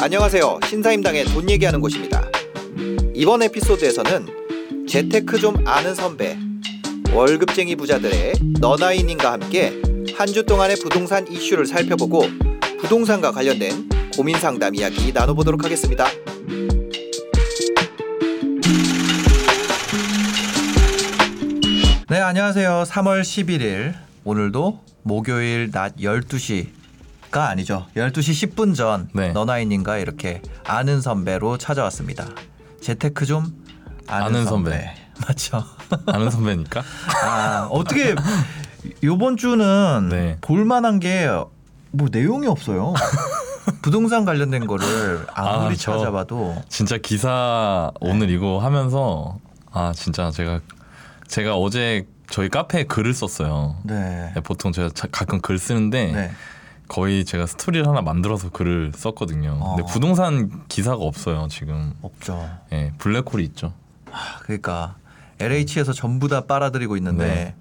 안녕하세요. 신사임당의 돈 얘기하는 곳입니다. 이번 에피소드에서는 재테크 좀 아는 선배, 월급쟁이 부자들의 너나이님과 함께 한 주 동안의 부동산 이슈를 살펴보고 부동산과 관련된 고민 상담 이야기 나눠보도록 하겠습니다. 네, 안녕하세요. 3월 11일. 오늘도 목요일 낮 12시가 아니죠. 12시 10분 전 네. 너나이님과 이렇게 아는 선배로 찾아왔습니다. 재테크 좀 아는, 아는 선배. 선배. 맞죠. 아는 선배니까. 아, 어떻게 요번 주는 네. 볼만한 게 뭐 내용이 없어요. 부동산 관련된 거를 아무리 아, 저- 찾아봐도 진짜 기사 오늘 이거 하면서 아 진짜 제가 제가 어제 저희 카페에 글을 썼어요. 네. 네, 보통 제가 자- 가끔 글 쓰는데 네. 거의 제가 스토리를 하나 만들어서 글을 썼거든요. 어. 근데 부동산 기사가 없어요 지금. 없죠. 예, 블랙홀이 있죠. 아, 그러니까 LH에서 전부 다 빨아들이고 있는데 네.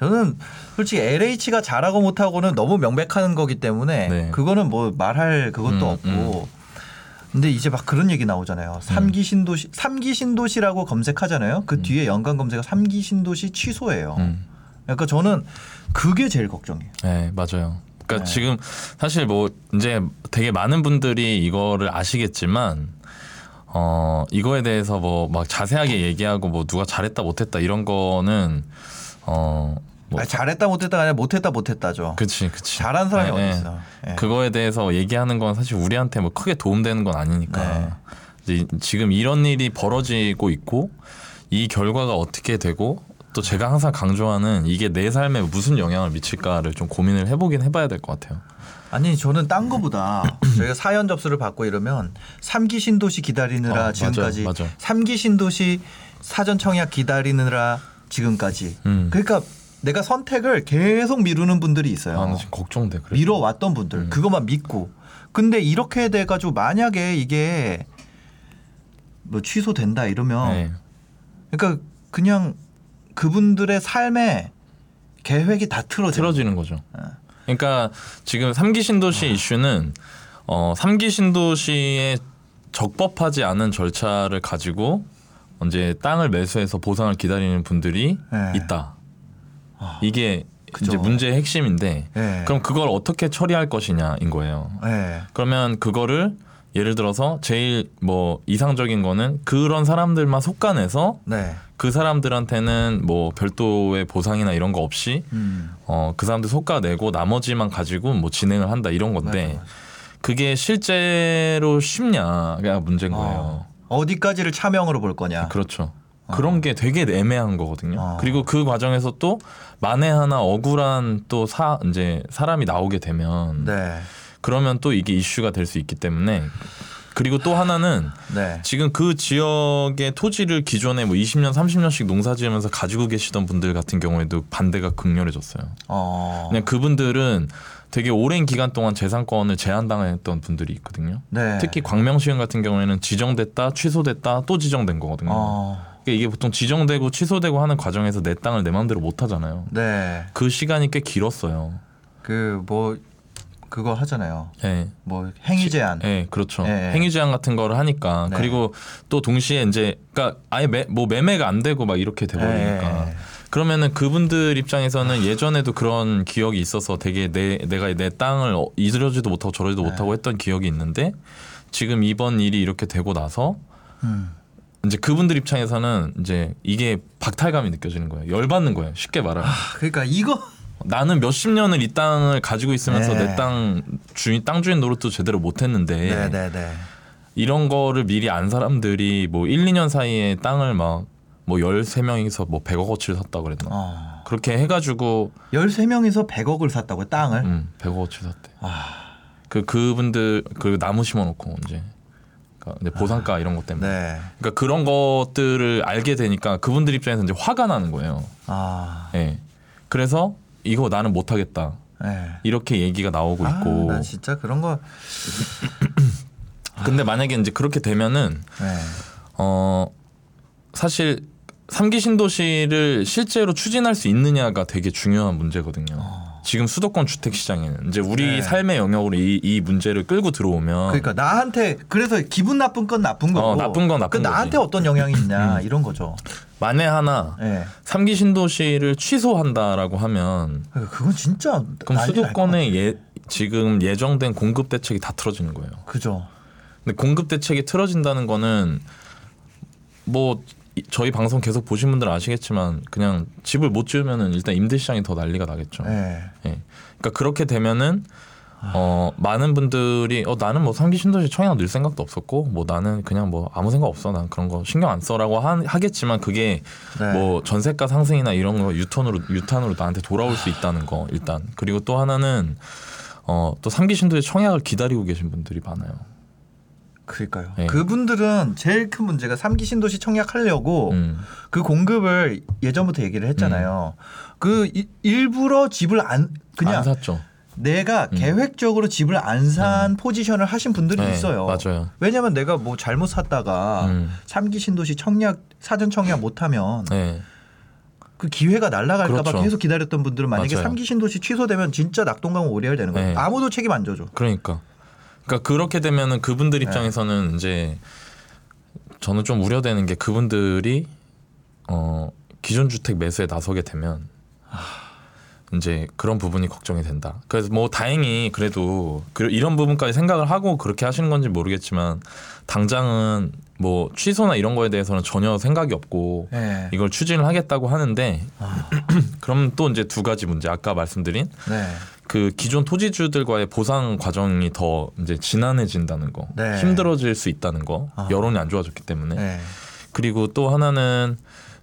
저는 솔직히 LH가 잘하고 못하고는 너무 명백한 거기 때문에 네. 그거는 뭐 말할 그것도 음, 없고 근데 이제 막 그런 얘기 나오잖아요. 삼기 신도시 삼기 신도시라고 검색하잖아요. 그 뒤에 연관 검색어 삼기 신도시 취소예요. 음. 그러니까 저는 그게 제일 걱정이에요. 네, 맞아요. 그러니까 네. 지금 사실 뭐 이제 되게 많은 분들이 이거를 아시겠지만 어 이거에 대해서 뭐 막 자세하게 얘기하고 뭐 누가 잘했다 못했다 이런 거는 어 뭐 아니, 잘했다 못했다가 아니라 못했다 못했다죠. 그치 그치 잘한 사람이 네, 어디 네. 있어? 예. 그거에 대해서 얘기하는 건 사실 우리한테 뭐 크게 도움되는 건 아니니까 네. 지금 이런 일이 벌어지고 있고 이 결과가 어떻게 되고 또 제가 항상 강조하는 이게 내 삶에 무슨 영향을 미칠까를 좀 고민을 해보긴 해봐야 될 것 같아요. 아니 저는 딴 거보다 저희가 사연 접수를 받고 이러면 삼기 신도시 기다리느라 아, 지금까지. 삼기 신도시 사전 청약 기다리느라 지금까지 음. 그러니까 내가 선택을 계속 미루는 분들이 있어요. 아, 나 지금 걱정돼. 그래. 미뤄왔던 분들 음. 그것만 믿고 근데 이렇게 돼가지고 만약에 이게 뭐 취소된다 이러면 네. 그러니까 그냥 그분들의 삶의 계획이 다 틀어져. 틀어지는 거죠. 네. 그러니까 지금 삼기 신도시 아. 이슈는 어 삼기 신도시에 적법하지 않은 절차를 가지고 이제 땅을 매수해서 보상을 기다리는 분들이 네. 있다. 아, 이게 그죠. 이제 문제의 핵심인데 네. 그럼 그걸 어떻게 처리할 것이냐인 거예요. 네. 그러면 그거를 예를 들어서 제일 뭐 이상적인 거는 그런 사람들만 속간해서 네. 그 사람들한테는 뭐 별도의 보상이나 이런 거 없이 음. 어그 사람들 속가내고 나머지만 가지고 뭐 진행을 한다 이런 건데 맞아, 맞아. 그게 실제로 쉽냐가 문제인 거예요. 어. 어디까지를 차명으로 볼 거냐. 그렇죠. 그런 게 되게 애매한 거거든요. 어. 그리고 그 과정에서 또 만에 하나 억울한 또 사 이제 사람이 나오게 되면 네. 그러면 또 이게 이슈가 될 수 있기 때문에 그리고 또 하나는 네. 지금 그 지역의 토지를 기존에 뭐 20년, 30년씩 농사 지으면서 가지고 계시던 분들 같은 경우에도 반대가 극렬해졌어요. 어. 그냥 그분들은 되게 오랜 기간 동안 재산권을 제한당했던 분들이 있거든요. 네. 특히 광명시흥 같은 경우에는 지정됐다, 취소됐다, 또 지정된 거거든요. 어. 그러니까 이게 보통 지정되고 취소되고 하는 과정에서 내 땅을 내 마음대로 못 하잖아요. 네. 그 시간이 꽤 길었어요. 그 뭐 그거 하잖아요. 예. 뭐 행위 제한. 예, 그렇죠. 예, 예. 행위 제한 같은 거를 하니까 네. 그리고 또 동시에 이제 그러니까 아예 매, 뭐 매매가 안 되고 막 이렇게 돼 버리니까 예. 그러면은 그분들 입장에서는 예전에도 그런 기억이 있어서 되게 내 내가 내 땅을 어- 이러지도 못하고 저러지도 네. 못하고 했던 기억이 있는데 지금 이번 일이 이렇게 되고 나서 음. 이제 그분들 입장에서는 이제 이게 박탈감이 느껴지는 거예요. 열받는 거예요. 쉽게 말하면. 그러니까 이거 나는 몇십 년을 이 땅을 가지고 있으면서 네. 내땅 주인 땅 주인 노릇도 제대로 못 했는데 네, 네, 네. 이런 거를 미리 안 사람들이 뭐 1, 2년 사이에 땅을 막 뭐 13명이서 뭐 100억 어치를 샀다 그랬나. 어. 그렇게 해 가지고 13명이서 100억을 샀다고요, 땅을? 음, 100억 어치 샀대. 아. 그 그분들 그 나무 심어 놓고 이제 그러니까 근데 보상가 이런 것 때문에. 네. 그러니까 그런 것들을 알게 되니까 그분들 입장에서 이제 화가 나는 거예요. 아. 예. 그래서 이거 나는 못 하겠다. 네. 이렇게 얘기가 나오고 있고. 아, 나 진짜 그런 거. 근데 만약에 이제 그렇게 되면은 네. 어 사실 삼기 신도시를 실제로 추진할 수 있느냐가 되게 중요한 문제거든요. 어. 지금 수도권 주택 시장에는 이제 우리 네. 삶의 영역으로 이, 이 문제를 끌고 들어오면 그러니까 나한테 그래서 기분 나쁜 건 나쁜 거고 어, 나쁜 건 나쁜 그 나한테. 어떤 영향이 있냐 이런 거죠. 만에 하나 예. 삼기 신도시를 취소한다라고 하면 그러니까 그건 진짜 그럼 난리 날것 수도권에 예, 지금 예정된 공급 대책이 다 틀어지는 거예요. 그죠. 근데 공급 대책이 틀어진다는 거는 뭐 이- 저희 방송 계속 보신 분들은 아시겠지만 그냥 집을 못 지으면은 일단 임대 시장이 더 난리가 나겠죠. 예. 예. 그러니까 그렇게 되면은 어 많은 분들이 어 나는 뭐 삼기 신도시 청약 늘 생각도 없었고 뭐 나는 그냥 뭐 아무 생각 없어 난 그런 거 신경 안 써라고 하, 하겠지만 그게 네. 뭐 전세가 상승이나 이런 거 유턴으로 유탄으로 나한테 돌아올 수 있다는 거 일단 그리고 또 하나는 어또 삼기 신도시 청약을 기다리고 계신 분들이 많아요. 그러니까요. 예. 그분들은 제일 큰 문제가 삼기 신도시 청약하려고 음. 그 공급을 예전부터 얘기를 했잖아요. 그 이- 일부러 집을 안 그냥 안 샀죠. 내가 계획적으로 집을 안산 포지션을 하신 분들이 네, 있어요. 맞아요. 왜냐면 내가 뭐 잘못 샀다가 음. 삼기 신도시 청약 사전 청약 못하면 네. 그 기회가 날아갈까봐 그렇죠. 계속 기다렸던 분들은 만약에. 삼기 신도시 취소되면 진짜 낙동강 오리알 되는 거예요. 네. 아무도 책임 안 져줘. 그러니까. 그러니까 그렇게 되면은 그분들 입장에서는 이제 저는 좀 우려되는 게 그분들이 어 기존 주택 매수에 나서게 되면 이제 그런 부분이 걱정이 된다. 그래서 뭐 다행히 그래도 그 이런 부분까지 생각을 하고 그렇게 하시는 건지 모르겠지만 당장은 뭐 취소나 이런 거에 대해서는 전혀 생각이 없고 네. 이걸 추진을 하겠다고 하는데 아, 그럼 또 이제 두 가지 문제 아까 말씀드린 네. 그 기존 토지주들과의 보상 과정이 더 이제 지난해진다는 거, 네. 힘들어질 수 있다는 거, 아. 여론이 안 좋아졌기 때문에 네. 그리고 또 하나는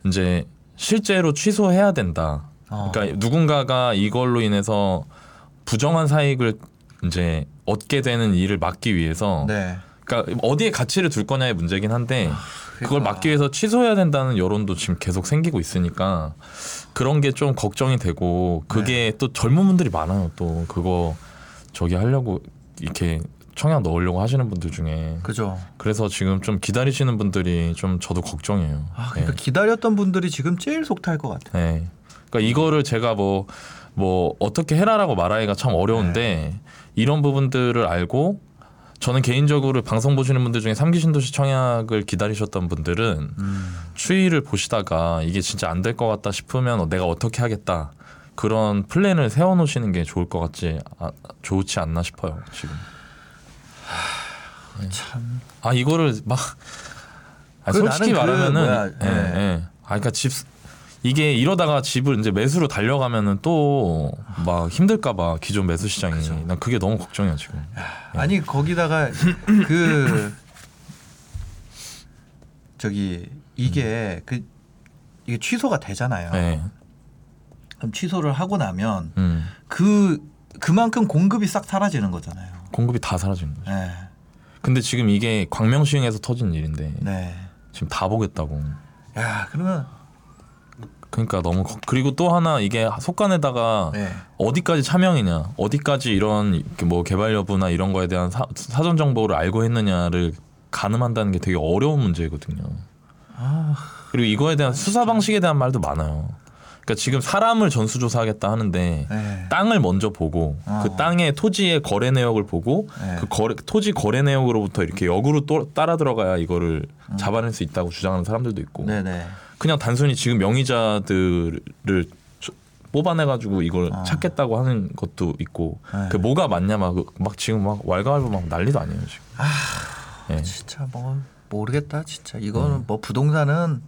이제 실제로 취소해야 된다. 어. 그러니까 누군가가 이걸로 인해서 부정한 사익을 이제 얻게 되는 일을 막기 위해서, 네. 그러니까 어디에 가치를 둘 거냐의 문제긴 한데 그걸 그러니까. 막기 위해서 취소해야 된다는 여론도 지금 계속 생기고 있으니까 그런 게 좀 걱정이 되고 그게 또 젊은 분들이 많아요. 또 그거 저기 하려고 이렇게 청약 넣으려고 하시는 분들 중에 그죠. 그래서 지금 좀 기다리시는 분들이 좀 저도 걱정이에요. 아, 그러니까 기다렸던 분들이 지금 제일 속탈 것 같아. 네. 네. 그러니까 이거를 제가 뭐뭐 어떻게 해라라고 말하기가 참 어려운데 이런 부분들을 알고 저는 개인적으로 방송 보시는 분들 중에 삼기 신도시 청약을 기다리셨던 분들은 음. 추이를 보시다가 이게 진짜 안 될 것 같다 싶으면 내가 어떻게 하겠다 그런 플랜을 세워놓으시는 게 좋을 것 같지 아, 좋지 않나 싶어요 지금. 참. 아 이거를 막 아, 그 솔직히 그 말하면은 예, 예. 예. 아 그러니까 집 이게 이러다가 집을 이제 매수로 달려가면은 또 막 힘들까봐 기존 매수 시장이 난 그게 너무 걱정이야 지금. 아니 거기다가 그 저기 이게 그 이게 취소가 되잖아요. 네. 그럼 취소를 하고 나면 음. 그 그만큼 공급이 싹 사라지는 거잖아요. 공급이 다 사라지는 거죠. 네. 근데 지금 이게 광명시흥에서 터진 일인데 네. 지금 다 보겠다고. 야 그러면 그러니까 너무 걱- 그리고 또 하나 이게 속간에다가 네. 어디까지 차명이냐, 어디까지 이런 이렇게 뭐 개발 여부나 이런 거에 대한 사, 사전 정보를 알고 했느냐를 가늠한다는 게 되게 어려운 문제거든요. 아, 그리고 이거에 대한 수사 방식에 대한 말도 많아요. 그러니까 지금 사람을 전수조사하겠다 하는데 네. 땅을 먼저 보고 어. 그 땅의 토지의 거래 내역을 보고 네. 그 거래, 토지 거래 내역으로부터 이렇게 역으로 또, 따라 들어가야 이거를 잡아낼 수 있다고 주장하는 사람들도 있고 음. 네네. 그냥 단순히 지금 명의자들을 저- 뽑아내가지고 이걸 어. 찾겠다고 하는 것도 있고 네. 그 뭐가 맞냐 막, 막 지금 막 왈가왈부 막 난리도 아니에요 지금. 네. 진짜 뭐 모르겠다 진짜 이거는 뭐 부동산은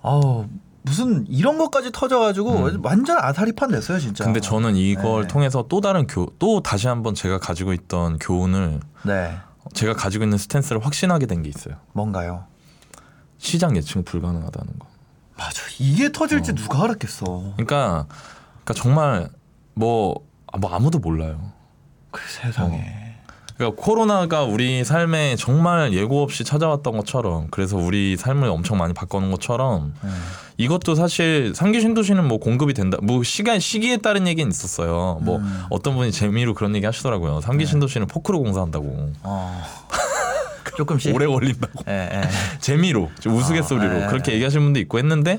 어우 무슨 이런 것까지 터져가지고 완전 아사리판 됐어요 진짜. 음. 근데 저는 이걸 네. 통해서 또 다른 교, 또 다시 한번 제가 가지고 있던 교훈을 네 제가 가지고 있는 스탠스를 확신하게 된 게 있어요. 뭔가요? 시장 예측 불가능하다는 거. 맞아 이게 터질지 누가 알았겠어. 그러니까, 그러니까 정말 뭐, 아, 뭐 아무도 몰라요. 그 세상에. 그러니까 코로나가 우리 삶에 정말 예고 없이 찾아왔던 것처럼 그래서 우리 삶을 엄청 많이 바꿔놓은 것처럼 네. 이것도 사실 상기 신도시는 뭐 공급이 된다. 뭐 시간 시기에 따른 얘기는 있었어요. 뭐 음. 어떤 분이 재미로 그런 얘기 하시더라고요. 상기 신도시는 포크로 공사한다고 어. 조금씩. 오래 걸린다고. 예, 예. 재미로 좀 우스갯소리로 아, 예, 그렇게 예. 얘기하시는 분도 있고 했는데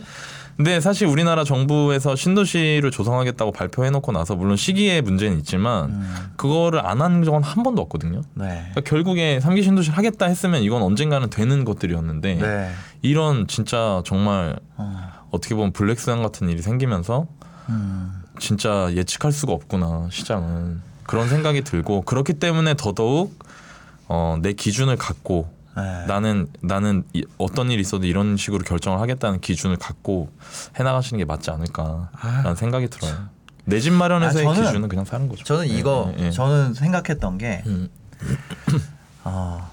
근데 사실 우리나라 정부에서 신도시를 조성하겠다고 발표해놓고 나서 물론 시기의 문제는 있지만 음. 그거를 안 한 적은 한 번도 없거든요. 네. 그러니까 결국에 삼기 신도시를 하겠다 했으면 이건 언젠가는 되는 것들이었는데 네. 이런 진짜 정말 어. 어떻게 보면 블랙스완 같은 일이 생기면서 음. 진짜 예측할 수가 없구나 시장은 그런 생각이 들고 그렇기 때문에 더더욱 어, 내 기준을 갖고 네. 나는 나는 이- 어떤 일이 있어도 이런 식으로 결정을 하겠다는 기준을 갖고 해나가시는 게 맞지 않을까라는 아유, 생각이 들어요. 내 집 마련에서의 아, 저는- 기준은 그냥 사는 거죠. 저는 예, 이거 예, 예. 저는 생각했던 게 음, 어,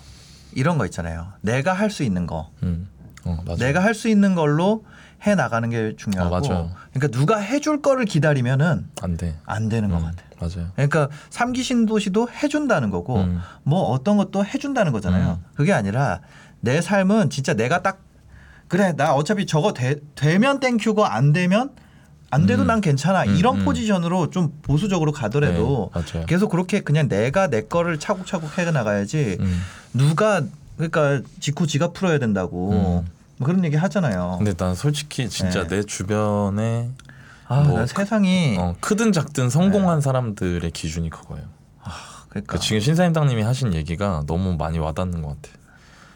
이런 거 있잖아요. 내가 할 수 있는 거, 음. 어. 내가 할 수 있는 걸로 해 나가는 게 중요하고. 어. 그러니까 누가 해줄 거를 기다리면은 안 돼. 안 되는 것 음, 같아요. 맞아요. 그러니까 삼기 신도시도 해준다는 거고 음. 뭐 어떤 것도 해준다는 거잖아요. 그게 아니라 내 삶은 진짜 내가 딱 그래 나 어차피 저거 되, 되면 땡큐고 안 되면 안 돼도 음. 난 괜찮아 음, 이런 음. 포지션으로 좀 보수적으로 가더라도 네. 계속 그렇게 그냥 내가 내 거를 차곡차곡 해 나가야지 음. 누가 그러니까 직후 지가 풀어야 된다고 뭐 그런 얘기 하잖아요. 근데 난 솔직히 진짜 네. 내 주변에 아, 뭐 난 세상이 어, 크든 작든 성공한 사람들의 기준이 그거예요. 그러니까 그 지금 신사임당님이 하신 얘기가 너무 많이 와닿는 것 같아.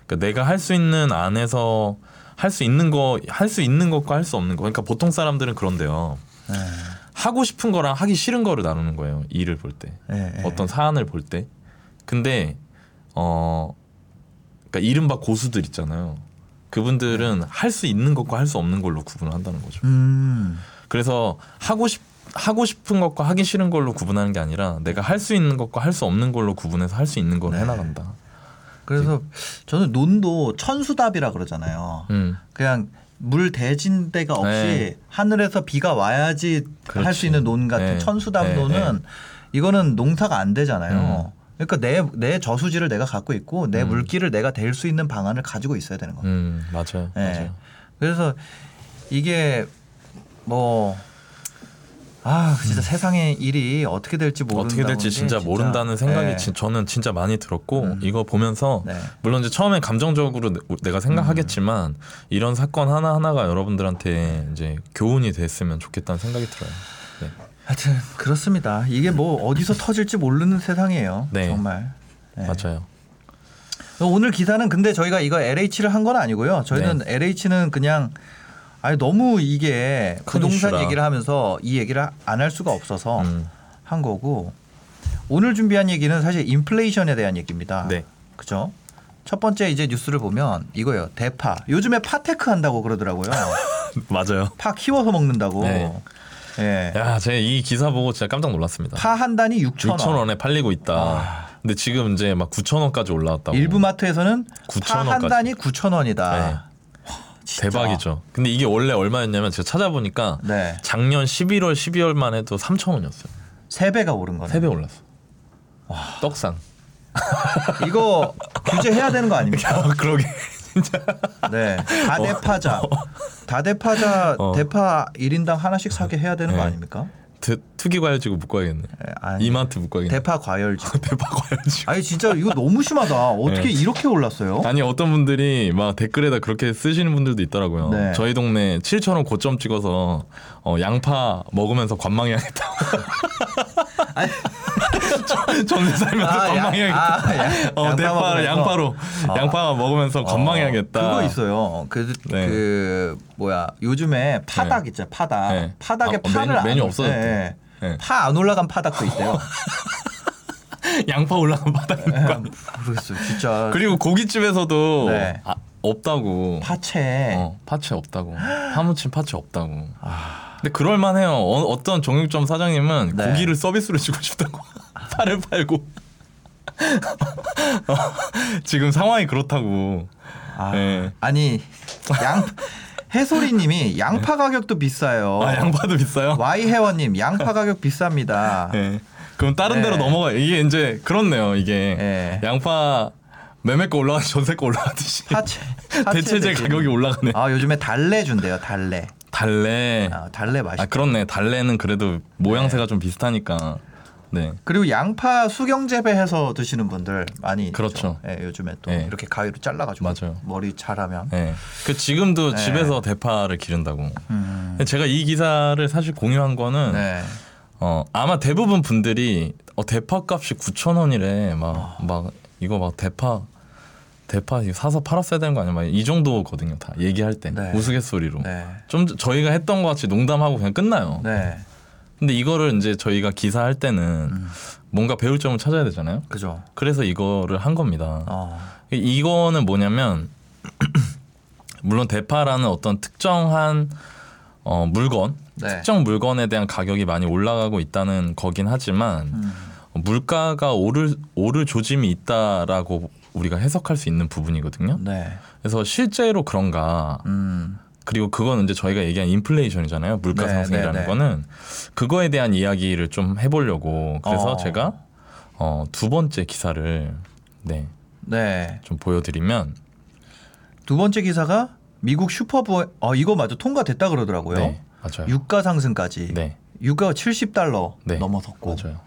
그러니까 내가 할 수 있는 안에서 할 수 있는 거 할 수 있는 것과 할 수 없는 거. 그러니까 보통 사람들은 그런데요. 네. 하고 싶은 거랑 하기 싫은 거를 나누는 거예요. 일을 볼 때. 네, 네. 어떤 사안을 볼 때. 근데 어 그러니까 이른바 고수들 있잖아요. 그분들은 네. 할수 있는 것과 할 수 없는 걸로 구분을 한다는 거죠. 음. 그래서 하고 싶 하고 싶은 것과 하기 싫은 걸로 구분하는 게 아니라 내가 할 수 있는 것과 할 수 없는 걸로 구분해서 할 수 있는 걸 네. 해나간다. 그래서 저는 논도 천수답이라 그러잖아요. 음. 그냥 물 대진 데가 없이 네. 하늘에서 비가 와야지 할 그렇지. 수 있는 논 같은 네. 천수답론은 네, 이거는 농사가 안 되잖아요. 음. 그러니까 내, 내 저수지를 내가 갖고 있고 내 음. 물기를 내가 댈 수 있는 방안을 가지고 있어야 되는 거예요. 음 맞아요. 네. 맞아요. 그래서 이게 뭐 아, 진짜 세상의 일이 어떻게 될지 모른다. 음. 어떻게 될지 진짜 모른다는 생각이 네. 진- 저는 진짜 많이 들었고 음. 이거 보면서 네. 물론 이제 처음에 감정적으로 내- 내가 생각하겠지만 음. 이런 사건 하나 하나가 여러분들한테 이제 교훈이 됐으면 좋겠다는 생각이 들어요. 네. 하여튼 그렇습니다. 이게 뭐 어디서 터질지 모르는 세상이에요. 네. 정말. 네. 맞아요. 오늘 기사는 근데 저희가 이거 LH를 한 건 아니고요. 저희는 LH는 그냥 아니 너무 이게 큰 부동산 이슈라. 얘기를 하면서 이 얘기를 안 할 수가 없어서 음. 한 거고 오늘 준비한 얘기는 사실 인플레이션에 대한 얘기입니다. 네. 그죠? 첫 번째 이제 뉴스를 보면 이거예요. 대파. 요즘에 파테크 한다고 그러더라고요. 맞아요. 파 키워서 먹는다고. 네. 예. 야, 제가 이 기사 보고 진짜 깜짝 놀랐습니다. 파 한 단위 6천 원. 6천 원 에 팔리고 있다. 아. 근데 지금 이제 막 9천 원까지 올라왔다고. 일부 마트에서는 9,000파 한. 단위 9천 원이다. 네. 진짜. 대박이죠. 근데 이게 원래 얼마였냐면 제가 찾아보니까 네. 작년 11월, 12월만 해도 3천 원이었어요. 세 배가 오른 거네. 세배 올랐어. 떡상. 이거 규제해야 되는 거 아닙니까? 아, 그러게. 네. 다대파자. 다대파자 어. 대파 1인당 하나씩 사게 해야 되는 거 네. 아닙니까? 트, 투기 과열지구 묶어야겠네. 네, 아니, 이마트 묶어야겠네. 대파 과열지. 대파 과열지구. 아니 진짜 이거 너무 심하다. 어떻게 네. 이렇게 올랐어요? 아니 어떤 분들이 막 댓글에다 그렇게 쓰시는 분들도 있더라고요. 네. 저희 동네 7천 원 고점 찍어서 어, 양파 먹으면서 관망해야겠다. 아니, 전세 살면서 아, 양- 관망해야겠다. 아, 양- 어, 양파 대파 먹으면서. 양파로 아. 양파 먹으면서 관망해야겠다. 그거 있어요. 그, 네. 그 뭐야 요즘에 파닭 있죠 파닭. 네. 파닭에 아, 파를 메뉴- 안 메뉴 올- 없어졌대. 네. 네. 파 안 올라간 파닭도 있대요. 양파 올라간 바닥이니까. 모르겠어요. 진짜 그리고 고깃집에서도 네. 아, 없다고. 파채. 어, 파채 없다고. 파무침 파채 없다고. 아, 근데 그럴만해요. 어, 떤 정육점 사장님은 네. 고기를 서비스로 주고 싶다고 파를 팔고 어, 지금 상황이 그렇다고. 아, 네. 아니 양 해소리님이 양파 가격도 비싸요. 아 양파도 비싸요? Y 회원님 양파 가격 비쌉니다. 네. 그럼 다른 네. 데로 넘어가. 이게 이제 그렇네요. 이게 네. 양파 매매가 올라가서 전세가 올라가듯이 파채, 파채 대체재 대신. 가격이 올라가네. 아 요즘에 달래 준대요 달래. 달래. 아, 달래 맛있. 아 그렇네. 달래는 그래도 모양새가 좀 비슷하니까 네. 그리고 양파 수경 재배해서 드시는 분들 많이 그렇죠. 예, 요즘에 또 네. 이렇게 가위로 잘라가지고 맞아요. 머리 잘하면. 네. 그 지금도 네. 집에서 대파를 기른다고. 음. 제가 이 기사를 사실 공유한 거는 네. 어 아마 대부분 분들이 어 대파 값이 9천 원이래 막막 이거 막 대파 대파 사서 팔았어야 되는 거 아니야 막이 정도거든요 다 얘기할 때 네. 우스갯소리로 네. 좀 저희가 했던 것 같이 농담하고 그냥 끝나요. 네. 근데 이거를 이제 저희가 기사할 때는 음. 뭔가 배울 점을 찾아야 되잖아요. 그죠. 그래서 이거를 한 겁니다. 어. 이거는 뭐냐면 물론 대파라는 어떤 특정한 어, 물건, 네. 특정 물건에 대한 가격이 많이 올라가고 있다는 거긴 하지만 음. 물가가 오를 오를 조짐이 있다라고 우리가 해석할 수 있는 부분이거든요. 네. 그래서 실제로 그런가 음. 그리고 그건 이제 저희가 얘기한 인플레이션이잖아요. 물가 네, 상승이라는 네, 네. 거는 그거에 대한 이야기를 좀 해보려고 그래서 어. 제가 어, 두 번째 기사를 네, 네. 좀 보여드리면 두 번째 기사가 미국 슈퍼부 어 이거 맞아 통과됐다 그러더라고요. 네, 맞아요. 유가 상승까지. 네, 유가가 70달러 네. 넘어섰고 맞아요.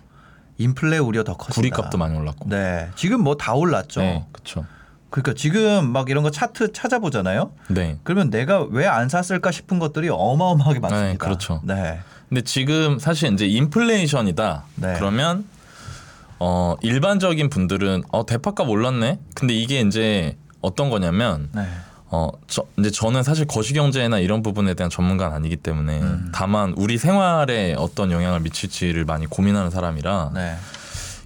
인플레 우려 더 커진다. 구리값도 많이 올랐고. 네. 지금 뭐 다 올랐죠. 네, 그렇죠. 그러니까 지금 막 이런 거 차트 찾아보잖아요. 네. 그러면 내가 왜 안 샀을까 싶은 것들이 어마어마하게 많습니다. 네, 그렇죠. 네. 근데 지금 사실 이제 인플레이션이다. 네. 그러면 어 일반적인 분들은 어 대파값 올랐네. 근데 이게 이제 어떤 거냐면 네. 어, 저, 이제 저는 사실 거시경제나 이런 부분에 대한 전문가는 아니기 때문에 음. 다만 우리 생활에 어떤 영향을 미칠지를 많이 고민하는 사람이라 네.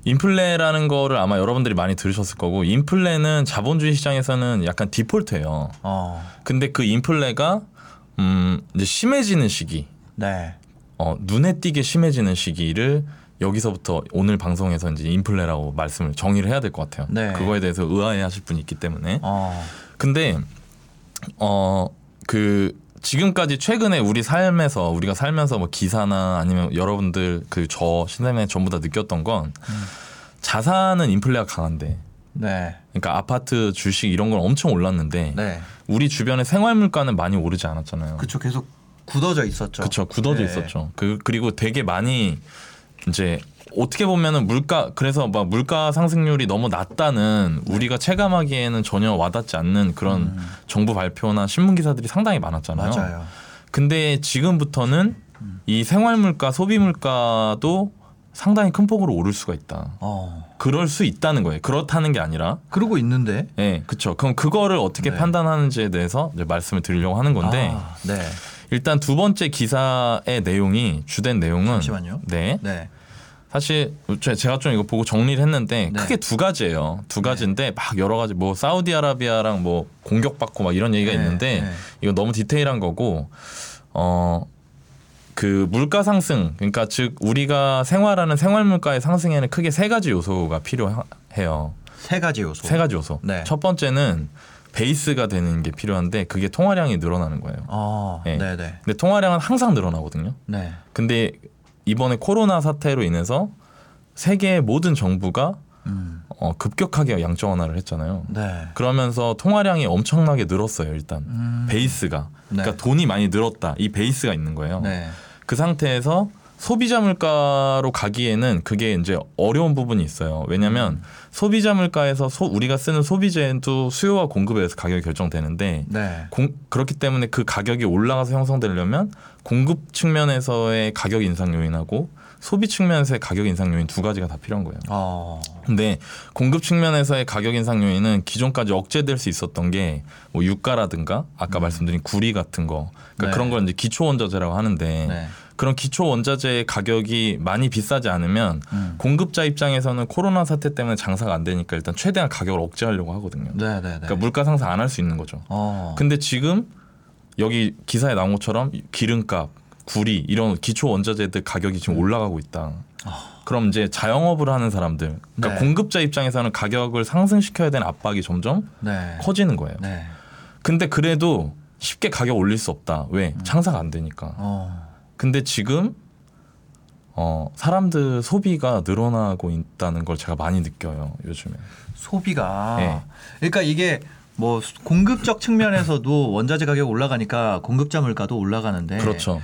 인플레라는 거를 아마 여러분들이 많이 들으셨을 거고 인플레는 자본주의 시장에서는 약간 디폴트예요. 어. 근데 그 인플레가 음, 이제 심해지는 시기, 네. 어, 눈에 띄게 심해지는 시기를 여기서부터 오늘 방송에서 이제 인플레라고 말씀을 정의를 해야 될 것 같아요. 네. 그거에 대해서 의아해하실 분이 있기 때문에. 어. 근데 어 그 지금까지 최근에 우리 삶에서 우리가 살면서 뭐 기사나 아니면 여러분들 그 저 신생에 전부 다 느꼈던 건 음. 자산은 인플레가 강한데 네. 그러니까 아파트 주식 이런 건 엄청 올랐는데 네. 우리 주변의 생활 물가는 많이 오르지 않았잖아요. 그쵸 계속 굳어져 있었죠. 그렇죠. 굳어져 네. 있었죠. 그 그리고 되게 많이 이제 어떻게 보면은 물가 그래서 막 물가 상승률이 너무 낮다는 우리가 체감하기에는 전혀 와닿지 않는 그런 음. 정부 발표나 신문 기사들이 상당히 많았잖아요. 맞아요. 근데 지금부터는 이 생활 물가, 소비 물가도 상당히 큰 폭으로 오를 수가 있다. 어. 그럴 수 있다는 거예요. 그렇다는 게 아니라, 그러고 있는데. 예, 네, 그렇죠. 그럼 그거를 어떻게 네. 판단하는지에 대해서 이제 말씀을 드리려고 하는 건데, 아, 네. 일단 두 번째 기사의 내용이 주된 내용은 잠시만요. 네. 네. 사실 제- 제가 좀 이거 보고 정리를 했는데 네. 크게 두 가지예요. 두 가지인데 막 여러 가지 뭐 사우디아라비아랑 뭐 공격받고 막 이런 얘기가 네, 있는데 네. 이거 너무 디테일한 거고 어. 그 물가 상승 그러니까 즉 우리가 생활하는 생활 물가의 상승에는 크게 세 가지 요소가 필요해요. 세 가지 요소. 세 가지 요소. 네. 첫 번째는 베이스가 되는 게 필요한데 그게 통화량이 늘어나는 거예요. 어. 네. 네, 네. 근데 통화량은 항상 늘어나거든요. 네. 근데 이번에 코로나 사태로 인해서 세계의 모든 정부가 음. 어, 급격하게 양적 완화를 했잖아요. 네. 그러면서 통화량이 엄청나게 늘었어요. 일단 음. 베이스가 네. 그러니까 돈이 많이 늘었다. 이 베이스가 있는 거예요. 네. 그 상태에서 소비자 물가로 가기에는 그게 이제 어려운 부분이 있어요. 왜냐하면 음. 소비자 물가에서 소- 우리가 쓰는 소비재도 수요와 공급에 의해서 가격이 결정되는데 네. 공- 그렇기 때문에 그 가격이 올라가서 형성되려면 공급 측면에서의 가격 인상 요인하고 소비 측면에서의 가격 인상 요인 두 가지가 다 필요한 거예요. 어. 근데 공급 측면에서의 가격 인상 요인은 기존까지 억제될 수 있었던 게 뭐 유가라든가 아까 말씀드린 구리 같은 거 그러니까 네. 그런 걸 이제 기초 원자재라고 하는데 네. 그런 기초 원자재의 가격이 많이 비싸지 않으면 음. 공급자 입장에서는 코로나 사태 때문에 장사가 안 되니까 일단 최대한 가격을 억제하려고 하거든요. 네, 네, 네. 그러니까 물가 상승 안 할 수 있는 거죠. 어. 근데 지금 여기 기사에 나온 것처럼 기름값, 구리 이런 기초 원자재들 가격이 지금 올라가고 있다. 그럼 이제 자영업을 하는 사람들, 그러니까 아. 네. 공급자 입장에서는 가격을 상승시켜야 되는 압박이 점점 네. 커지는 거예요. 네. 근데 그래도 쉽게 가격 올릴 수 없다. 왜? 장사가 안 되니까. 어. 근데 지금 어 사람들 소비가 늘어나고 있다는 걸 제가 많이 느껴요 요즘에. 소비가 네. 그러니까 이게 뭐 공급적 측면에서도 원자재 가격 올라가니까 공급자 물가도 올라가는데 그렇죠.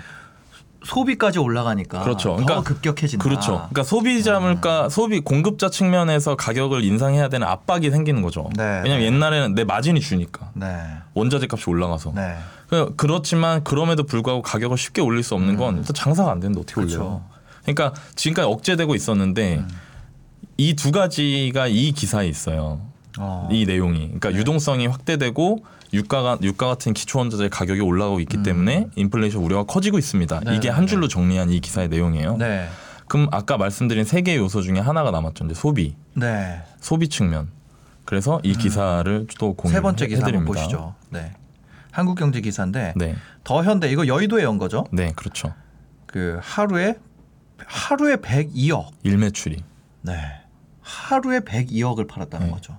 소비까지 올라가니까 그렇죠. 더 그러니까 급격해진다. 그렇죠. 그러니까 소비자 물가, 소비 공급자 측면에서 가격을 인상해야 되는 압박이 생기는 거죠. 네. 왜냐면 옛날에는 내 마진이 주니까 네. 원자재 값이 올라가서. 네. 그- 그렇지만 그럼에도 불구하고 가격을 쉽게 올릴 수 없는 건 일단 장사가 안 되는데 어떻게 음. 그렇죠. 음. 올려요? 그러니까 지금까지 억제되고 있었는데 이 두 가지가 이 기사에 있어요. 어. 이 내용이 그러니까 유동성이 확대되고 유가가 유가 같은 기초 원자재 가격이 올라가고 있기 때문에 인플레이션 우려가 커지고 있습니다. 음. 네, 이게 네, 한 줄로 정리한 이 기사의 내용이에요. 네. 그럼 아까 말씀드린 세 개의 요소 중에 하나가 남았죠. 이제 소비, 네. 소비 측면. 그래서 이 기사를 또 공유 음. 세 번째 기사. 보시죠. 네. 한국경제 기사인데 네, 더 현대 이거 여의도에 연 거죠. 네, 그렇죠. 그 하루에 하루에 102억. 일매출이. 네. 하루에 102억을 팔았다는 네. 거죠.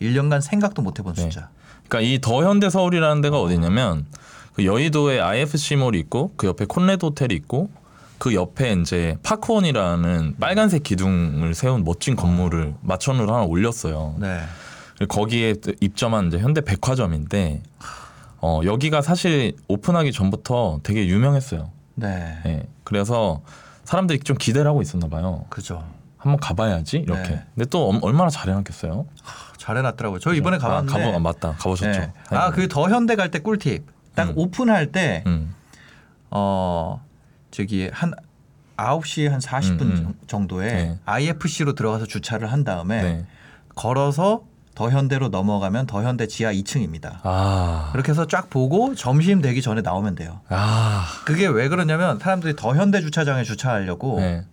1년간 생각도 못 해본 네. 숫자. 그러니까 이 더 현대 서울이라는 데가 어디냐면 그 여의도에 IFC몰이 있고 그 옆에 콘레드 호텔이 있고 그 옆에 이제 파크원이라는 빨간색 기둥을 세운 멋진 건물을 마천으로 하나 올렸어요. 네. 거기에 입점한 이제 현대 백화점인데 어, 여기가 사실 오픈하기 전부터 되게 유명했어요. 네. 예. 그래서 사람들이 좀 기대를 하고 있었나 봐요. 그죠. 한번 가봐야지 이렇게. 네. 근데 또 얼- 얼마나 잘해놨겠어요. 잘 해놨더라고요. 저 이번에 가봤는데. 아, 가보, 아, 맞다. 가보셨죠. 네. 아, 그 더 현대 갈 때 꿀팁. 딱 음. 오픈할 때, 음. 어, 저기 한 9시 한 40분 음, 음. 정도에 네. IFC로 들어가서 주차를 한 다음에 네. 걸어서 더 현대로 넘어가면 더 현대 지하 2층입니다. 아. 그렇게 해서 쫙 보고 점심 되기 전에 나오면 돼요. 아. 그게 왜 그러냐면 사람들이 더 현대 주차장에 주차하려고 네.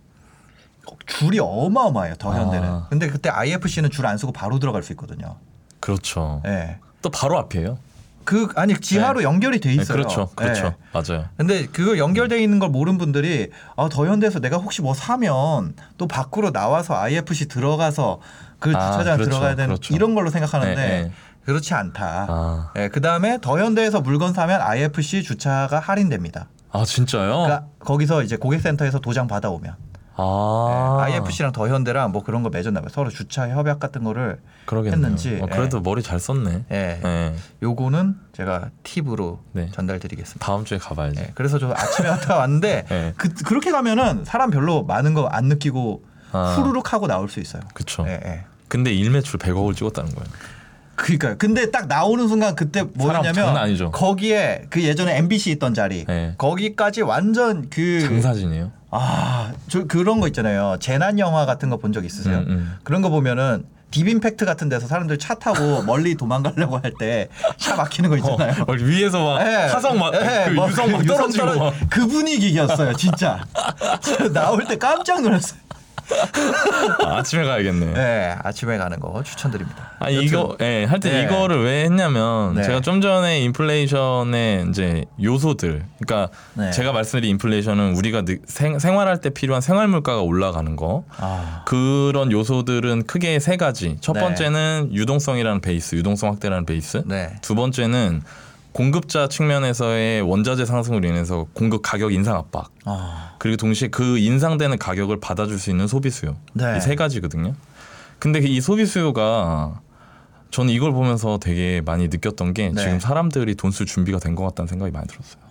줄이 어마어마해요. 더 아. 현대는. 근데 그때 IFC는 줄 안 쓰고 바로 들어갈 수 있거든요. 그렇죠. 예. 또 바로 앞이에요. 그 아니 지하로 연결이 돼 네, 있어요. 그렇죠. 그렇죠. 예. 맞아요. 근데 그거 연결돼 있는 걸 모르는 분들이 아, 더 현대에서 내가 혹시 뭐 사면 또 밖으로 나와서 IFC 들어가서 그 아, 주차장 그렇죠. 들어가야 되는 그렇죠. 이런 걸로 생각하는데 네, 네. 그렇지 않다. 아. 예, 그다음에 더 현대에서 물건 사면 IFC 주차가 할인됩니다. 아, 진짜요? 그러니까 거기서 이제 고객센터에서 도장 받아오면 아. IFC랑 더 현대랑 뭐 그런 거 맺었나 봐요. 서로 주차 협약 같은 거를 그러겠네요. 했는지, 어, 그래도 머리 잘 썼네. 예. 네. 요거는 제가 팁으로 네. 전달드리겠습니다. 다음 주에 가봐야지. 예, 그래서 저 아침에 갔다 왔는데 네. 그, 그렇게 가면은 사람 별로 많은 거 안 느끼고 아. 후루룩 하고 나올 수 있어요. 예, 예. 근데 일매출 100억을 찍었다는 거예요. 그니까요. 근데 딱 나오는 순간 그때 뭐였냐면. 거기에 그 예전에 MBC 있던 자리 네. 거기까지 완전 그 장사진이에요. 아, 저 그런 거 있잖아요. 재난 영화 같은 거 본 적 있으세요? 음, 음. 그런 거 보면은 디빔팩트 같은 데서 사람들 차 타고 멀리 도망가려고 할 때 차 막히는 거 있잖아요. 어, 위에서 막 예. 화성 막, 예, 그막 유성 막그 떨어지고. 그 분위기였어요, 진짜. 나올 때 깜짝 놀랐어요. 아, 아침에 가야겠네. 네, 아침에 가는 거 추천드립니다. 아 이거 예, 하여튼 네. 이거를 왜 했냐면 네. 제가 좀 전에 인플레이션의 이제 요소들 그러니까 네. 제가 말씀드린 인플레이션은 우리가 느- 생, 생활할 때 필요한 생활 물가가 올라가는 거 아, 그런 요소들은 크게 세 가지. 첫 네. 번째는 유동성이라는 베이스, 유동성 확대라는 베이스. 네. 두 번째는 공급자 측면에서의 원자재 상승으로 인해서 공급 가격 인상 압박. 아, 그리고 동시에 그 인상되는 가격을 받아줄 수 있는 소비 수요. 네. 이세 가지거든요. 근데 이 소비 수요가 저는 이걸 보면서 되게 많이 느꼈던 게 네. 지금 사람들이 돈 쓸 준비가 된 것 같다는 생각이 많이 들었어요.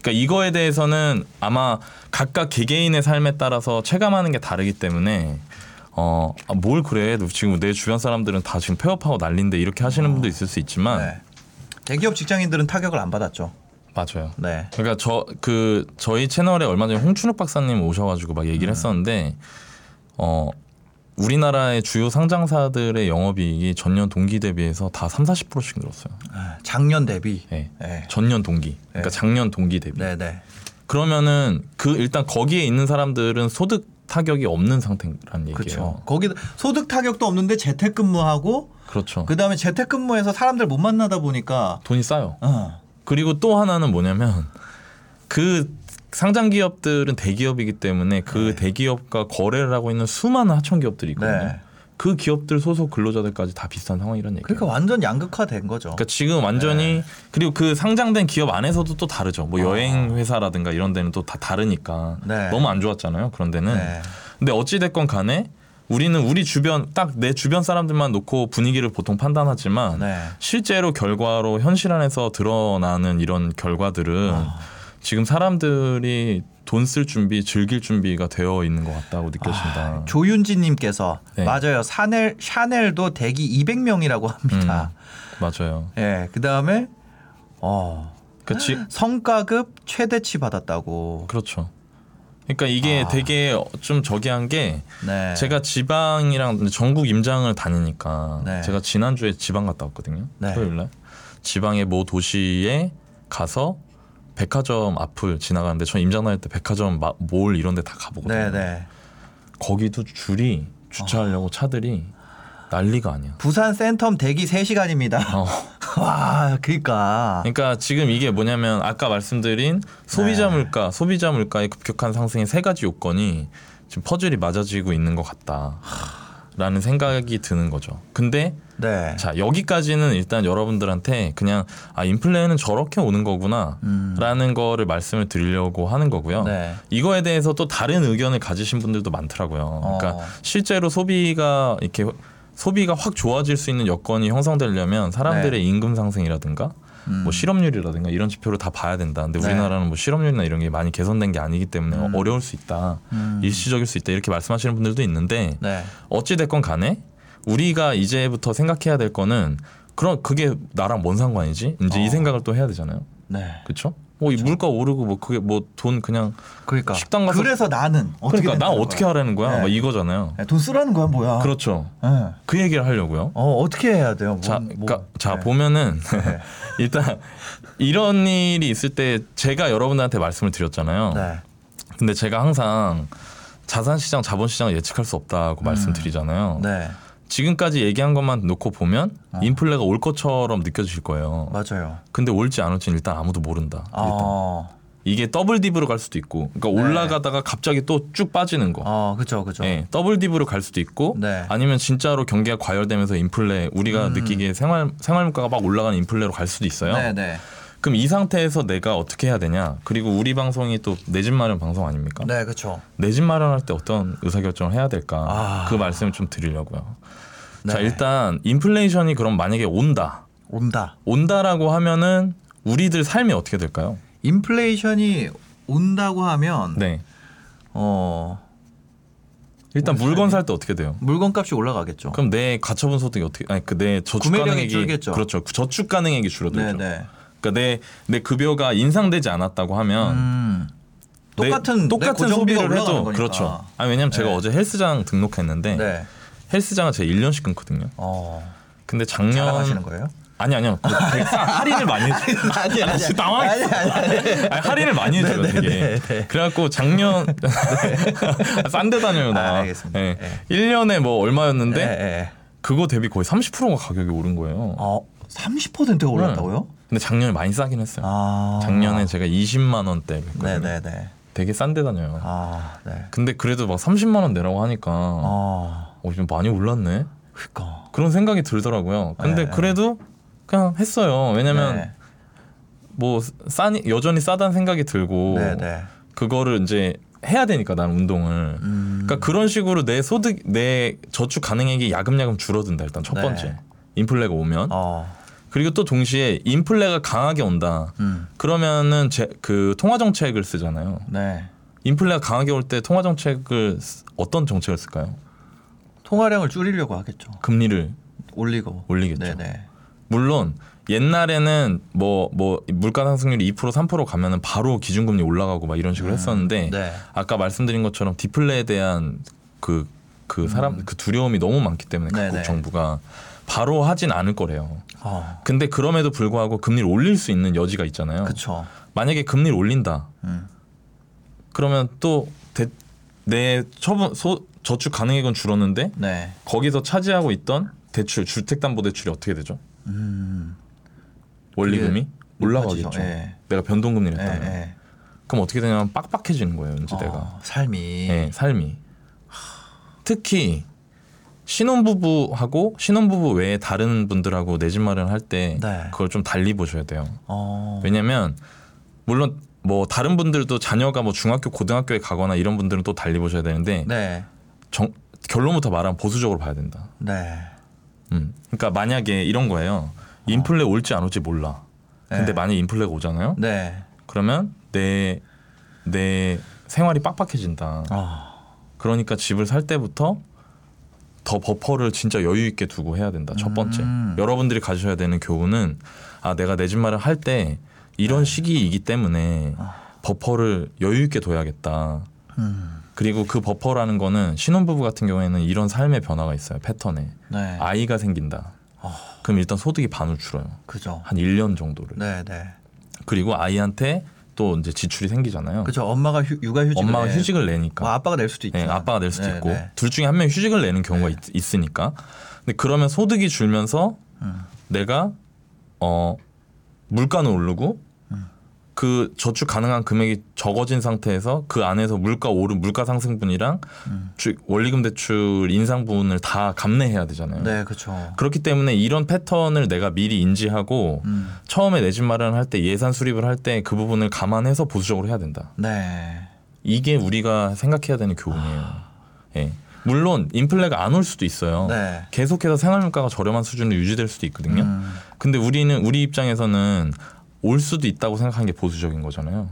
그러니까 이거에 대해서는 아마 각각 개개인의 삶에 따라서 체감하는 게 다르기 때문에 어, 아, 뭘 그래? 너 지금 내 주변 사람들은 다 지금 폐업하고 난린데 이렇게 하시는 분도 있을 수 있지만 네. 대기업 직장인들은 타격을 안 받았죠. 맞아요. 네. 그러니까 저 그 저희 채널에 얼마 전에 홍춘욱 박사님 오셔가지고 막 음. 얘기를 했었는데 어 우리나라의 주요 상장사들의 영업이익이 전년 동기 대비해서 다 3, 40%씩 늘었어요. 아, 작년 대비. 예. 네. 전년 동기. 그러니까 네. 작년 동기 대비. 네, 네. 그러면은 그 일단 거기에 있는 사람들은 소득 타격이 없는 상태라는 얘기예요. 그렇죠. 거기 소득 타격도 없는데 재택근무하고 그렇죠. 그 다음에 재택근무해서 사람들 못 만나다 보니까 돈이 싸요. 어. 그리고 또 하나는 뭐냐면 그 상장 기업들은 대기업이기 때문에 그 대기업과 거래를 하고 있는 수많은 하청 기업들이 있거든요. 네. 그 기업들 소속 근로자들까지 다 비슷한 상황이라는 얘기예요. 그러니까 완전 양극화된 거죠. 그러니까 지금 완전히 그리고 그 상장된 기업 안에서도 또 다르죠. 뭐 여행 회사라든가 이런 데는 또 다 다르니까 네. 너무 안 좋았잖아요. 그런 데는. 네. 근데 어찌 됐건 간에 우리는 우리 주변 딱 내 주변 사람들만 놓고 분위기를 보통 판단하지만 네. 실제로 결과로 현실 안에서 드러나는 이런 결과들은 지금 사람들이 돈 쓸 준비, 즐길 준비가 되어 있는 것 같다고 느껴진다. 아, 조윤지님께서 네. 맞아요. 샤넬 샤넬도 대기 200명이라고 합니다. 맞아요. 예, 그 다음에 어 그치? 성과급 최대치 받았다고. 그렇죠. 그러니까 이게 아. 되게 좀 저기한 게 네. 제가 지방이랑 전국 임장을 다니니까 네. 제가 지난주에 지방 갔다 왔거든요. 네. 토요일 날. 지방의 모 도시에 가서 백화점 앞을 지나가는데 전 임장 다닐 때 백화점 마- 몰 이런 데 다 가보거든요. 네, 네. 거기도 줄이 주차하려고 차들이 난리가 아니야. 부산 센텀 대기 3시간입니다. 어. 와, 그러니까. 그러니까 지금 이게 뭐냐면 아까 말씀드린 소비자 네. 물가, 소비자 물가의 급격한 상승의 세 가지 요건이 지금 퍼즐이 맞아지고 있는 것 같다 라는 생각이 드는 거죠. 근데 네. 자 여기까지는 일단 여러분들한테 그냥 아 인플레는 저렇게 오는 거구나라는 거를 말씀을 드리려고 하는 거고요. 음. 네. 이거에 대해서 또 다른 의견을 가지신 분들도 많더라고요. 그러니까 어. 실제로 소비가 이렇게 소비가 확 좋아질 수 있는 여건이 형성되려면 사람들의 임금 상승이라든가 네. 음. 뭐 실업률이라든가 이런 지표를 다 봐야 된다. 근데 네. 우리나라는 뭐 실업률이나 이런 게 많이 개선된 게 아니기 때문에 음. 어려울 수 있다. 음. 일시적일 수 있다. 이렇게 말씀하시는 분들도 있는데 네. 어찌 됐건 간에 우리가 이제부터 생각해야 될 거는 그럼 그게 나랑 뭔 상관이지? 이제 어. 이 생각을 또 해야 되잖아요. 네. 그렇죠? 뭐이 물가 오르고 뭐 그게 뭐 돈 그냥 그러니까. 식당 가서- 그래서 나는 어떻게 그러니까 나 어떻게 거야? 하라는 거야? 네. 뭐 이거잖아요. 네, 돈 쓰라는 거야, 뭐야? 그렇죠. 네. 그 얘기를 하려고요. 어, 어떻게 해야 돼요? 뭐, 자, 뭐, 그러니까 자 네. 보면은 네. 일단 이런 일이 있을 때 제가 여러분들한테 말씀을 드렸잖아요. 네. 근데 제가 항상 자산시장, 자본시장을 예측할 수 없다고 말씀드리잖아요. 음. 네. 지금까지 얘기한 것만 놓고 보면 어. 인플레가 올 것처럼 느껴질 거예요. 맞아요. 근데 올지 안 올지는 일단 아무도 모른다. 일단. 어. 이게 double dip으로 갈 수도 있고, 그러니까 네. 올라가다가 갑자기 또 쭉 빠지는 거. 어, 그죠, 그죠. 예, double dip으로 갈 수도 있고, 네. 아니면 진짜로 경기가 과열되면서 인플레 우리가 음. 느끼기에 생활 생활 물가가 막 올라가는 인플레로 갈 수도 있어요. 네, 네. 그럼 이 상태에서 내가 어떻게 해야 되냐? 그리고 우리 방송이 또 내 집 마련 방송 아닙니까? 네, 그렇죠. 내 집 마련할 때 어떤 의사결정을 해야 될까? 아. 그 말씀을 좀 드리려고요. 네. 자 일단 인플레이션이 그럼 만약에 온다 온다. 온다라고 하면은 우리들 삶이 어떻게 될까요? 인플레이션이 온다고 하면 네 어, 일단 물건 살 때 어떻게 돼요? 물건값이 올라가겠죠. 그럼 내 가처분 소득이 어떻게 아니 그 내 저축 가능액이 줄겠죠. 그렇죠 저축 가능액이 네, 줄어들죠. 네. 그러니까 내 내 급여가 인상되지 않았다고 하면 음. 내- 똑같은 똑같은 소비를 해도 거니까. 그렇죠. 아 왜냐면 제가 네. 어제 헬스장 등록했는데 네. 헬스장은 제가 1년씩 끊거든요. 어. 근데 작년 자랑하시는 거예요? 아니 아니요. 그 할인을 많이 해. 아니, 아, 진짜 당황했어. 아니, 아니, 아니. 아니, 할인을 많이 해 줘요 네, 되게. 네, 네. 그래 갖고 작년 싼데 다녀요 나. 아, 알겠습니다. 예. 네. 1년에 뭐 얼마였는데 네, 네. 그거 대비 거의 30%가 가격이 오른 거예요. 어, 30%가 올랐다고요? 근데 작년에 많이 싸긴 했어요. 아. 작년에 제가 20만 원대 네, 네, 네. 되게 싼 데 다녀요. 아, 네. 근데 그래도 막 30만 원 내라고 하니까 아. 어, 좀 많이 올랐네. 그니까. 그런 생각이 들더라고요. 근데 네. 그래도 그냥 했어요. 왜냐면 네. 뭐 싸니 여전히 싸다는 생각이 들고 네, 네. 그거를 이제 해야 되니까 나는 운동을. 음. 그러니까 그런 식으로 내 소득 내 저축 가능액이 야금야금 줄어든다 일단 첫 네. 번째 인플레가 오면 어. 그리고 또 동시에 인플레가 강하게 온다 음. 그러면은 제, 그 통화 정책을 쓰잖아요 네. 인플레가 강하게 올 때 통화 정책을 쓰- 어떤 정책을 쓸까요 통화량을 줄이려고 하겠죠. 금리를 올리고. 올리겠죠. 네, 네. 물론 옛날에는 뭐 뭐 물가 상승률이 2% 3% 가면은 바로 기준금리 올라가고 막 이런 식으로 했었는데 네. 아까 말씀드린 것처럼 디플레에 대한 그그 사람 그 두려움이 너무 많기 때문에 각국 음. 네네. 정부가 바로 하진 않을 거래요. 어. 근데 그럼에도 불구하고 금리를 올릴 수 있는 여지가 있잖아요. 그쵸. 만약에 금리를 올린다. 음. 그러면 또내 처분 소, 저축 가능액은 줄었는데 네. 거기서 차지하고 있던 대출 주택담보대출이 어떻게 되죠? 음. 원리금이 올라가겠죠. 예. 내가 변동금리를 예, 했다면. 예. 그럼 어떻게 되냐면 빡빡해지는 거예요, 이제 내가. 어, 삶이. 예, 삶이. 특히 신혼부부하고 신혼부부 외에 다른 분들하고 내 집 마련할 때 네. 그걸 좀 달리 보셔야 돼요. 어. 왜냐면 물론 뭐 다른 분들도 자녀가 뭐 중학교 고등학교에 가거나 이런 분들은 또 달리 보셔야 되는데 네. 정- 결론부터 말하면 보수적으로 봐야 된다. 네. 음. 그러니까 만약에 이런 거예요. 인플레 올지 안 올지 몰라. 근데 네. 만약 인플레가 오잖아요. 네. 그러면 내 내 생활이 빡빡해진다. 아, 그러니까 집을 살 때부터 더 버퍼를 진짜 여유 있게 두고 해야 된다. 첫 번째. 음. 여러분들이 가지셔야 되는 교훈은 아 내가 내 집 마련 할때 이런 시기이기 때문에 버퍼를 여유 있게 둬야겠다. 음, 그리고 그 버퍼라는 거는 신혼부부 같은 경우에는 이런 삶의 변화가 있어요. 패턴에. 네, 아이가 생긴다. 그럼 일단 소득이 반으로 줄어요. 그죠. 한 1년 정도를. 네, 네. 그리고 아이한테 또 이제 지출이 생기잖아요. 그죠. 엄마가 휴, 육아 휴직을 엄마가 내. 휴직을 내니까. 뭐 아빠가 낼 수도 있죠. 예, 아빠가 낼 수도 네, 있고 네. 둘 중에 한 명이 휴직을 내는 경우가 있, 으니까 근데 그러면 소득이 줄면서 음. 내가 어 물가는 오르고 음. 그 저축 가능한 금액이 적어진 상태에서 그 안에서 물가 오른 물가 상승분이랑 음. 주- 원리금 대출 인상분을 다 감내해야 되잖아요. 네, 그렇죠. 그렇기 때문에 이런 패턴을 내가 미리 인지하고 음, 처음에 내 집 마련을 할때 예산 수립을 할 때 그 부분을 감안해서 보수적으로 해야 된다. 네. 이게 우리가 생각해야 되는 교훈이에요. 예. 물론 인플레가 안 올 수도 있어요. 네. 계속해서 생활물가가 저렴한 수준으로 유지될 수도 있거든요. 음, 근데 우리는 우리 입장에서는 올 수도 있다고 생각하는 게 보수적인 거잖아요.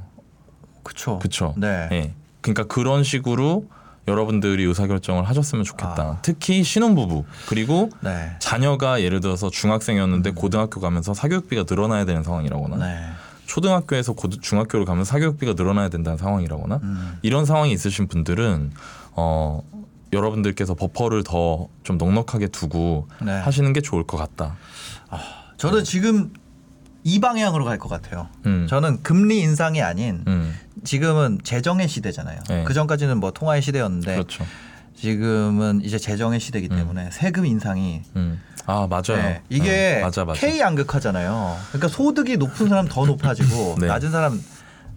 그쵸. 그렇죠. 네. 예. 그러니까 그런 식으로 여러분들이 의사결정을 하셨으면 좋겠다. 아. 특히 신혼부부 그리고 네. 자녀가 예를 들어서 중학생이었는데 고등학교 가면서 사교육비가 늘어나야 되는 상황이라거나 네. 초등학교에서 고등 중학교를 가면 사교육비가 늘어나야 된다는 상황이라거나 음, 이런 상황이 있으신 분들은 어 여러분들께서 버퍼를 더 좀 넉넉하게 두고 네. 하시는 게 좋을 것 같다. 저는 지금 이 방향으로 갈 것 같아요. 음. 저는 금리 인상이 아닌 음, 지금은 재정의 시대잖아요. 네. 그 전까지는 뭐 통화의 시대였는데 그렇죠. 지금은 이제 재정의 시대이기 때문에 세금 인상이 음. 아 맞아요. 네, 이게 어, 맞아 맞아. K 양극화잖아요. 그러니까 소득이 높은 사람 더 높아지고 네. 낮은 사람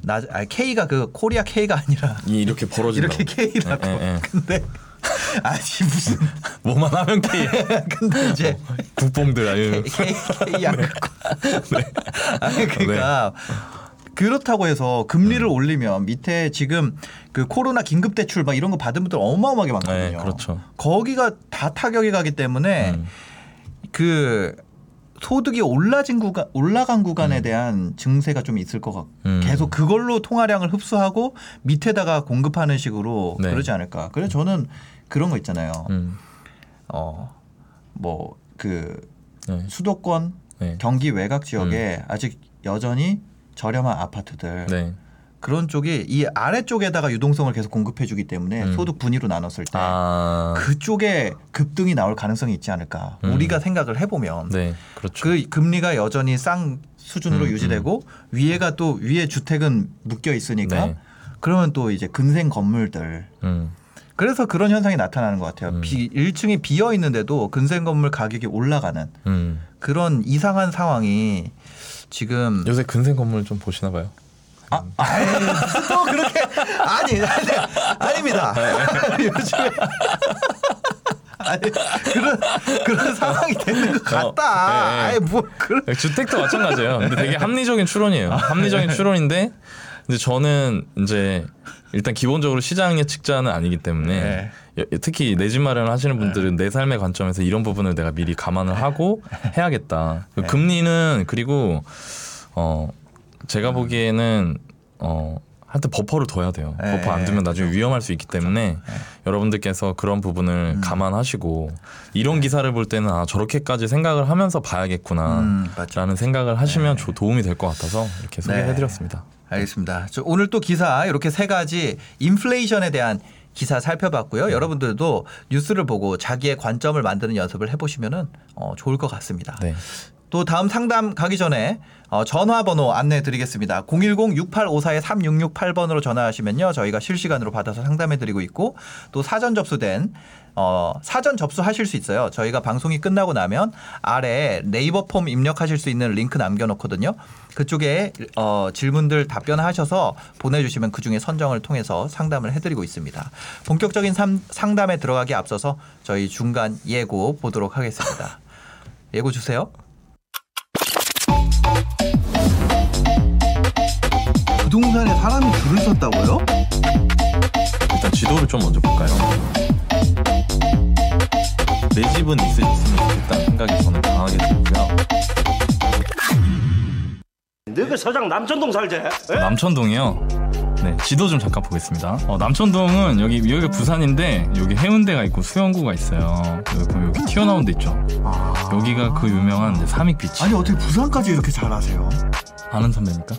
낮 아니 K가 그 코리아 K가 아니라 이 이렇게 벌어진다. 이렇게 K라고. 예, 예, 예. 근데 아니 무슨 뭐만 하면 K. 근데 이제 국뽕들 아유. K, K 양극화. 네. 아니 그러니까 그렇다고 해서 금리를 올리면 밑에 지금 그 코로나 긴급 대출 막 이런 거 받은 분들 어마어마하게 많거든요. 네, 그렇죠. 거기가 다 타격이 가기 때문에 음. 그 소득이 올라진 구간 올라간 구간에 대한 증세가 좀 있을 것 같고 음. 계속 그걸로 통화량을 흡수하고 밑에다가 공급하는 식으로 네. 그러지 않을까. 그래서 저는 그런 거 있잖아요. 음. 어뭐 그 네. 수도권 네. 경기 외곽 지역에 아직 여전히 저렴한 아파트들 네. 그런 쪽이 이 아래쪽에다가 유동성을 계속 공급해주기 때문에 음. 소득 분위로 나눴을 때 아. 그쪽에 급등이 나올 가능성이 있지 않을까. 음. 우리가 생각을 해보면 네. 그렇죠. 그 금리가 여전히 쌍 수준으로 음, 유지되고 위에가 또 위에 주택은 묶여 있으니까 네. 그러면 또 이제 근생 건물들 음. 그래서 그런 현상이 나타나는 것 같아요. 음. 비, 1층이 비어 있는데도 근생 건물 가격이 올라가는 음. 그런 이상한 상황이 지금 요새 근생 건물 좀 보시나 봐요. 아, 아이, 또 그렇게 아니, 아니 아닙니다. 요즘에 아니 그런 그런 상황이 되는 것 같다. 어, 예, 예. 아니 뭐 그런 주택도 마찬가지예요. 근데 되게 합리적인 추론이에요. 합리적인 추론인데 이제 저는 이제 일단 기본적으로 시장 예측자는 아니기 때문에 네. 여- 특히 내 집 마련을 하시는 분들은 내 삶의 관점에서 이런 부분을 내가 미리 감안을 하고 해야겠다. 네. 금리는 그리고 어 제가 보기에는 어 하여튼 버퍼를 둬야 돼요. 네, 버퍼 안 두면 나중에 위험할 수 있기 때문에 여러분들께서 그런 부분을 음. 감안하시고 이런 기사를 볼 때는 아 저렇게까지 생각을 하면서 봐야겠구나. 음. 라는 생각을 하시면 조- 도움이 될 것 같아서 이렇게 소개해드렸습니다. 알겠습니다. 저 오늘 또 기사 이렇게 세 가지 인플레이션에 대한 기사 살펴봤고요. 여러분들도 뉴스를 보고 자기의 관점을 만드는 연습을 해보시면은 어, 좋을 것 같습니다. 네. 또 다음 상담 가기 전에 어, 전화번호 안내해 드리겠습니다. 010-6854-3668번으로 전화하시면요. 저희가 실시간으로 받아서 상담해 드리고 있고 또 사전 접수된 어, 사전 접수하실 수 있어요. 저희가 방송이 끝나고 나면 아래에 네이버 폼 입력하실 수 있는 링크 남겨놓거든요. 그쪽에 어, 질문들 답변하셔서 보내주시면 그 중에 선정을 통해서 상담을 해드리고 있습니다. 본격적인 삼- 상담에 들어가기 앞서서 저희 중간 예고 보도록 하겠습니다. 예고 주세요. 부동산에 사람이 줄을 섰다고요? 일단 지도를 좀 먼저 볼까요? 내 집은 있으셨으면 좋겠다는 생각이 저는 강하게 들고요. 그 서장 남천동 살제? 예? 남천동이요. 네, 지도 좀 잠깐 보겠습니다. 어, 남천동은 여기 여기가 부산인데 여기 해운대가 있고 수영구가 있어요. 여기, 여기 튀어나온 데 있죠. 여기가 그 유명한 이제 삼익 비치. 아니 어떻게 부산까지 이렇게 잘 아세요? 아는 선배니까.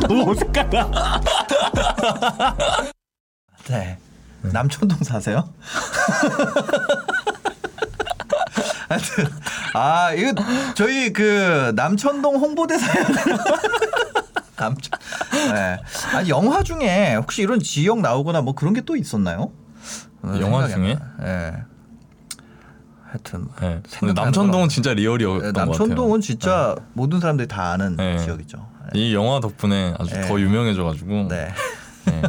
너무 어색하다. 네. 남천동 사세요? 하여튼 아 이거 저희 그 남천동 홍보대사야 남천. 네. 아니 영화 중에 혹시 이런 지역 나오거나 뭐 그런 게 또 있었나요? 영화 생각이 중에? 네. 하여튼 네. 근데 남천동은 진짜 리얼이었던 네, 것 같아요. 남천동은 진짜 모든 사람들이 다 아는 네. 지역이죠. 네. 이 영화 덕분에 아주 네. 더 유명해져가지고. 네. 네.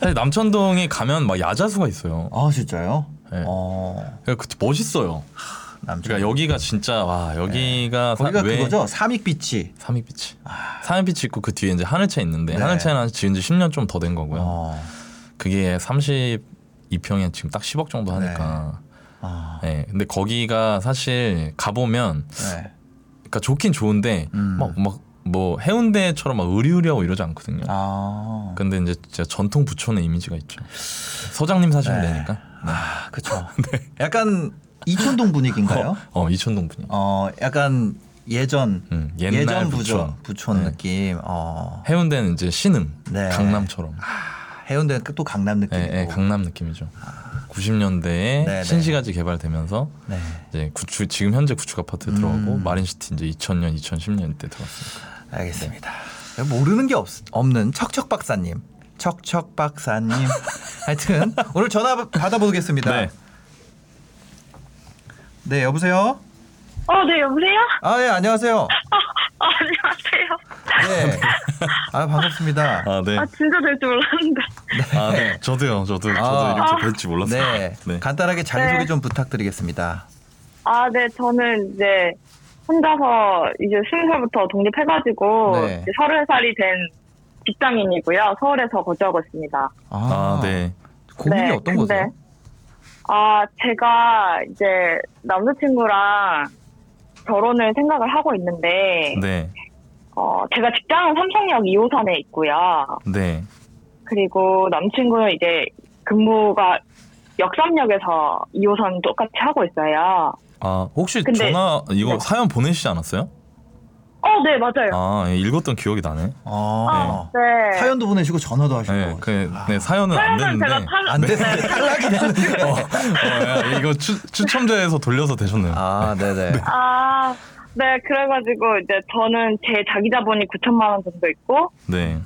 사실 남천동에 가면 막 야자수가 있어요. 아 진짜요? 네. 어. 그러니까 그 멋있어요. 남천. 그러니까 여기가 진짜 와 여기가 사- 거기가 왜 그거죠. 삼익 비치. 삼익비치. 삼익비치 있고 그 뒤에 이제 하늘차 있는데 네. 하늘차는 지은 지 10년 좀 더 된 거고요. 어. 그게 32평에 지금 딱 10억 정도 하니까. 아. 네. 근데 거기가 사실 가보면 네. 그러니까 좋긴 좋은데 음. 막 막 뭐 해운대처럼 막 의리의리하고 이러지 않거든요. 아. 근데 이제 진짜 전통 부촌의 이미지가 있죠. 서장님 사시면 네. 되니까. 아, 그렇죠. 약간 이촌동 분위기인가요? 어 이촌동 분이. 어, 약간 예전 음, 예전 부촌. 부촌 네. 느낌. 어. 해운대는 이제 신흥, 네. 강남처럼. 해운대는 또 강남 예, 느낌이고. 예, 강남 느낌이죠. 90년대에 네, 네. 신시가지 개발되면서 네. 이제 구축 지금 현재 구축 아파트 들어가고 음. 마린시티 이제 2000년, 2010년 때 들어갔습니다. 알겠습니다. 모르는 게 없, 없는 척척 박사님. 척척 박사님. 하여튼 오늘 전화 받아보겠습니다. 네. 네, 여보세요? 어, 네, 여보세요? 아, 예, 안녕하세요. 아, 안녕하세요. 네. 아, 반갑습니다. 아, 네. 아, 진짜 될 줄 몰랐는데. 아, 네. 저도요. 저도 저도 아. 이렇게 뵐지 몰랐어요. 네. 네. 간단하게 자기소개 네. 좀 부탁드리겠습니다. 아, 네, 저는 이제 혼자서 이제 스무 살부터 독립해가지고 네. 이제 서른 살이 된 직장인이고요. 서울에서 거주하고 있습니다. 아, 네. 고민이 네, 어떤 근데, 거세요? 아, 제가 이제 남자친구랑 결혼을 생각을 하고 있는데, 네. 어, 제가 직장은 삼성역 2호선에 있고요. 네. 그리고 남친구는 이제 근무가 역삼역에서 2호선 똑같이 하고 있어요. 아, 혹시 근데- 전화 이거 네. 사연 보내시지 않았어요? 어, 네, 맞아요. 아, 예, 읽었던 기억이 나네. 아, 네. 사연도 보내시고 아. 전화도 하시고. 네, 그, 네, 사연은 안 사연은 됐는데. 제가 탈, 안 됐는데 네. 탈락이 됐는데. 어, 어, 야, 이거 추, 추첨자에서 돌려서 되셨네요. 아, 네네. 아, 네, 그래가지고 이제 저는 제 자기 자본이 9천만 원 정도 있고, 네.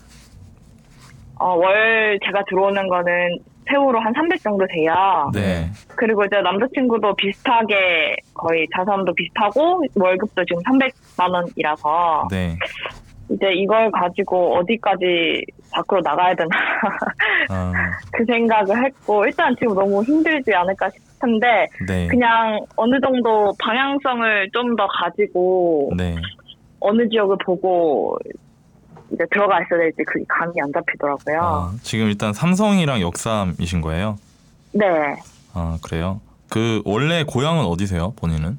어, 월 제가 들어오는 거는 세후로 한300 정도 돼요. 네. 그리고 이제 남자친구도 비슷하게 거의 자산도 비슷하고 월급도 지금 300만 원이라서 네. 이제 이걸 가지고 어디까지 밖으로 나가야 되나 아, 그 생각을 했고 일단 지금 너무 힘들지 않을까 싶은데 네. 그냥 어느 정도 방향성을 좀 더 가지고 네. 어느 지역을 보고 이제 들어가 있어야 될지 그게 감이 안 잡히더라고요. 아, 지금 일단 삼성이랑 역삼이신 거예요? 네, 아, 그래요? 그 원래 고향은 어디세요? 본인은?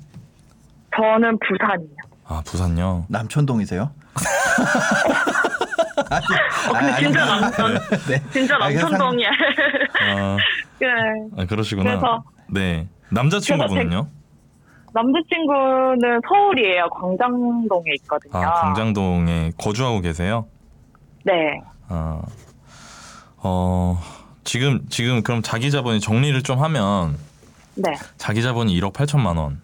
저는 부산이요. 아, 부산요. 남천동이세요? 아니, 어, 근데 아, 진짜 아니, 남천, 네. 진짜 아, 그냥 남천동이야. 아, 네. 아, 그러시구나. 그래서- 네. 남자친구분은요? 남자친구는 서울이에요. 광장동에 있거든요. 아, 광장동에 거주하고 계세요? 네. 아, 어, 지금, 지금 그럼 자기 자본이 정리를 좀 하면 네. 자기 자본이 1억 8천만 원.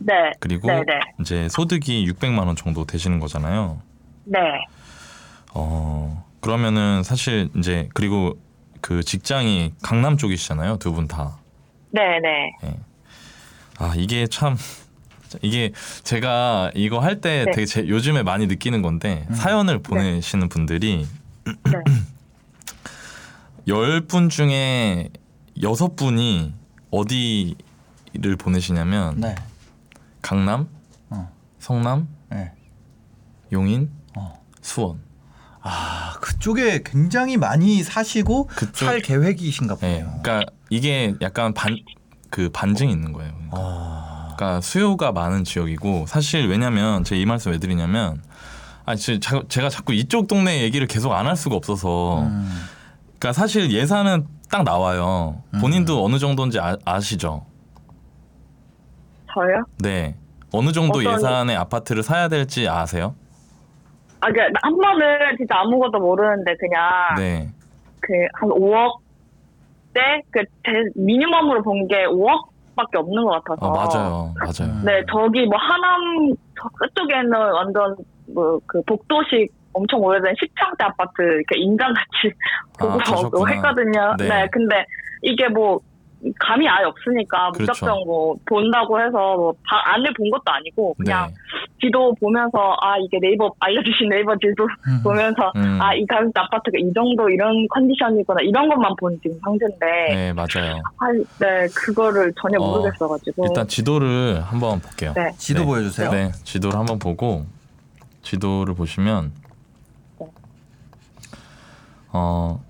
네. 그리고 네, 네. 이제 소득이 600만 원 정도 되시는 거잖아요. 네. 어, 그러면은 사실 이제 그리고 그 직장이 강남 쪽이시잖아요. 두 분 다. 네, 네. 아, 이게 참 이게 제가 이거 할 때 네. 되게 제, 요즘에 많이 느끼는 건데 사연을 보내시는 분들이 네. 열분 중에 여섯 분이 어디를 보내시냐면 네. 강남, 어. 성남, 네. 용인, 어. 수원. 아, 그쪽에 굉장히 많이 사시고 그쪽- 살 계획이신가 네, 보네요. 그러니까 이게 약간 반 그 반증이 있는 거예요. 그러니까. 아, 그러니까 수요가 많은 지역이고 사실 왜냐면 제가 이 말씀 왜 드리냐면 아, 제가 자꾸 이쪽 동네 얘기를 계속 안 할 수가 없어서. 음. 그러니까 사실 예산은 딱 나와요. 본인도 어느 정도인지 아, 아시죠? 저요? 네. 어느 정도 어떤- 예산의 아파트를 사야 될지 아세요? 아, 그한 번은 진짜 아무것도 모르는데 그냥 네. 그한 5억 대그 미니멈으로 본 게 5억 밖에 없는 것 같아서. 어, 맞아요. 맞아요. 네, 저기 뭐 하남 저 끝쪽에는 완전 뭐 그 복도식 엄청 오래된 10평대 아파트 이렇게 인장같이 아, 보고 가셨구나. 했거든요. 네. 네. 근데 이게 뭐 감이 아예 없으니까 그렇죠. 무작정 뭐 본다고 해서 뭐 바- 안을 본 것도 아니고 그냥 네. 지도 보면서 아 이게 네이버 알려주신 네이버 지도 음. 보면서 음. 아이 가격 아파트가 이 정도 이런 컨디션이구나 이런 것만 본 지금 상태인데 네, 맞아요. 아, 네 그거를 전혀 어, 모르겠어가지고 일단 지도를 한번 볼게요. 네. 지도 네. 보여주세요. 네, 지도를 한번 보고 지도를 보시면 네. 어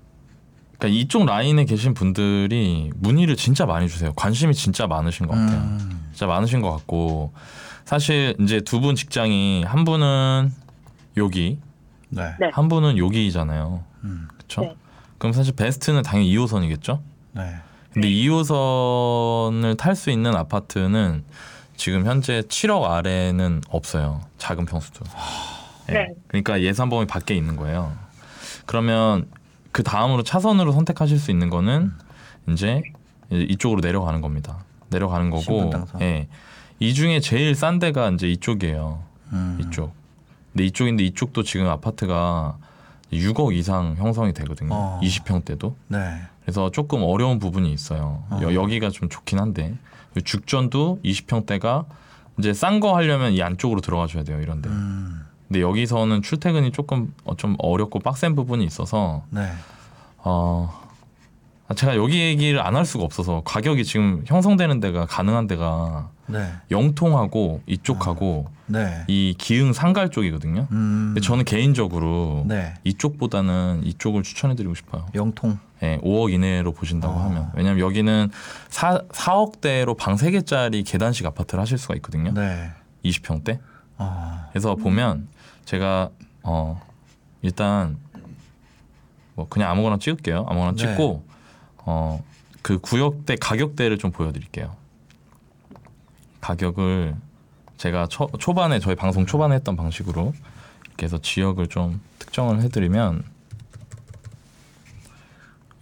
그러니까 이쪽 라인에 계신 분들이 문의를 진짜 많이 주세요. 관심이 진짜 많으신 것 같아요. 음. 진짜 많으신 것 같고 사실 이제 두 분 직장이 한 분은 여기, 네. 네. 한 분은 여기잖아요. 음. 그렇죠? 네. 그럼 사실 베스트는 당연히 2호선이겠죠? 네. 근데 2호선을 탈 수 있는 아파트는 지금 현재 7억 아래는 없어요. 작은 평수도. 네. 그러니까 예산 범위 밖에 있는 거예요. 그러면 그 다음으로 차선으로 선택하실 수 있는 거는 이제 이쪽으로 내려가는 겁니다. 내려가는 거고. 예. 이 중에 제일 싼 데가 이제 이쪽이에요. 음. 이쪽. 근데 이쪽인데 이쪽도 지금 아파트가 6억 이상 형성이 되거든요. 어. 20평대도. 네. 그래서 조금 어려운 부분이 있어요. 어. 여, 여기가 좀 좋긴 한데 죽전도 20평대가 이제 싼 거 하려면 이 안쪽으로 들어가줘야 돼요. 이런데. 음. 근데 여기서는 출퇴근이 조금 어, 좀 어렵고 빡센 부분이 있어서 네. 어 제가 여기 얘기를 안 할 수가 없어서 가격이 지금 형성되는 데가 가능한 데가 네. 영통하고 이쪽하고 네. 이 기흥 상갈 쪽이거든요. 음. 근데 저는 개인적으로 네. 이쪽보다는 이쪽을 추천해드리고 싶어요. 영통. 예, 5억 이내로 보신다고 어. 하면 왜냐면 여기는 4, 4억대로 방 3개짜리 계단식 아파트를 하실 수가 있거든요. 네. 20평대. 어. 그래서 보면 제가 어 일단 뭐 그냥 아무거나 찍을게요. 아무거나 네. 찍고 어 그 구역대 가격대를 좀 보여드릴게요. 가격을 제가 초, 초반에 저희 방송 초반에 했던 방식으로 이렇게 해서 지역을 좀 특정을 해드리면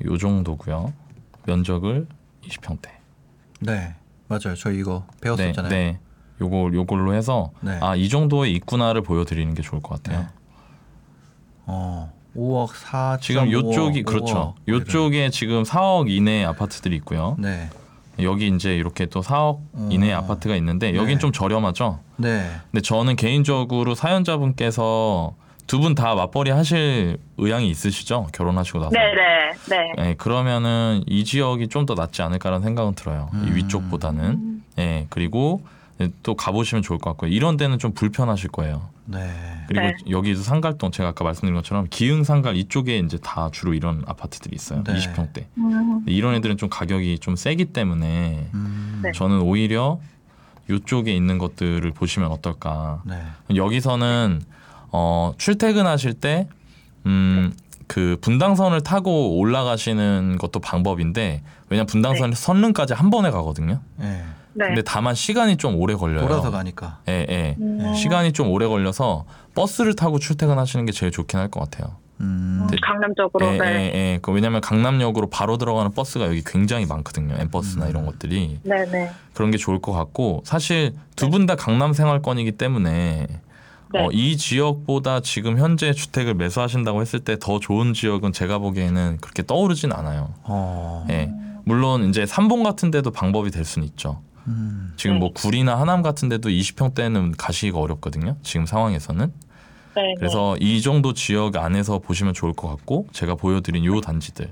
요 정도고요. 면적을 20평대. 네. 맞아요. 저 이거 배웠었잖아요. 네, 네. 요거 요걸로 해서 네. 아이 정도에 있구나를 보여드리는 게 좋을 것 같아요. 네. 어. 5억 4 지금 요쪽이 그렇죠. 요쪽에 지금 4억 이내 아파트들이 있고요. 네. 여기 이제 이렇게 또 4억 어. 이내 아파트가 있는데 여긴 네. 좀 저렴하죠. 네. 근데 저는 개인적으로 사연자분께서 두 분 다 맞벌이 하실 의향이 있으시죠? 결혼하시고 나서. 네 네 네. 네, 그러면은 이 지역이 좀 더 낫지 않을까라는 생각은 들어요. 이 음. 위쪽보다는. 예, 그리고 또 가보시면 좋을 것 같고요. 이런 데는 좀 불편하실 거예요. 네. 그리고 네. 여기도 상갈동 제가 아까 말씀드린 것처럼 기흥 상갈 이쪽에 이제 다 주로 이런 아파트들이 있어요. 네. 20평대. 음, 이런 애들은 좀 가격이 좀 세기 때문에 음. 네. 저는 오히려 이쪽에 있는 것들을 보시면 어떨까. 네. 여기서는 어, 출퇴근하실 때 음, 그 분당선을 타고 올라가시는 것도 방법인데 왜냐 면 분당선 선릉까지 한 번에 가거든요. 네. 네. 근데 다만 시간이 좀 오래 걸려요. 돌아서 가니까. 예, 예. 음, 시간이 좀 오래 걸려서 버스를 타고 출퇴근하시는 게 제일 좋긴 할 것 같아요. 음. 음, 강남 쪽으로 예, 네. 예, 예. 그 왜냐면 강남역으로 바로 들어가는 버스가 여기 굉장히 많거든요. 엠버스나 음. 이런 것들이 네 네. 그런 게 좋을 것 같고 사실 두 분 다 강남 생활권이기 때문에 네. 어, 이 지역보다 지금 현재 주택을 매수하신다고 했을 때 더 좋은 지역은 제가 보기에는 그렇게 떠오르진 않아요. 어. 예. 물론 이제 삼봉 같은 데도 방법이 될 수는 있죠. 음. 지금 네. 뭐 구리나 하남 같은 데도 20평대는 가시기가 어렵거든요. 지금 상황에서는. 네. 그래서 이 정도 지역 안에서 보시면 좋을 것 같고 제가 보여드린 요 단지들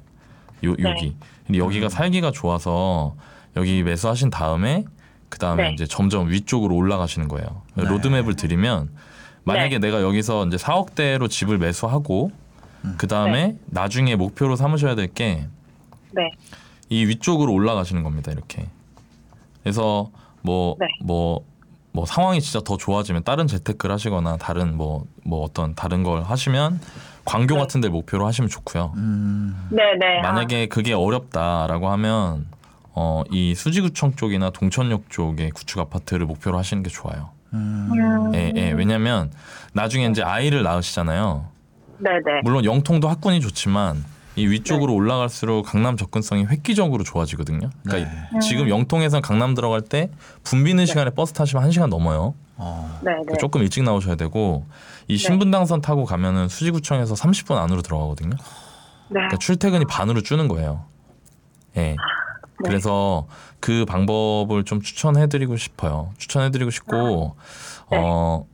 요 네. 여기 근데 여기가 음. 살기가 좋아서 여기 매수하신 다음에 그 다음에 네. 이제 점점 위쪽으로 올라가시는 거예요 네. 로드맵을 드리면 만약에 내가 여기서 이제 4억대로 집을 매수하고 음. 그 다음에 나중에 목표로 삼으셔야 될게이 네. 위쪽으로 올라가시는 겁니다 이렇게 그래서 뭐뭐 네. 뭐 상황이 진짜 더 좋아지면 다른 재테크를 하시거나 다른 뭐 뭐 어떤 다른 걸 하시면 광교 네. 같은 데 목표로 하시면 좋고요. 음. 네네. 만약에 그게 어렵다라고 하면 어, 이 수지구청 쪽이나 동천역 쪽의 구축 아파트를 목표로 하시는 게 좋아요. 음. 음, 예, 예. 왜냐면 나중에 이제 아이를 낳으시잖아요. 네네. 물론 영통도 학군이 좋지만 이 위쪽으로 올라갈수록 강남 접근성이 획기적으로 좋아지거든요. 그러니까 네. 지금 영통에서 강남 들어갈 때 붐비는 시간에 버스 타시면 1시간 넘어요. 어. 네네. 그러니까 조금 일찍 나오셔야 되고 이 네. 신분당선 타고 가면은 수지구청에서 30분 안으로 들어가거든요. 네. 그러니까 출퇴근이 반으로 줄는 거예요. 예. 네. 그래서 그 방법을 좀 추천해드리고 싶어요. 추천해드리고 싶고 네. 어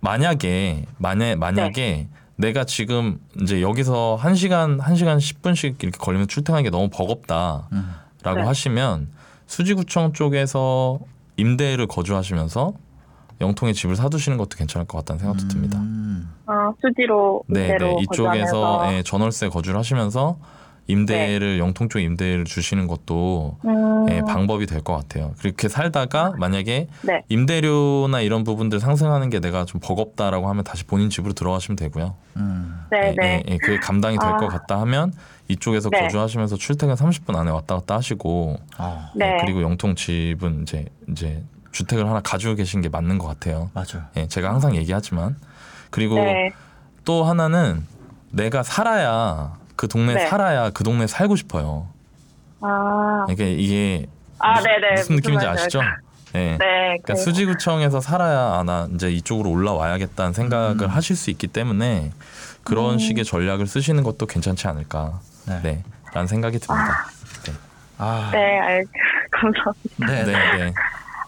만약에 만약 만약에 내가 지금 이제 여기서 한 시간 한 시간 10분씩 이렇게 걸리면 출퇴근하기 너무 버겁다라고 음. 네. 하시면 수지구청 쪽에서 임대를 거주하시면서 영통에 집을 사두시는 것도 괜찮을 것 같다는 생각도 듭니다. 음. 어, 수지로 네, 네. 이쪽에서 거주하면서. 예, 전월세 거주를 하시면서 임대를 영통 쪽 임대를 주시는 것도 음, 예, 방법이 될 것 같아요. 그렇게 살다가 만약에 네. 임대료나 이런 부분들 상승하는 게 내가 좀 버겁다라고 하면 다시 본인 집으로 들어가시면 되고요. 음. 네네. 예, 예, 예, 그게 감당이 될 아. 것 같다 하면 이쪽에서 네. 거주하시면서 출퇴근 30분 안에 왔다 갔다 하시고 어. 예, 네. 그리고 영통 집은 이제 이제 주택을 하나 가지고 계신 게 맞는 것 같아요. 맞아요. 예, 제가 항상 얘기하지만 그리고 네. 또 하나는 내가 살아야 그 동네 네. 살아야 그 동네 살고 싶어요. 아, 이게 이게 아, 무슨, 네네. 무슨 느낌인지 말인지 아시죠? 네. 네. 그러니까 그- 수지구청에서 살아야 아, 나 이제 이쪽으로 올라와야겠다는 생각을 음. 하실 수 있기 때문에 그런 음. 식의 전략을 쓰시는 것도 괜찮지 않을까. 네. 네. 라는 생각이 듭니다. 아. 네, 알, 감사합니다. 네. 네, 네.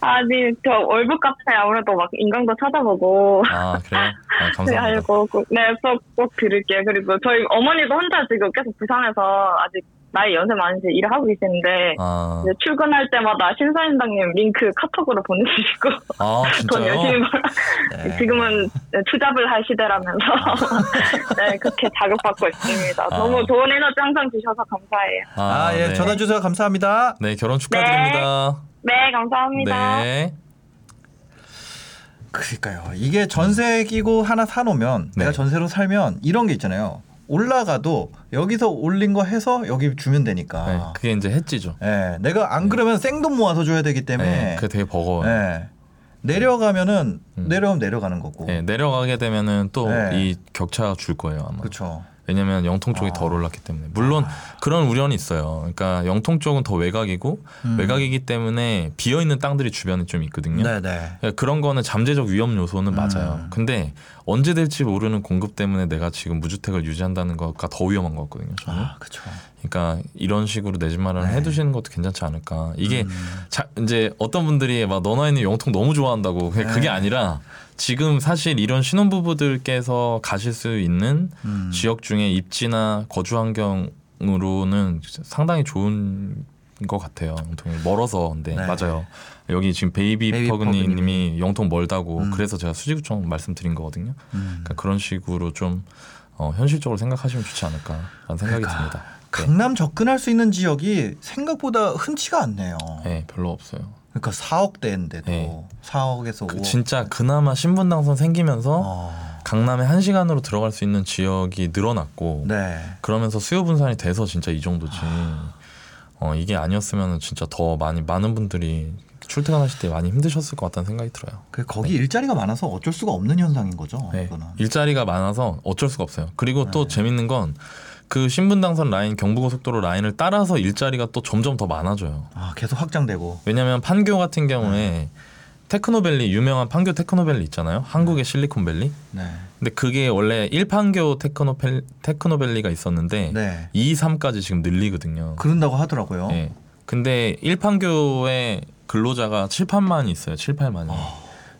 아니, 저 월북 카페 아무래도 막 인강도 찾아보고. 아, 그래요? 아, 네, 감사합니다. 알고, 꼭- 네, 꼭, 꼭 들을게요. 그리고 저희 어머니도 혼자 지금 계속 부산에서 아직 나이 연세 많으시 일을 하고 계시는데, 아, 이제 출근할 때마다 신사임당님 링크 카톡으로 보내주시고, 아 돈 열심히? 벌, 네. 지금은 투잡을 할 시대라면서, 네, 그렇게 자극받고 있습니다. 아. 너무 좋은 에너지 항상 주셔서 감사해요. 아, 예. 네. 전화 주셔서 감사합니다. 네, 결혼 축하드립니다. 네, 감사합니다. 네. 그러니까요. 이게 전세 끼고 하나 사놓으면 네. 내가 전세로 살면 이런 게 있잖아요. 올라가도 여기서 올린 거 해서 여기 주면 네, 되니까. 그게 이제 해지죠. 예, 내가 안 그러면 생돈 모아서 줘야 되기 때문에 네, 그게 되게 버거워요. 예, 내려가면은 음. 내려오면 내려가는 거고. 네, 내려가게 되면은 또이 네. 격차가 줄 거예요 아마. 그렇죠. 왜냐면 영통 쪽이 아. 덜 올랐기 때문에. 물론 그런 우려는 있어요. 그러니까 영통 쪽은 더 외곽이고 음. 외곽이기 때문에 비어 있는 땅들이 주변에 좀 있거든요. 네네. 그러니까 그런 거는 잠재적 위험 요소는 음. 맞아요. 근데 언제 될지 모르는 공급 때문에 내가 지금 무주택을 유지한다는 것과 더 위험한 것 같거든요. 저는. 아, 그렇죠. 그러니까 이런 식으로 내 집 마련을 네. 해두시는 것도 괜찮지 않을까. 이게 음. 자, 이제 어떤 분들이 막 너나이는 영통 너무 좋아한다고 그게, 그게 네. 아니라 지금 사실 이런 신혼부부들께서 가실 수 있는 음. 지역 중에 입지나 거주 환경으로는 상당히 좋은 것 같아요. 영통이 멀어서 근데 네. 맞아요. 여기 지금 베이비, 베이비 퍼그니님이 영통 멀다고 음. 그래서 제가 수지구청 말씀드린 거거든요. 음. 그러니까 그런 식으로 좀 어, 현실적으로 생각하시면 좋지 않을까라는 생각이 그러니까. 듭니다. 네. 강남 접근할 수 있는 지역이 생각보다 흔치가 않네요. 네, 별로 없어요. 그러니까 4억대인데도 네. 4억에서 그 5억. 진짜 그나마 신분당선 생기면서 어. 강남에 한 시간으로 들어갈 수 있는 지역이 늘어났고 네. 그러면서 수요 분산이 돼서 진짜 이 정도지. 어 이게 아니었으면 진짜 더 많이 많은 분들이 출퇴근하실 때 많이 힘드셨을 것 같다는 생각이 들어요. 그 거기 일자리가 많아서 어쩔 수가 없는 현상인 거죠. 네. 일자리가 많아서 어쩔 수가 없어요. 그리고 또 네. 재밌는 건 그 신분당선 라인 경부고속도로 라인을 따라서 일자리가 또 점점 더 많아져요. 아, 계속 확장되고. 왜냐하면 판교 같은 경우에 테크노밸리 유명한 판교 테크노밸리 있잖아요. 한국의 실리콘밸리. 네. 근데 그게 원래 1판교 테크노펠, 테크노밸리가 있었는데 네. 2, 3까지 지금 늘리거든요. 그런다고 하더라고요. 예. 근데 1판교에 근로자가 7, 8만이 있어요. 7, 8만이.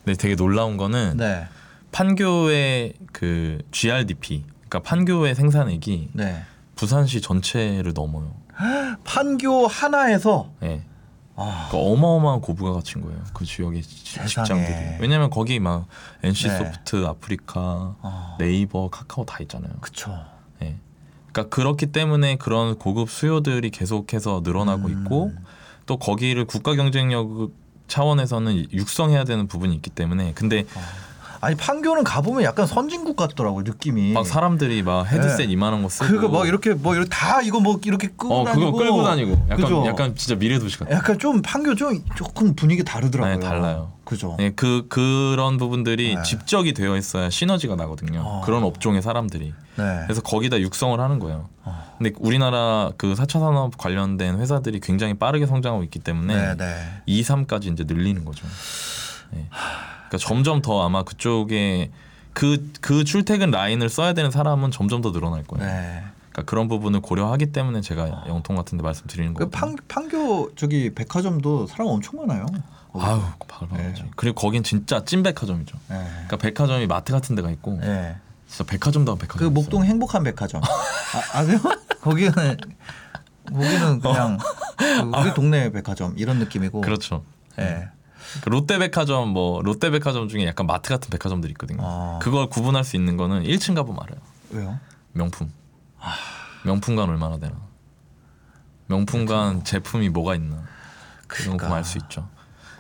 근데 되게 놀라운 거는 네. 판교의 그 GRDP, 그러니까 판교의 생산액이 네. 부산시 전체를 넘어요. 판교 하나에서 예. 아, 그러니까 어마어마한 고부가 갇힌 거예요. 그 지역의 지- 세상에. 직장들이. 왜냐면 거기 막 NC 네. 소프트, 아프리카, 아. 네이버, 카카오 다 있잖아요. 그쵸. 예. 그러니까 그렇기 때문에 그런 고급 수요들이 계속해서 늘어나고 음. 있고 또 거기를 국가 경쟁력 차원에서는 육성해야 되는 부분이 있기 때문에 근데 아 니 판교는 가보면 약간 선진국 같더라고 느낌이. 막 사람들이 막 헤드셋 네. 이만한 거 쓰고 그거 뭐 이렇게 뭐 이렇게 다 이거 뭐 이렇게 끄고 어 다니고. 그거 끌고 다니고 약간 그죠? 약간 진짜 미래 도시 같아. 약간 좀 판교 좀 조금 분위기 다르더라고요. 네, 달라요. 그죠. 네, 그 그런 부분들이 네. 집적이 되어 있어야 시너지가 나거든요. 어. 그런 업종의 사람들이. 네. 그래서 거기다 육성을 하는 거예요. 어. 근데 우리나라 그 4차 산업 관련된 회사들이 굉장히 빠르게 성장하고 있기 때문에 네, 네. 2, 3까지 이제 늘리는 거죠. 네. 그러니까 점점 더 아마 그쪽에 그, 그 출퇴근 라인을 써야 되는 사람은 점점 더 늘어날 거예요. 네. 그러니까 그런 부분을 고려하기 때문에 제가 영통 같은데 말씀드리는 그 거예요. 판, 판교 저기 백화점도 사람 엄청 많아요. 아유, 바글바글하지. 네. 그리고 거긴 진짜 찐 백화점이죠. 네. 그러니까 백화점이 마트 같은 데가 있고 네. 진짜 백화점도 백화점. 그 목동 행복한 백화점 아, 아세요? 거기는 거기는 그냥 그 우리 동네 백화점 이런 느낌이고. 그렇죠. 네. 그 롯데백화점 뭐 롯데백화점 중에 약간 마트 같은 백화점들이 있거든요. 아. 그걸 구분할 수 있는 거는 1층 가보면 알아요. 왜요? 명품. 명품관 얼마나 되나. 명품관 제품이 뭐가 있나. 그 정도 그러니까. 보면 알수 있죠.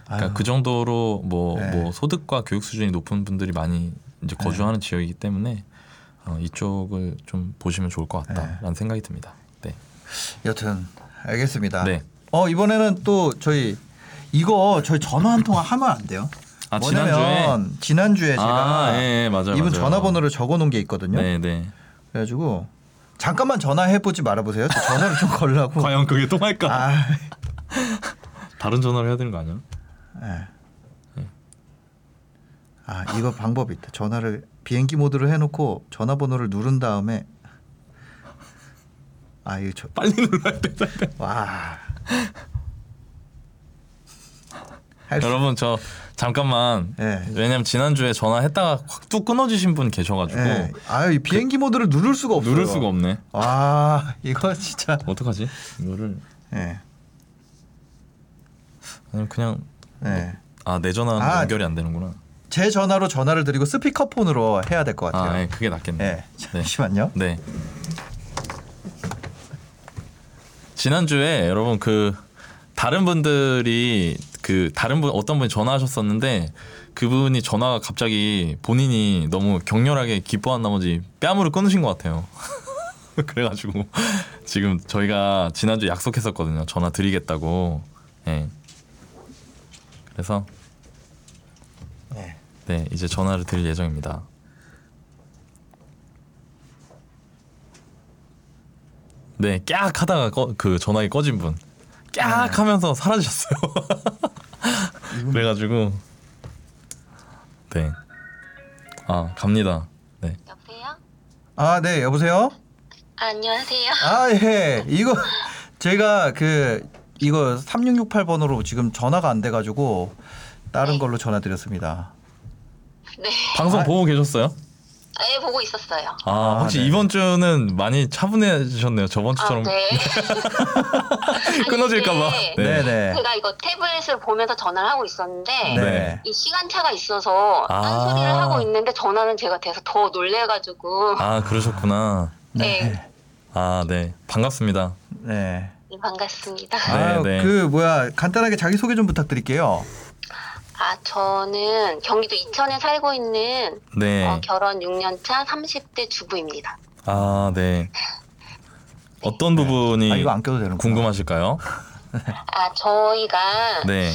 그러니까 아유. 그 정도로 뭐, 네. 뭐 소득과 교육 수준이 높은 분들이 많이 이제 거주하는 지역이기 때문에 어, 이쪽을 좀 보시면 좋을 것 같다라는 생각이 듭니다. 네. 여튼 알겠습니다. 네. 어 이번에는 또 저희 이거 저희 전화 한 통화 하면 안 돼요? 아, 뭐냐면 지난주에? 지난주에 제가 아, 예, 예, 맞아요. 이분 맞아요. 전화번호를 적어놓은 게 있거든요. 네, 네. 그래가지고 잠깐만 전화해 보지 말아보세요. 저 전화를 좀 걸라고. 과연 그게 통할까? 아, 다른 전화를 해야 되는 거 아니야? 예. 아 이거 방법이 있다. 전화를 비행기 모드로 해놓고 전화번호를 누른 다음에 아 이거 저, 빨리 눌러야 돼. 와. 여러분 저 잠깐만. 예. 왜냐면 지난주에 전화했다가 확 뚝 끊어지신 분 계셔가지고 예. 아유 이 비행기 모드를 누를 수가 없어요. 누를 수가 없네. 와 이거 진짜. 어떡하지? 이거를 예. 아니면 그냥 예. 아내 전화는 아, 연결이 안 되는구나. 제 전화로 전화를 드리고 스피커폰으로 해야 될 것 같아요. 아, 예, 그게 낫겠네. 예. 잠시만요. 네. 지난주에 여러분 그 다른 분들이 그 다른 분 어떤 분이 전화하셨었는데 그분이 전화가 갑자기 본인이 너무 격렬하게 기뻐한 나머지 뺨으로 끊으신 것 같아요. 그래가지고 지금 저희가 지난주 에 약속했었거든요. 전화 드리겠다고. 예. 그래서 네. 네 이제 전화를 드릴 예정입니다. 네, 깍 하다가 꺼, 그 전화기 꺼진 분, 깍 하면서 사라지셨어요. 그래가지고 네, 아 갑니다. 네, 여보세요? 아, 네, 여보세요? 아, 안녕하세요. 아, 예. 이거 제가 그 이거 3668번으로 지금 전화가 안 돼 가지고 다른 걸로 전화 드렸습니다. 네. 방송 아. 보고 계셨어요? 예, 보고 있었어요. 아, 혹시 네. 이번 주는 많이 차분해지셨네요. 저번 아, 주처럼 네. 끊어질까봐. 아니, 이게 네, 네. 제가 이거 태블릿을 보면서 전화를 하고 있었는데 네. 이 시간차가 있어서 아. 딴소리를 하고 있는데 전화는 제가 돼서 더 놀래가지고 아 그러셨구나. 네, 아 네, 반갑습니다. 네. 네, 반갑습니다. 아, 네. 그 뭐야 간단하게 자기 소개 좀 부탁드릴게요. 아, 저는 경기도 이천에 살고 있는 네, 어, 결혼 6년차 30대 주부입니다. 아 네. 어떤 부분이 아, 이거 안 껴도 되는 궁금하실까요? 아, 저희가 네,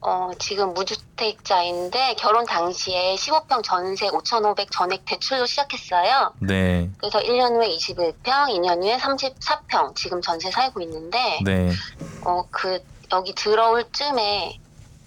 어, 지금 무주택자인데 결혼 당시에 15평 전세 5,500 전액 대출로 시작했어요. 네, 그래서 1년 후에 21평, 2년 후에 34평 지금 전세 살고 있는데 네, 어, 그 여기 들어올 쯤에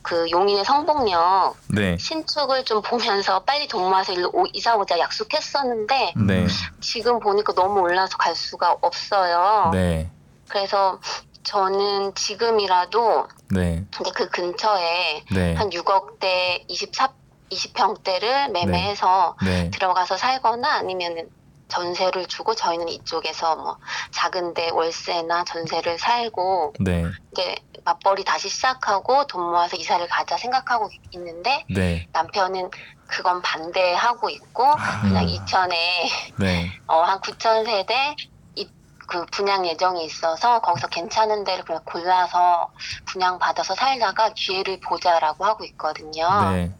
그 용인의 성북역 네, 신축을 좀 보면서 빨리 돈 모아서 일로 오- 이사 오자 약속했었는데 네, 지금 보니까 너무 올라서 갈 수가 없어요. 네, 그래서 저는 지금이라도 네, 근데 그 근처에 네, 한 6억대 24 20평대를 매매해서 네, 들어가서 살거나 아니면은 전세를 주고 저희는 이쪽에서 뭐 작은데 월세나 전세를 살고 네, 이제 맞벌이 다시 시작하고 돈 모아서 이사를 가자 생각하고 있는데 네, 남편은 그건 반대하고 있고 아, 그냥 음. 이천에 네, 어, 한 9천 세대 이- 그 분양 예정이 있어서 거기서 괜찮은 데를 그냥 골라서 분양 받아서 살다가 기회를 보자라고 하고 있거든요. 네.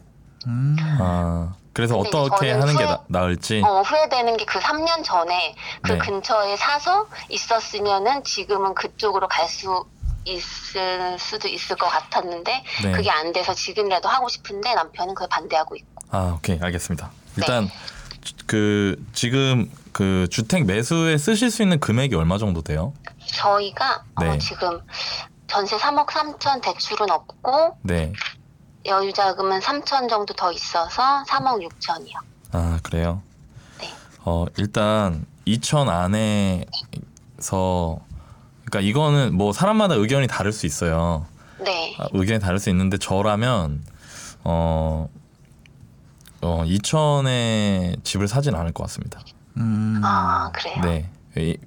음. 아 그래서 근데 어떻게 저는 하는 게 후회- 나, 나을지. 어, 후회되는 게 그 3년 전에 그 네. 근처에 사서 있었으면은 지금은 그쪽으로 갈 수 있을 수도 있을 것 같았는데 네. 그게 안 돼서 지금이라도 하고 싶은데 남편은 그걸 반대하고 있고. 아 오케이 알겠습니다. 일단 네. 주- 그 지금 그 주택 매수에 쓰실 수 있는 금액이 얼마 정도 돼요? 저희가 네. 어, 지금 전세 3억 3천 대출은 없고 네. 여유 자금은 3천 정도 더 있어서 3억 6천이요. 아 그래요. 네. 어 일단 2천 안에서 그러니까 이거는 뭐 사람마다 의견이 다를 수 있어요. 네. 아, 의견이 다를 수 있는데 저라면 어. 어 2천에 집을 사진 않을 것 같습니다. 음. 아 그래요. 네.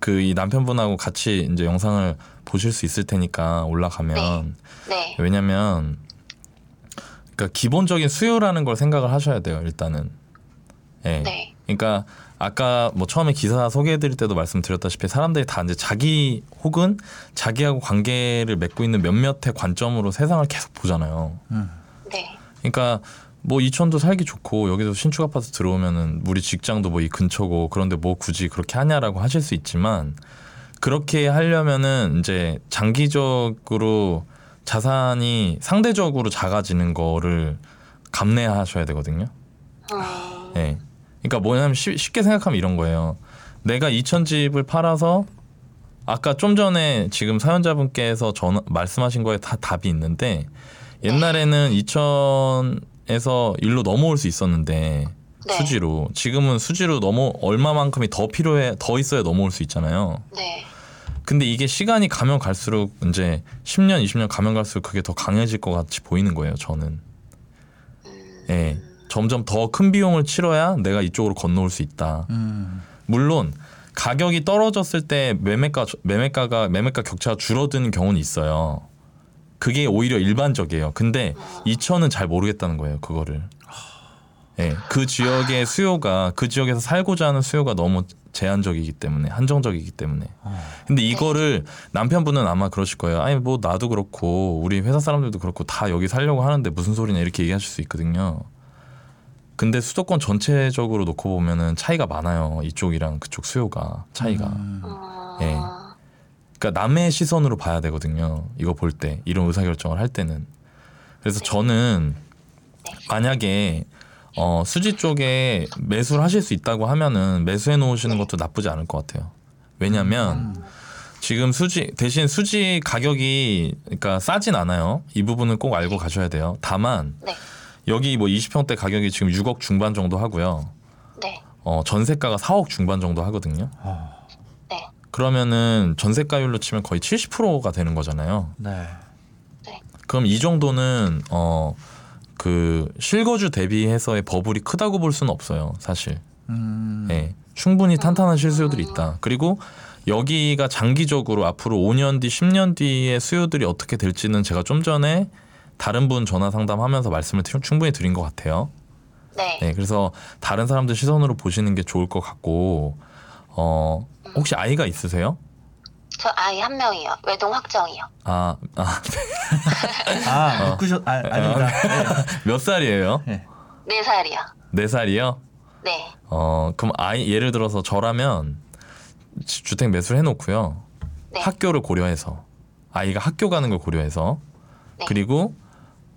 그이 남편분하고 같이 이제 영상을 보실 수 있을 테니까 올라가면 네. 왜냐면 그러니까 기본적인 수요라는 걸 생각을 하셔야 돼요. 일단은. 예. 네. 그러니까 아까 뭐 처음에 기사 소개해드릴 때도 말씀드렸다시피 사람들이 다 이제 자기 혹은 자기하고 관계를 맺고 있는 몇몇의 관점으로 세상을 계속 보잖아요. 네. 그러니까 뭐 이천도 살기 좋고 여기도 신축 아파트 들어오면은 우리 직장도 뭐 이 근처고 그런데 뭐 굳이 그렇게 하냐라고 하실 수 있지만 그렇게 하려면은 이제 장기적으로 자산이 상대적으로 작아지는 거를 감내하셔야 되거든요. 음, 예. 그러니까 뭐냐면 쉽- 쉽게 생각하면 이런 거예요. 내가 2천 집을 팔아서 아까 좀 전에 지금 사연자분께서 전 말씀하신 거에 다 답이 있는데 옛날에는 2천에서 일로 넘어올 수 있었는데 네. 수지로 지금은 수지로 넘어 얼마만큼이 더 필요해 더 있어야 넘어올 수 있잖아요. 네. 근데 이게 시간이 가면 갈수록 이제 10년 20년 가면 갈수록 그게 더 강해질 것 같이 보이는 거예요. 저는. 예. 점점 더 큰 비용을 치러야 내가 이쪽으로 건너올 수 있다. 음. 물론 가격이 떨어졌을 때 매매가 매매가가 매매가 격차가 줄어드는 경우는 있어요. 그게 오히려 일반적이에요. 근데 2천은 잘 모르겠다는 거예요. 그거를. 예. 그 지역의 수요가 그 지역에서 살고자 하는 수요가 너무 제한적이기 때문에 한정적이기 때문에. 근데 이거를 남편분은 아마 그러실 거예요. 아니 뭐 나도 그렇고 우리 회사 사람들도 그렇고 다 여기 살려고 하는데 무슨 소리냐 이렇게 얘기하실 수 있거든요. 근데 수도권 전체적으로 놓고 보면은 차이가 많아요. 이쪽이랑 그쪽 수요가 차이가. 음, 예. 그러니까 남의 시선으로 봐야 되거든요. 이거 볼 때 이런 의사 결정을 할 때는. 그래서 저는 만약에 어, 수지 쪽에 매수를 하실 수 있다고 하면은 매수해 놓으시는 것도 나쁘지 않을 것 같아요. 왜냐하면 지금 수지 대신 수지 가격이 그러니까 싸진 않아요. 이 부분은 꼭 알고 가셔야 돼요. 다만 네. 여기 뭐 20평대 가격이 지금 6억 중반 정도 하고요. 네. 어, 전세가가 4억 중반 정도 하거든요. 네. 그러면은 전세가율로 치면 거의 70%가 되는 거잖아요. 네. 그럼 이 정도는 어 그 실거주 대비해서의 버블이 크다고 볼 수는 없어요, 사실. 음. 예. 충분히 탄탄한 실수요들이 있다. 그리고 여기가 장기적으로 앞으로 5년 뒤, 10년 뒤의 수요들이 어떻게 될지는 제가 좀 전에 다른 분 전화 상담하면서 말씀을 트- 충분히 드린 것 같아요. 네. 네, 그래서 다른 사람들 시선으로 보시는 게 좋을 것 같고, 어, 혹시 아이가 있으세요? 저 아이 한 명이요. 외동 확정이요. 아, 아, 아, 묶으셨 아, 아닙니다. 네. 몇 살이에요? 네 살이요. 네 살이요? 네. 어, 그럼 아이, 예를 들어서 저라면 지- 주택 매수를 해놓고요. 네. 학교를 고려해서, 아이가 학교 가는 걸 고려해서, 네. 그리고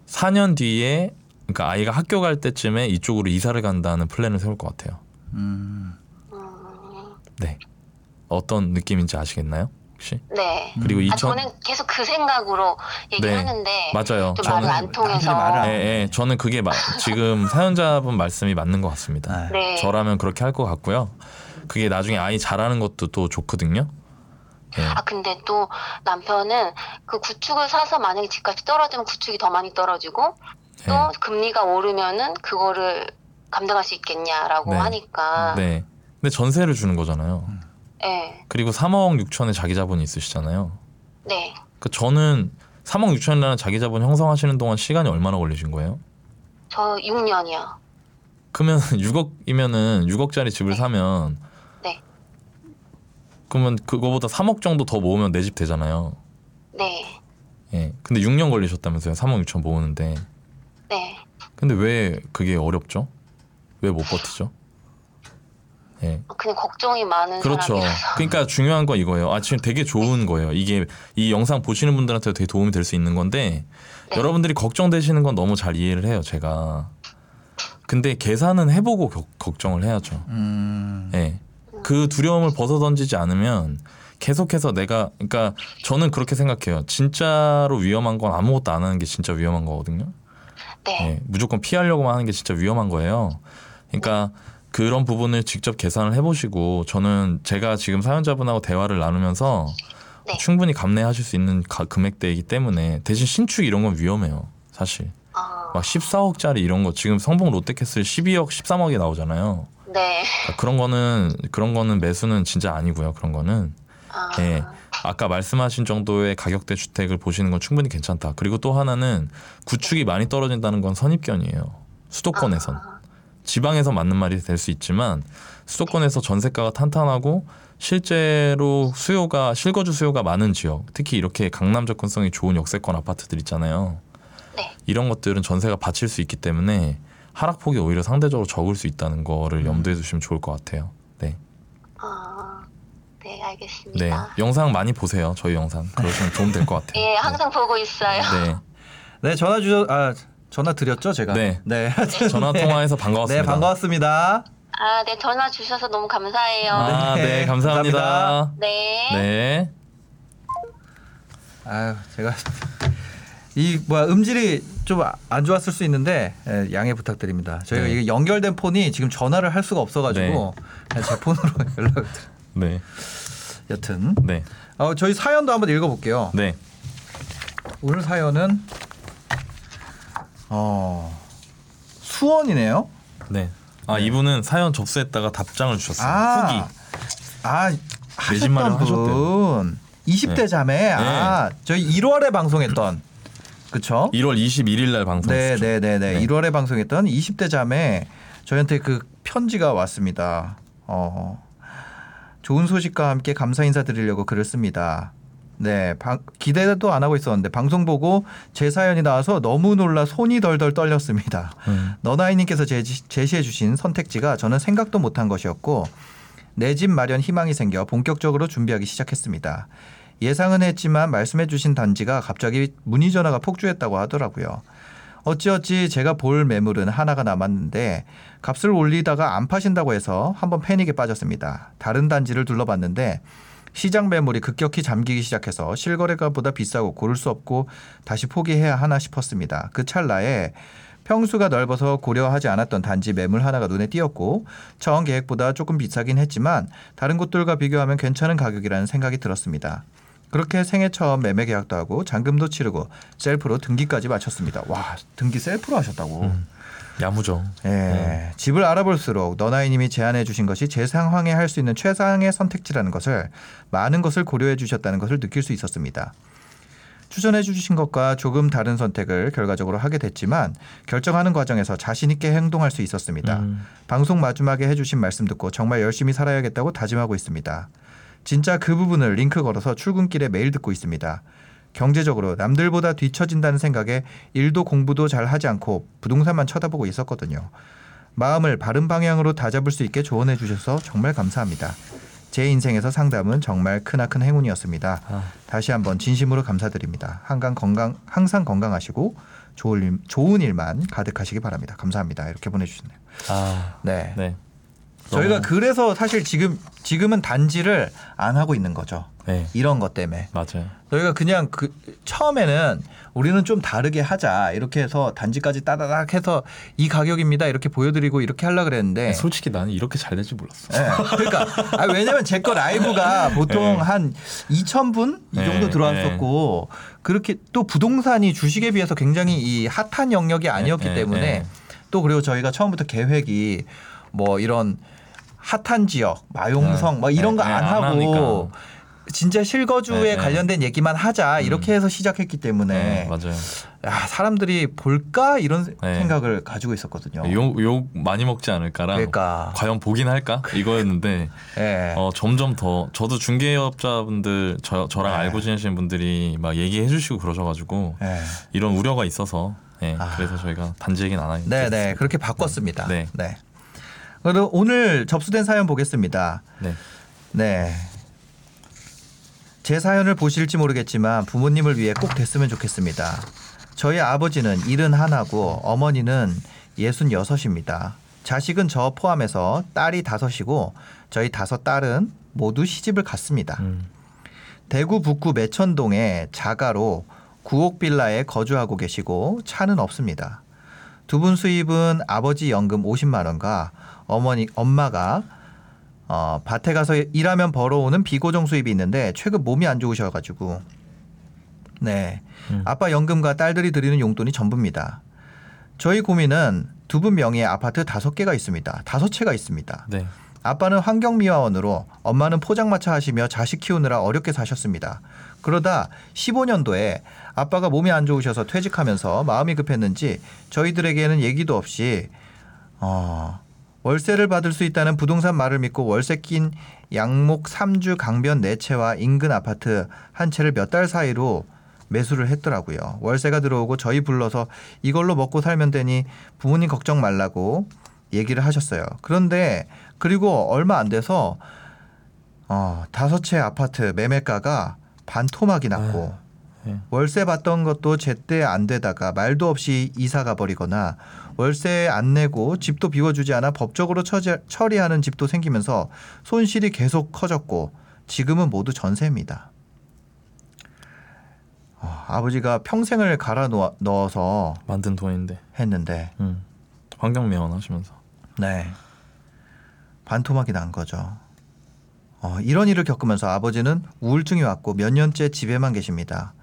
4년 뒤에, 그러니까 아이가 학교 갈 때쯤에 이쪽으로 이사를 간다는 플랜을 세울 것 같아요. 음. 음, 네. 어떤 느낌인지 아시겠나요? 혹시? 네. 그리고 아, 2000, 저는 계속 그 생각으로 얘기하는데 맞아요. 좀 말을 저는- 안 통해서 말을 안- 예, 예, 저는 그게 마, 지금 사연자분 말씀이 맞는 것 같습니다. 네. 네. 저라면 그렇게 할 것 같고요. 그게 나중에 아이 자라는 것도 또 좋거든요. 예. 아 근데 또 남편은 그 구축을 사서 만약에 집값이 떨어지면 구축이 더 많이 떨어지고 또 네. 금리가 오르면은 그거를 감당할 수 있겠냐라고 네. 하니까 네. 근데 전세를 주는 거잖아요. 네. 그리고 3억 6천에 자기 자본이 있으시잖아요. 네. 그 저는 3억 6천이라는 자기 자본 형성하시는 동안 시간이 얼마나 걸리신 거예요? 저 6년이요. 그러면 6억이면은 6억짜리 집을 사면 네. 그 그러면 그거보다 3억 정도 더 모으면 내 집 되잖아요. 네. 예. 근데 6년 걸리셨다면서요. 3억 6천 모으는데. 네. 근데 왜 그게 어렵죠? 왜 못 버티죠? 예. 그냥 걱정이 많은 그렇죠. 사람이라서. 그러니까 중요한 건 이거예요. 아 지금 되게 좋은 거예요. 이게 이 영상 보시는 분들한테 되게 도움이 될 수 있는 건데 네. 여러분들이 걱정되시는 건 너무 잘 이해를 해요. 제가. 근데 계산은 해보고 겨- 걱정을 해야죠. 음. 예. 그 두려움을 벗어 던지지 않으면 계속해서 내가 그러니까 저는 그렇게 생각해요. 진짜로 위험한 건 아무것도 안 하는 게 진짜 위험한 거거든요. 네. 예, 무조건 피하려고만 하는 게 진짜 위험한 거예요. 그러니까 그런 부분을 직접 계산을 해보시고 저는 제가 지금 사연자분하고 대화를 나누면서 네. 충분히 감내하실 수 있는 가- 금액대이기 때문에 대신 신축 이런 건 위험해요. 사실 아, 막 14억짜리 이런 거 지금 성북 롯데캐슬 12억 13억에 나오잖아요. 네. 그러니까 그런 거는 그런 거는 매수는 진짜 아니고요. 그런 거는 아, 예. 아까 말씀하신 정도의 가격대 주택을 보시는 건 충분히 괜찮다. 그리고 또 하나는 구축이 많이 떨어진다는 건 선입견이에요. 수도권에선. 아, 지방에서 맞는 말이 될 수 있지만 수도권에서 전세가가 탄탄하고 실제로 수요가 실거주 수요가 많은 지역, 특히 이렇게 강남 접근성이 좋은 역세권 아파트들 있잖아요. 네. 이런 것들은 전세가 받칠 수 있기 때문에 하락폭이 오히려 상대적으로 적을 수 있다는 거를 염두에 두시면 좋을 것 같아요. 네. 아, 네, 네. 알겠습니다. 영상 많이 보세요. 저희 영상. 그러시면 도움 될 것 같아요. 예, 항상 보고 있어요. 네. 네, 전화 주셔 아, 전화 드렸죠, 제가. 네. 네. 전화 통화해서 반가웠습니다. 네, 반가웠습니다. 아, 네, 전화 주셔서 너무 감사해요. 아, 네, 네, 감사합니다. 감사합니다. 네. 네. 아유, 제가 이 뭐야 음질이 좀 안 좋았을 수 있는데 예, 양해 부탁드립니다. 저희가 네. 이게 연결된 폰이 지금 전화를 할 수가 없어가지고 그냥 제 폰으로 연락을 드려. 네. 여튼 네. 어, 저희 사연도 한번 읽어볼게요. 네. 오늘 사연은 어 수원이네요. 네. 아, 이분은 사연 접수했다가 답장을 주셨어요. 아, 후기. 아 하셨던 하셨대요. 분 20대 네. 자매 아 저희 1월에 방송했던 그쵸? 1월 21일 날 방송했죠. 네네네네. 네. 1월에 방송했던 20대 자매 저희한테 그 편지가 왔습니다. 어, 좋은 소식과 함께 감사 인사 드리려고 글을 씁니다. 네, 방, 기대도 안 하고 있었는데 방송 보고 제 사연이 나와서 너무 놀라 손이 덜덜 떨렸습니다. 음. 너나이님께서 제시, 제시해주신 선택지가 저는 생각도 못한 것이었고 내 집 마련 희망이 생겨 본격적으로 준비하기 시작했습니다. 예상은 했지만 말씀해주신 단지가 갑자기 문의 전화가 폭주했다고 하더라고요. 어찌어찌 제가 볼 매물은 하나가 남았는데 값을 올리다가 안 파신다고 해서 한번 패닉에 빠졌습니다. 다른 단지를 둘러봤는데 시장 매물이 급격히 잠기기 시작해서 실거래가보다 비싸고 고를 수 없고 다시 포기해야 하나 싶었습니다. 그 찰나에 평수가 넓어서 고려하지 않았던 단지 매물 하나가 눈에 띄었고 처음 계획보다 조금 비싸긴 했지만 다른 곳들과 비교하면 괜찮은 가격이라는 생각이 들었습니다. 그렇게 생애 처음 매매 계약도 하고 잔금도 치르고 셀프로 등기까지 마쳤습니다. 와 등기 셀프로 하셨다고. 음. 야무져. 예, 네. 집을 알아볼수록 너나이님이 제안해 주신 것이 제 상황에 할 수 있는 최상의 선택지라는 것을 많은 것을 고려해 주셨다는 것을 느낄 수 있었습니다. 추천해 주신 것과 조금 다른 선택을 결과적으로 하게 됐지만 결정하는 과정에서 자신 있게 행동할 수 있었습니다. 음. 방송 마지막에 해주신 말씀 듣고 정말 열심히 살아야겠다고 다짐하고 있습니다. 진짜 그 부분을 링크 걸어서 출근길에 매일 듣고 있습니다. 경제적으로 남들보다 뒤처진다는 생각에 일도 공부도 잘 하지 않고 부동산만 쳐다보고 있었거든요. 마음을 바른 방향으로 다잡을 수 있게 조언해 주셔서 정말 감사합니다. 제 인생에서 상담은 정말 크나큰 행운이었습니다. 아. 다시 한번 진심으로 감사드립니다. 항상 건강 항상 건강하시고 좋은 일, 좋은 일만 가득하시기 바랍니다. 감사합니다. 이렇게 보내주셨네요. 아. 네. 네. 저희가 너무- 그래서 사실 지금 지금은 단지를 안 하고 있는 거죠. 네. 이런 것 때문에 맞아요. 저희가 그냥 그 처음에는 우리는 좀 다르게 하자 이렇게 해서 단지까지 따다닥 해서 이 가격입니다 이렇게 보여드리고 이렇게 하려 그랬는데 솔직히 나는 이렇게 잘 될 줄 몰랐어. 예. 그러니까 아, 왜냐면 제 거 라이브가 보통 네. 한 2천 분이 네, 정도 들어왔었고 그렇게 또 부동산이 주식에 비해서 굉장히 이 핫한 영역이 아니었기 네, 때문에 네. 또 그리고 저희가 처음부터 계획이 뭐 이런 핫한 지역 마용성 네. 막 이런 네, 거안 네, 안 하고. 진짜 실거주에 네, 네. 관련된 얘기만 하자 이렇게 해서 시작했기 때문에 네, 맞아요. 야, 사람들이 볼까 이런 네. 생각을 가지고 있었거든요. 욕, 욕 많이 먹지 않을까랑 그러니까. 과연 보긴 할까 이거였는데 예. 어, 점점 더 저도 중개업자분들 저, 저랑 네. 알고 지내시는 분들이 막 얘기해 주시고 그러셔가지고 예. 이런 우려가 있어서 예, 아. 그래서 저희가 단지 얘기는 안 하겠습니다. 네, 네. 그렇게 바꿨습니다. 네. 네. 그리고 오늘 접수된 사연 보겠습니다. 네. 네. 제 사연을 보실지 모르겠지만 부모님을 위해 꼭 됐으면 좋겠습니다. 저희 아버지는 일은 하나고 어머니는 예순 여섯입니다. 자식은 저 포함해서 딸이 다섯이고 저희 다섯 딸은 모두 시집을 갔습니다. 음. 대구 북구 매천동의 자가로 구옥 빌라에 거주하고 계시고 차는 없습니다. 두 분 수입은 아버지 연금 50만 원과 어머니 엄마가 어, 밭에 가서 일하면 벌어오는 비고정 수입이 있는데 최근 몸이 안 좋으셔가지고 네 음. 아빠 연금과 딸들이 드리는 용돈이 전부입니다. 저희 고민은 두 분 명의의 아파트 다섯 개가 있습니다. 다섯 채가 있습니다. 네. 아빠는 환경미화원으로 엄마는 포장마차 하시며 자식 키우느라 어렵게 사셨습니다. 그러다 15년도에 아빠가 몸이 안 좋으셔서 퇴직하면서 마음이 급했는지 저희들에게는 얘기도 없이 어, 월세를 받을 수 있다는 부동산 말을 믿고 월세 낀 양목 3주 강변 4채와 인근 아파트 한 채를 몇 달 사이로 매수를 했더라고요. 월세가 들어오고 저희 불러서 이걸로 먹고 살면 되니 부모님 걱정 말라고 얘기를 하셨어요. 그런데 그리고 얼마 안 돼서 어, 다섯 채 아파트 매매가가 반토막이 났고 네. 월세 받던 것도 제때 안 되다가 말도 없이 이사 가 버리거나 월세 안 내고 집도 비워주지 않아 법적으로 처지, 처리하는 집도 생기면서 손실이 계속 커졌고 지금은 모두 전세입니다. 어, 아버지가 평생을 갈아 놓아- 넣어서 만든 돈인데 했는데 음. 환경미화원 하시면서 네. 반토막이 난 거죠. 어, 이런 일을 겪으면서 아버지는 우울증이 왔고 몇 년째 집에만 계십니다.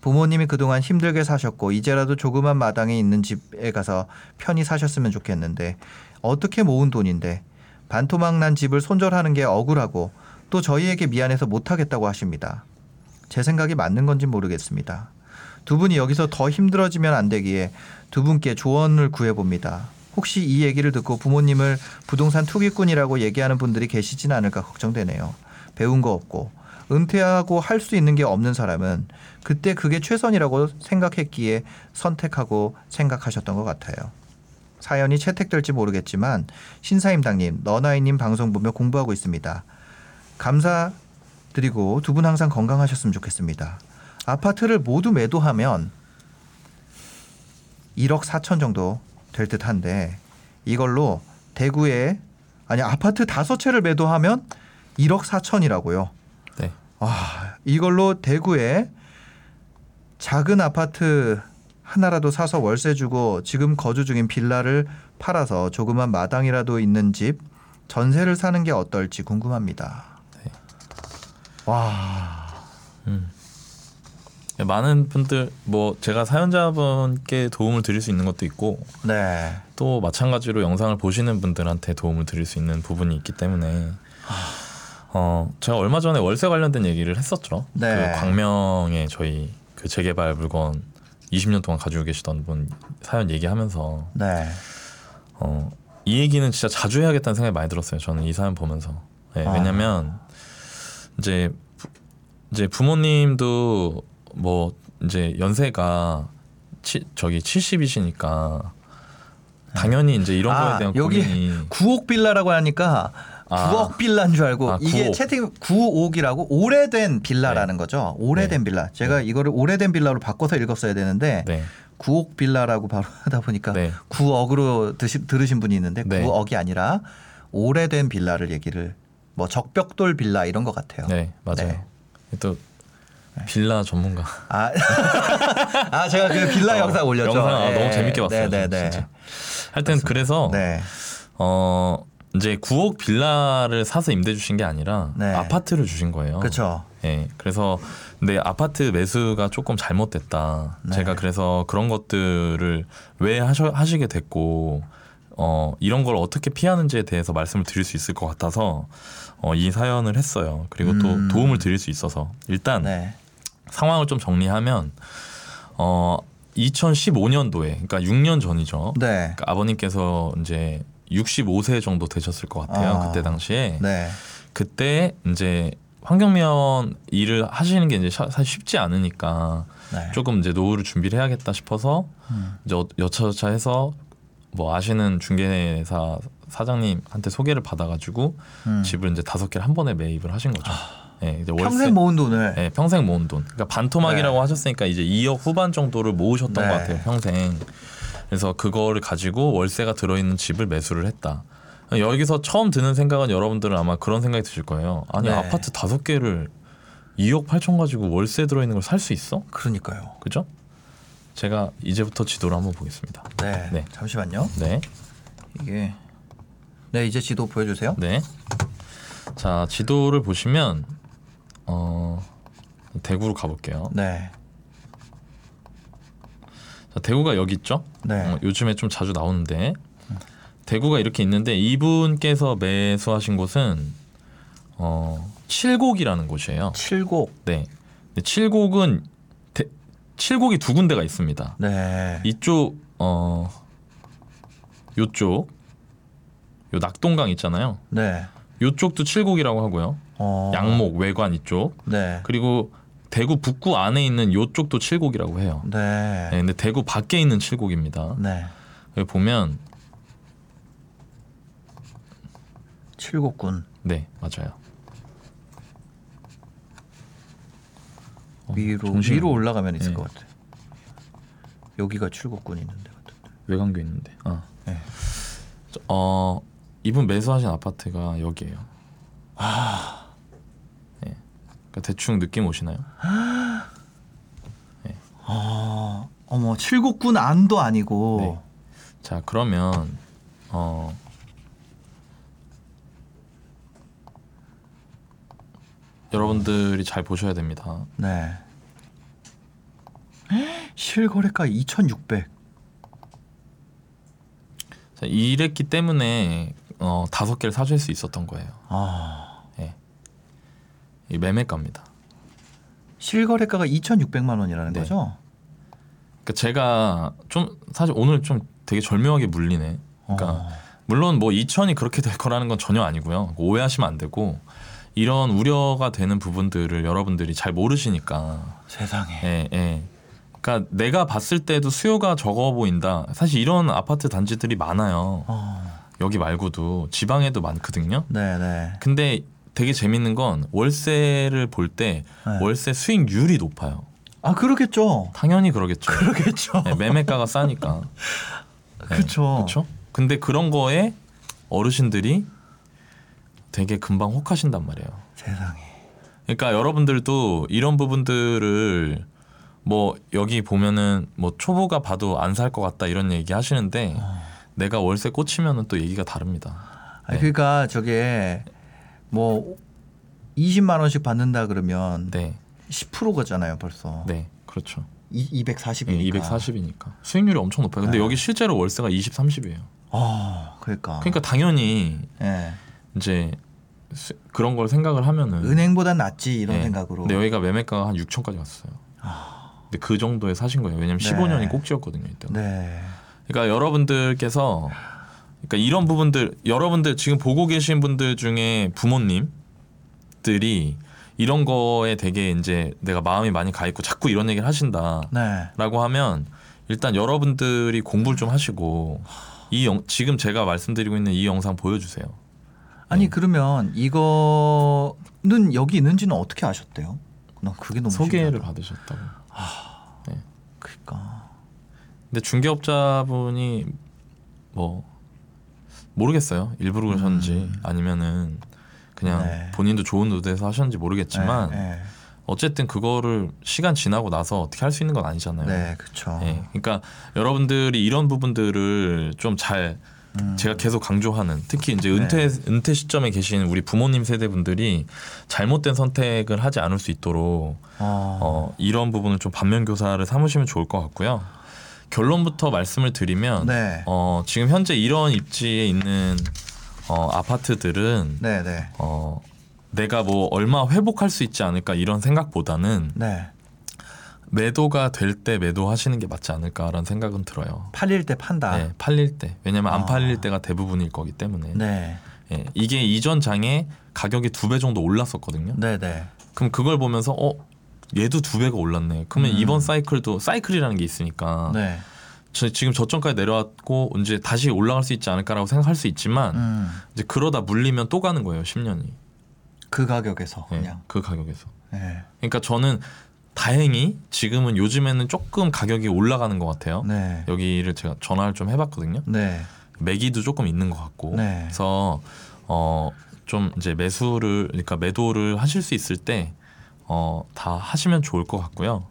부모님이 그동안 힘들게 사셨고 이제라도 조그만 마당에 있는 집에 가서 편히 사셨으면 좋겠는데 어떻게 모은 돈인데 반토막 난 집을 손절하는 게 억울하고 또 저희에게 미안해서 못하겠다고 하십니다. 제 생각이 맞는 건지 모르겠습니다. 두 분이 여기서 더 힘들어지면 안 되기에 두 분께 조언을 구해봅니다. 혹시 이 얘기를 듣고 부모님을 부동산 투기꾼이라고 얘기하는 분들이 계시진 않을까 걱정되네요. 배운 거 없고 은퇴하고 할 수 있는 게 없는 사람은 그때 그게 최선이라고 생각했기에 선택하고 생각하셨던 것 같아요. 사연이 채택될지 모르겠지만 신사임당님, 너나이님 방송 보며 공부하고 있습니다. 감사드리고 두 분 항상 건강하셨으면 좋겠습니다. 아파트를 모두 매도하면 1억 4천 정도 될 듯한데 이걸로 대구에 아니 아파트 다섯 채를 매도하면 1억 4천이라고요. 네. 아 이걸로 대구에 작은 아파트 하나라도 사서 월세 주고 지금 거주 중인 빌라를 팔아서 조그만 마당이라도 있는 집 전세를 사는 게 어떨지 궁금합니다. 네. 와, 음. 많은 분들 뭐 제가 사연자분께 도움을 드릴 수 있는 것도 있고 네, 또 마찬가지로 영상을 보시는 분들한테 도움을 드릴 수 있는 부분이 있기 때문에 어 제가 얼마 전에 월세 관련된 얘기를 했었죠. 네. 그 광명에 저희 그 재개발 물건 20년 동안 가지고 계시던 분 사연 얘기하면서 네, 어, 이 얘기는 진짜 자주 해야겠다는 생각이 많이 들었어요. 저는 이 사연 보면서. 네, 아. 왜냐면 이제 부, 이제 부모님도 뭐 이제 연세가 치, 저기 70이시니까 당연히 이제 이런 거에 아, 대한 여기 고민이 9억 빌라라고 하니까 아. 9억 빌라인 줄 알고 아, 이게 9억. 채팅 9억이라고 오래된 빌라라는 거죠. 오래된 네. 빌라. 제가 이거를 오래된 빌라로 바꿔서 읽었어야 되는데 네. 9억 빌라라고 바로 하다 보니까 네. 9억으로 드시, 들으신 분이 있는데 네. 9억이 아니라 오래된 빌라를 얘기를 뭐 적벽돌 빌라 이런 것 같아요. 네, 맞아요. 네. 또 빌라 전문가. 아, 아 제가 그 빌라 어, 영상 올렸죠. 영상 아, 네. 너무 재밌게 봤어요. 네, 네, 네. 진짜. 하여튼 그래서 네. 어 이제 9억 빌라를 사서 임대 주신 게 아니라 네. 아파트를 주신 거예요. 그렇죠. 예. 그래서 근데 아파트 매수가 조금 잘못됐다. 네. 제가 그래서 그런 것들을 왜 하셔, 하시게 됐고 어, 이런 걸 어떻게 피하는지에 대해서 말씀을 드릴 수 있을 것 같아서 어, 이 사연을 했어요. 그리고 음. 또 도움을 드릴 수 있어서 일단 네. 상황을 좀 정리하면 어 2015년도에 그러니까 6년 전이죠. 네. 그러니까 아버님께서 이제 65세 정도 되셨을 것 같아요. 아. 그때 당시에 네. 그때 이제 환경미원 일을 하시는 게 이제 사- 사실 쉽지 않으니까 네. 조금 이제 노후를 준비를 해야겠다 싶어서 음. 이제 어- 여차저차 해서 뭐 아시는 중개사 사장님한테 소개를 받아가지고 음. 집을 이제 다섯 개를 한 번에 매입을 하신 거죠. 예, 이제 월세- 평생 모은 돈을 네, 평생 모은 돈. 그러니까 반토막이라고 네. 하셨으니까 이제 2억 후반 정도를 모으셨던 네. 것 같아요, 평생. 그래서 그거를 가지고 월세가 들어있는 집을 매수를 했다. 여기서 처음 드는 생각은 여러분들은 아마 그런 생각이 드실 거예요. 아니 네. 아파트 다섯 개를 2억 8천 가지고 월세 들어있는 걸 살 수 있어? 그러니까요. 그죠? 제가 이제부터 지도를 한번 보겠습니다. 네. 네. 잠시만요. 네, 이게 네 이제 지도 보여주세요. 네. 자 지도를 보시면 어 대구로 가볼게요. 네. 자, 대구가 여기 있죠? 네. 어, 요즘에 좀 자주 나오는데 대구가 이렇게 있는데 이분께서 매수하신 곳은 어 칠곡이라는 곳이에요. 칠곡. 네. 근데 칠곡은 대, 칠곡이 두 군데가 있습니다. 네. 이쪽 어 요쪽 요 낙동강 있잖아요. 네. 요쪽도 칠곡이라고 하고요. 어. 양목 외관 이쪽 네. 그리고 대구 북구 안에 있는 요쪽도 칠곡이라고 해요. 네. 네, 근데 대구 밖에 있는 칠곡입니다. 네. 여기 보면 칠곡군 네 맞아요. 어, 위로 정신이 위로. 올라가면 있을 네. 것 같아. 여기가 칠곡군 있는데 같은데. 외관교 있는데. 아. 네. 저, 어 이분 매수하신 아파트가 여기예요. 아. 네. 그러니까 대충 느낌 오시나요? 아, 어머 칠곡군 안도 아니고. 네. 자 그러면 어 여러분들이 잘 보셔야 됩니다. 네. 실거래가 2,600. 자, 이랬기 때문에 어, 다섯 개를 사줄 수 있었던 거예요. 아. 이 매매가입니다. 실거래가가 2,600만 원이라는 네. 거죠? 그러니까 제가 좀 사실 오늘 좀 되게 절묘하게 물리네. 그러니까 어. 물론 뭐 2천이 그렇게 될 거라는 건 전혀 아니고요. 오해하시면 안 되고 이런 우려가 되는 부분들을 여러분들이 잘 모르시니까 세상에. 예, 예. 그러니까 내가 봤을 때도 수요가 적어 보인다. 사실 이런 아파트 단지들이 많아요. 어. 여기 말고도 지방에도 많거든요. 네, 네. 근데 되게 재밌는 건 월세를 볼 때 네. 월세 수익률이 높아요. 아, 그러겠죠. 당연히 그러겠죠. 그러겠죠. 네, 매매가가 싸니까. 그렇죠. 그렇죠. 근데 그런 거에 어르신들이 되게 금방 혹하신단 말이에요. 세상에. 그러니까 여러분들도 이런 부분들을 뭐 여기 보면은 뭐 초보가 봐도 안 살 것 같다 이런 얘기 하시는데 어. 내가 월세 꽂히면은 또 얘기가 다릅니다. 네. 그러니까 저게 뭐 20만 원씩 받는다 그러면 네, 10%가잖아요, 벌써. 네, 그렇죠. 이, 240이니까. 네, 240이니까 수익률이 엄청 높아요. 근데 네. 여기 실제로 월세가 20, 30이에요. 어, 그러니까. 그러니까 당연히 예. 이제 수- 그런 걸 생각을 하면은 은행보단 낫지 이런 네. 생각으로. 근데 여기가 매매가가 한 6천까지 갔어요. 근데 그 정도에 사신 거예요. 왜냐면 네. 15년이 꼭지였거든요, 이때. 네. 그러니까 여러분들께서 그러니까 이런 부분들 여러분들 지금 보고 계신 분들 중에 부모님들이 이런 거에 되게 이제 내가 마음이 많이 가 있고 자꾸 이런 얘기를 하신다라고 네. 하면 일단 여러분들이 공부를 좀 하시고 이 영, 지금 제가 말씀드리고 있는 이 영상 보여주세요. 아니 네. 그러면 이거는 여기 있는지는 어떻게 아셨대요? 난 그게 너무 소개를 신기하다. 받으셨다고. 그러니까. 근데 중개업자분이 뭐 모르겠어요. 일부러 그러셨는지 아니면은 그냥 음. 네. 본인도 좋은 의도에서 하셨는지 모르겠지만 네, 어쨌든 그거를 시간 지나고 나서 어떻게 할 수 있는 건 아니잖아요. 네, 그렇죠. 예, 그러니까 여러분들이 이런 부분들을 좀잘 음. 제가 계속 강조하는 특히 이제 네. 은퇴 은퇴 시점에 계신 우리 부모님 세대분들이 잘못된 선택을 하지 않을 수 있도록 어, 어, 이런 부분을 좀 반면 교사를 삼으시면 좋을 것 같고요. 결론부터 말씀을 드리면 네. 어, 지금 현재 이런 입지에 있는 어, 아파트들은 네, 네. 어, 내가 뭐 얼마 회복할 수 있지 않을까 이런 생각보다는 네. 매도가 될 때 매도하시는 게 맞지 않을까라는 생각은 들어요. 팔릴 때 판다. 네, 팔릴 때 왜냐면 안 아. 팔릴 때가 대부분일 거기 때문에 네. 예, 이게 이전 장에 가격이 두 배 정도 올랐었거든요. 네, 네. 그럼 그걸 보면서 어 얘도 두 배가 올랐네. 그러면 음. 이번 사이클도 사이클이라는 게 있으니까 네. 저 지금 저점까지 내려왔고 이제 다시 올라갈 수 있지 않을까라고 생각할 수 있지만 음. 이제 그러다 물리면 또 가는 거예요. 10년이 그 가격에서 예, 그냥. 그 가격에서. 네. 그러니까 저는 다행히 지금은 요즘에는 조금 가격이 올라가는 것 같아요. 네. 여기를 제가 전화를 좀 해봤거든요. 네. 매기도 조금 있는 것 같고 네. 그래서 어 좀 이제 매수를 그러니까 매도를 하실 수 있을 때 어 다 하시면 좋을 것 같고요.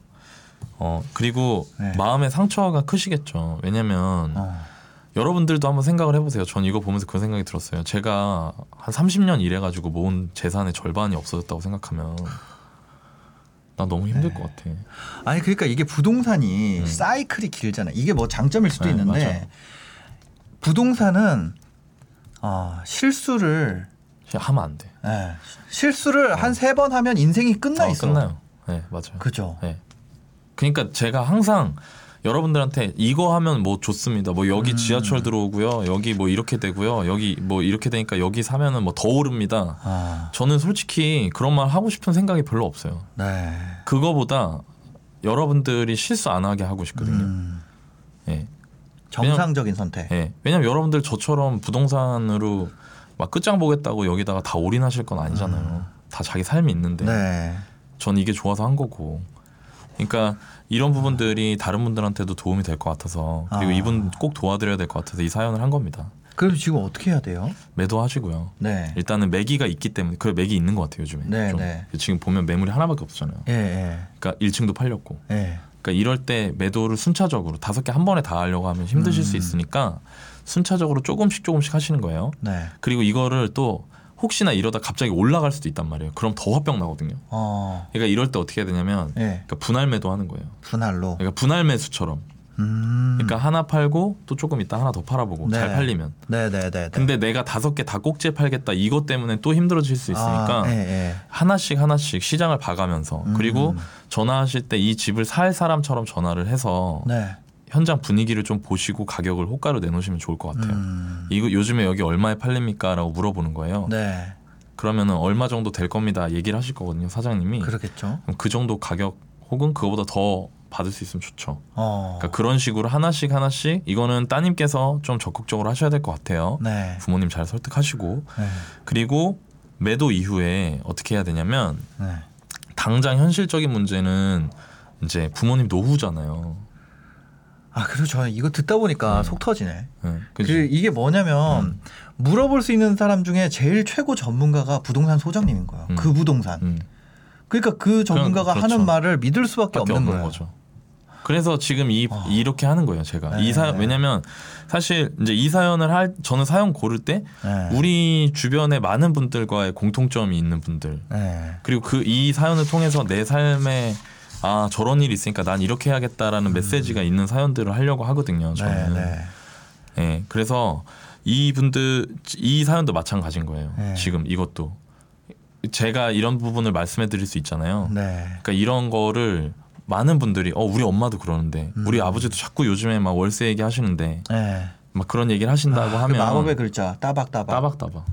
어 그리고 네. 마음의 상처가 크시겠죠. 왜냐면 어. 여러분들도 한번 생각을 해보세요. 전 이거 보면서 그런 생각이 들었어요. 제가 한 30년 일해가지고 모은 재산의 절반이 없어졌다고 생각하면 나 너무 힘들 네. 것 같아. 아니 그러니까 이게 부동산이 음. 사이클이 길잖아. 이게 뭐 장점일 수도 네, 있는데 맞아요. 부동산은 어, 실수를 하면 안 돼. 예, 실수를 한 세 번 하면 인생이 끝나 어, 있어. 끝나요. 네 맞아요. 그죠. 네. 그러니까 제가 항상 여러분들한테 이거 하면 뭐 좋습니다. 뭐 여기 음. 지하철 들어오고요. 여기 뭐 이렇게 되고요. 여기 뭐 이렇게 되니까 여기 사면은 뭐 더 오릅니다. 아, 저는 솔직히 그런 말 하고 싶은 생각이 별로 없어요. 네. 그거보다 여러분들이 실수 안 하게 하고 싶거든요. 음, 예. 정상적인 선택. 예. 왜냐면 여러분들 저처럼 부동산으로 막 끝장 보겠다고 여기다가 다 올인하실 건 아니잖아요. 다 자기 삶이 있는데 네. 전 이게 좋아서 한 거고. 그러니까 이런 부분들이 다른 분들한테도 도움이 될 것 같아서 그리고 아. 이분 꼭 도와드려야 될 것 같아서 이 사연을 한 겁니다. 그럼 지금 어떻게 해야 돼요? 매도하시고요. 네. 일단은 매기가 있기 때문에 그 매기 있는 것 같아요 요즘에. 네, 좀. 네. 지금 보면 매물이 하나밖에 없잖아요. 예, 예, 그러니까 1층도 팔렸고. 예. 그러니까 이럴 때 매도를 순차적으로 다섯 개 한 번에 다 하려고 하면 힘드실 수 음. 있으니까 순차적으로 조금씩 조금씩 하시는 거예요. 네. 그리고 이거를 또 혹시나 이러다 갑자기 올라갈 수도 있단 말이에요. 그럼 더 화병 나거든요. 어, 그러니까 이럴 때 어떻게 해야 되냐면 예. 그러니까 분할 매도하는 거예요. 분할로. 그러니까 분할 매수처럼. 음. 그러니까 하나 팔고 또 조금 있다 하나 더 팔아보고 네. 잘 팔리면. 네, 네, 네. 네. 근데 내가 다섯 개 다 꼭지에 팔겠다 이것 때문에 또 힘들어질 수 있으니까 아, 예, 예. 하나씩 하나씩 시장을 봐가면서 음. 그리고 전화하실 때 이 집을 살 사람처럼 전화를 해서 네. 현장 분위기를 좀 보시고 가격을 호가로 내놓으시면 좋을 것 같아요. 음. 이거 요즘에 여기 얼마에 팔립니까?라고 물어보는 거예요. 네. 그러면은 얼마 정도 될 겁니다. 얘기를 하실 거거든요, 사장님이. 그렇겠죠. 그 정도 가격 혹은 그거보다 더 받을 수 있으면 좋죠. 어. 그러니까 그런 식으로 하나씩 하나씩 이거는 따님께서 좀 적극적으로 하셔야 될 것 같아요. 네. 부모님 잘 설득하시고 네. 그리고 매도 이후에 어떻게 해야 되냐면 네. 당장 현실적인 문제는 이제 부모님 노후잖아요. 아, 그리고 저 이거 듣다 보니까 음. 속 터지네. 네, 그? 이게 뭐냐면 물어볼 수 있는 사람 중에 제일 최고 전문가가 부동산 소장님인 거예요. 음. 그 부동산. 음. 그러니까 그 전문가가 그렇죠. 하는 말을 믿을 수밖에 밖에 없는, 없는. 거죠. 그래서 지금 이 어. 이렇게 하는 거예요, 제가. 네, 이 사연 네. 왜냐면 사실 이제 이 사연을 할 저는 사연 고를 때 네. 우리 주변에 많은 분들과의 공통점이 있는 분들 네. 그리고 그 이 사연을 통해서 내 삶에 아 저런 일이 있으니까 난 이렇게 해야겠다라는 메시지가 있는 사연들을 하려고 하거든요. 네, 저는. 네. 예, 그래서 이 분들 이 사연도 마찬가지인 거예요. 네. 지금 이것도 제가 이런 부분을 말씀해드릴 수 있잖아요. 네. 그러니까 이런 거를 많은 분들이 어 우리 엄마도 그러는데 음. 우리 아버지도 자꾸 요즘에 막 월세 얘기 하시는데 네. 막 그런 얘기를 하신다고 아, 그 하면 마법의 글자 따박따박. 따박따박.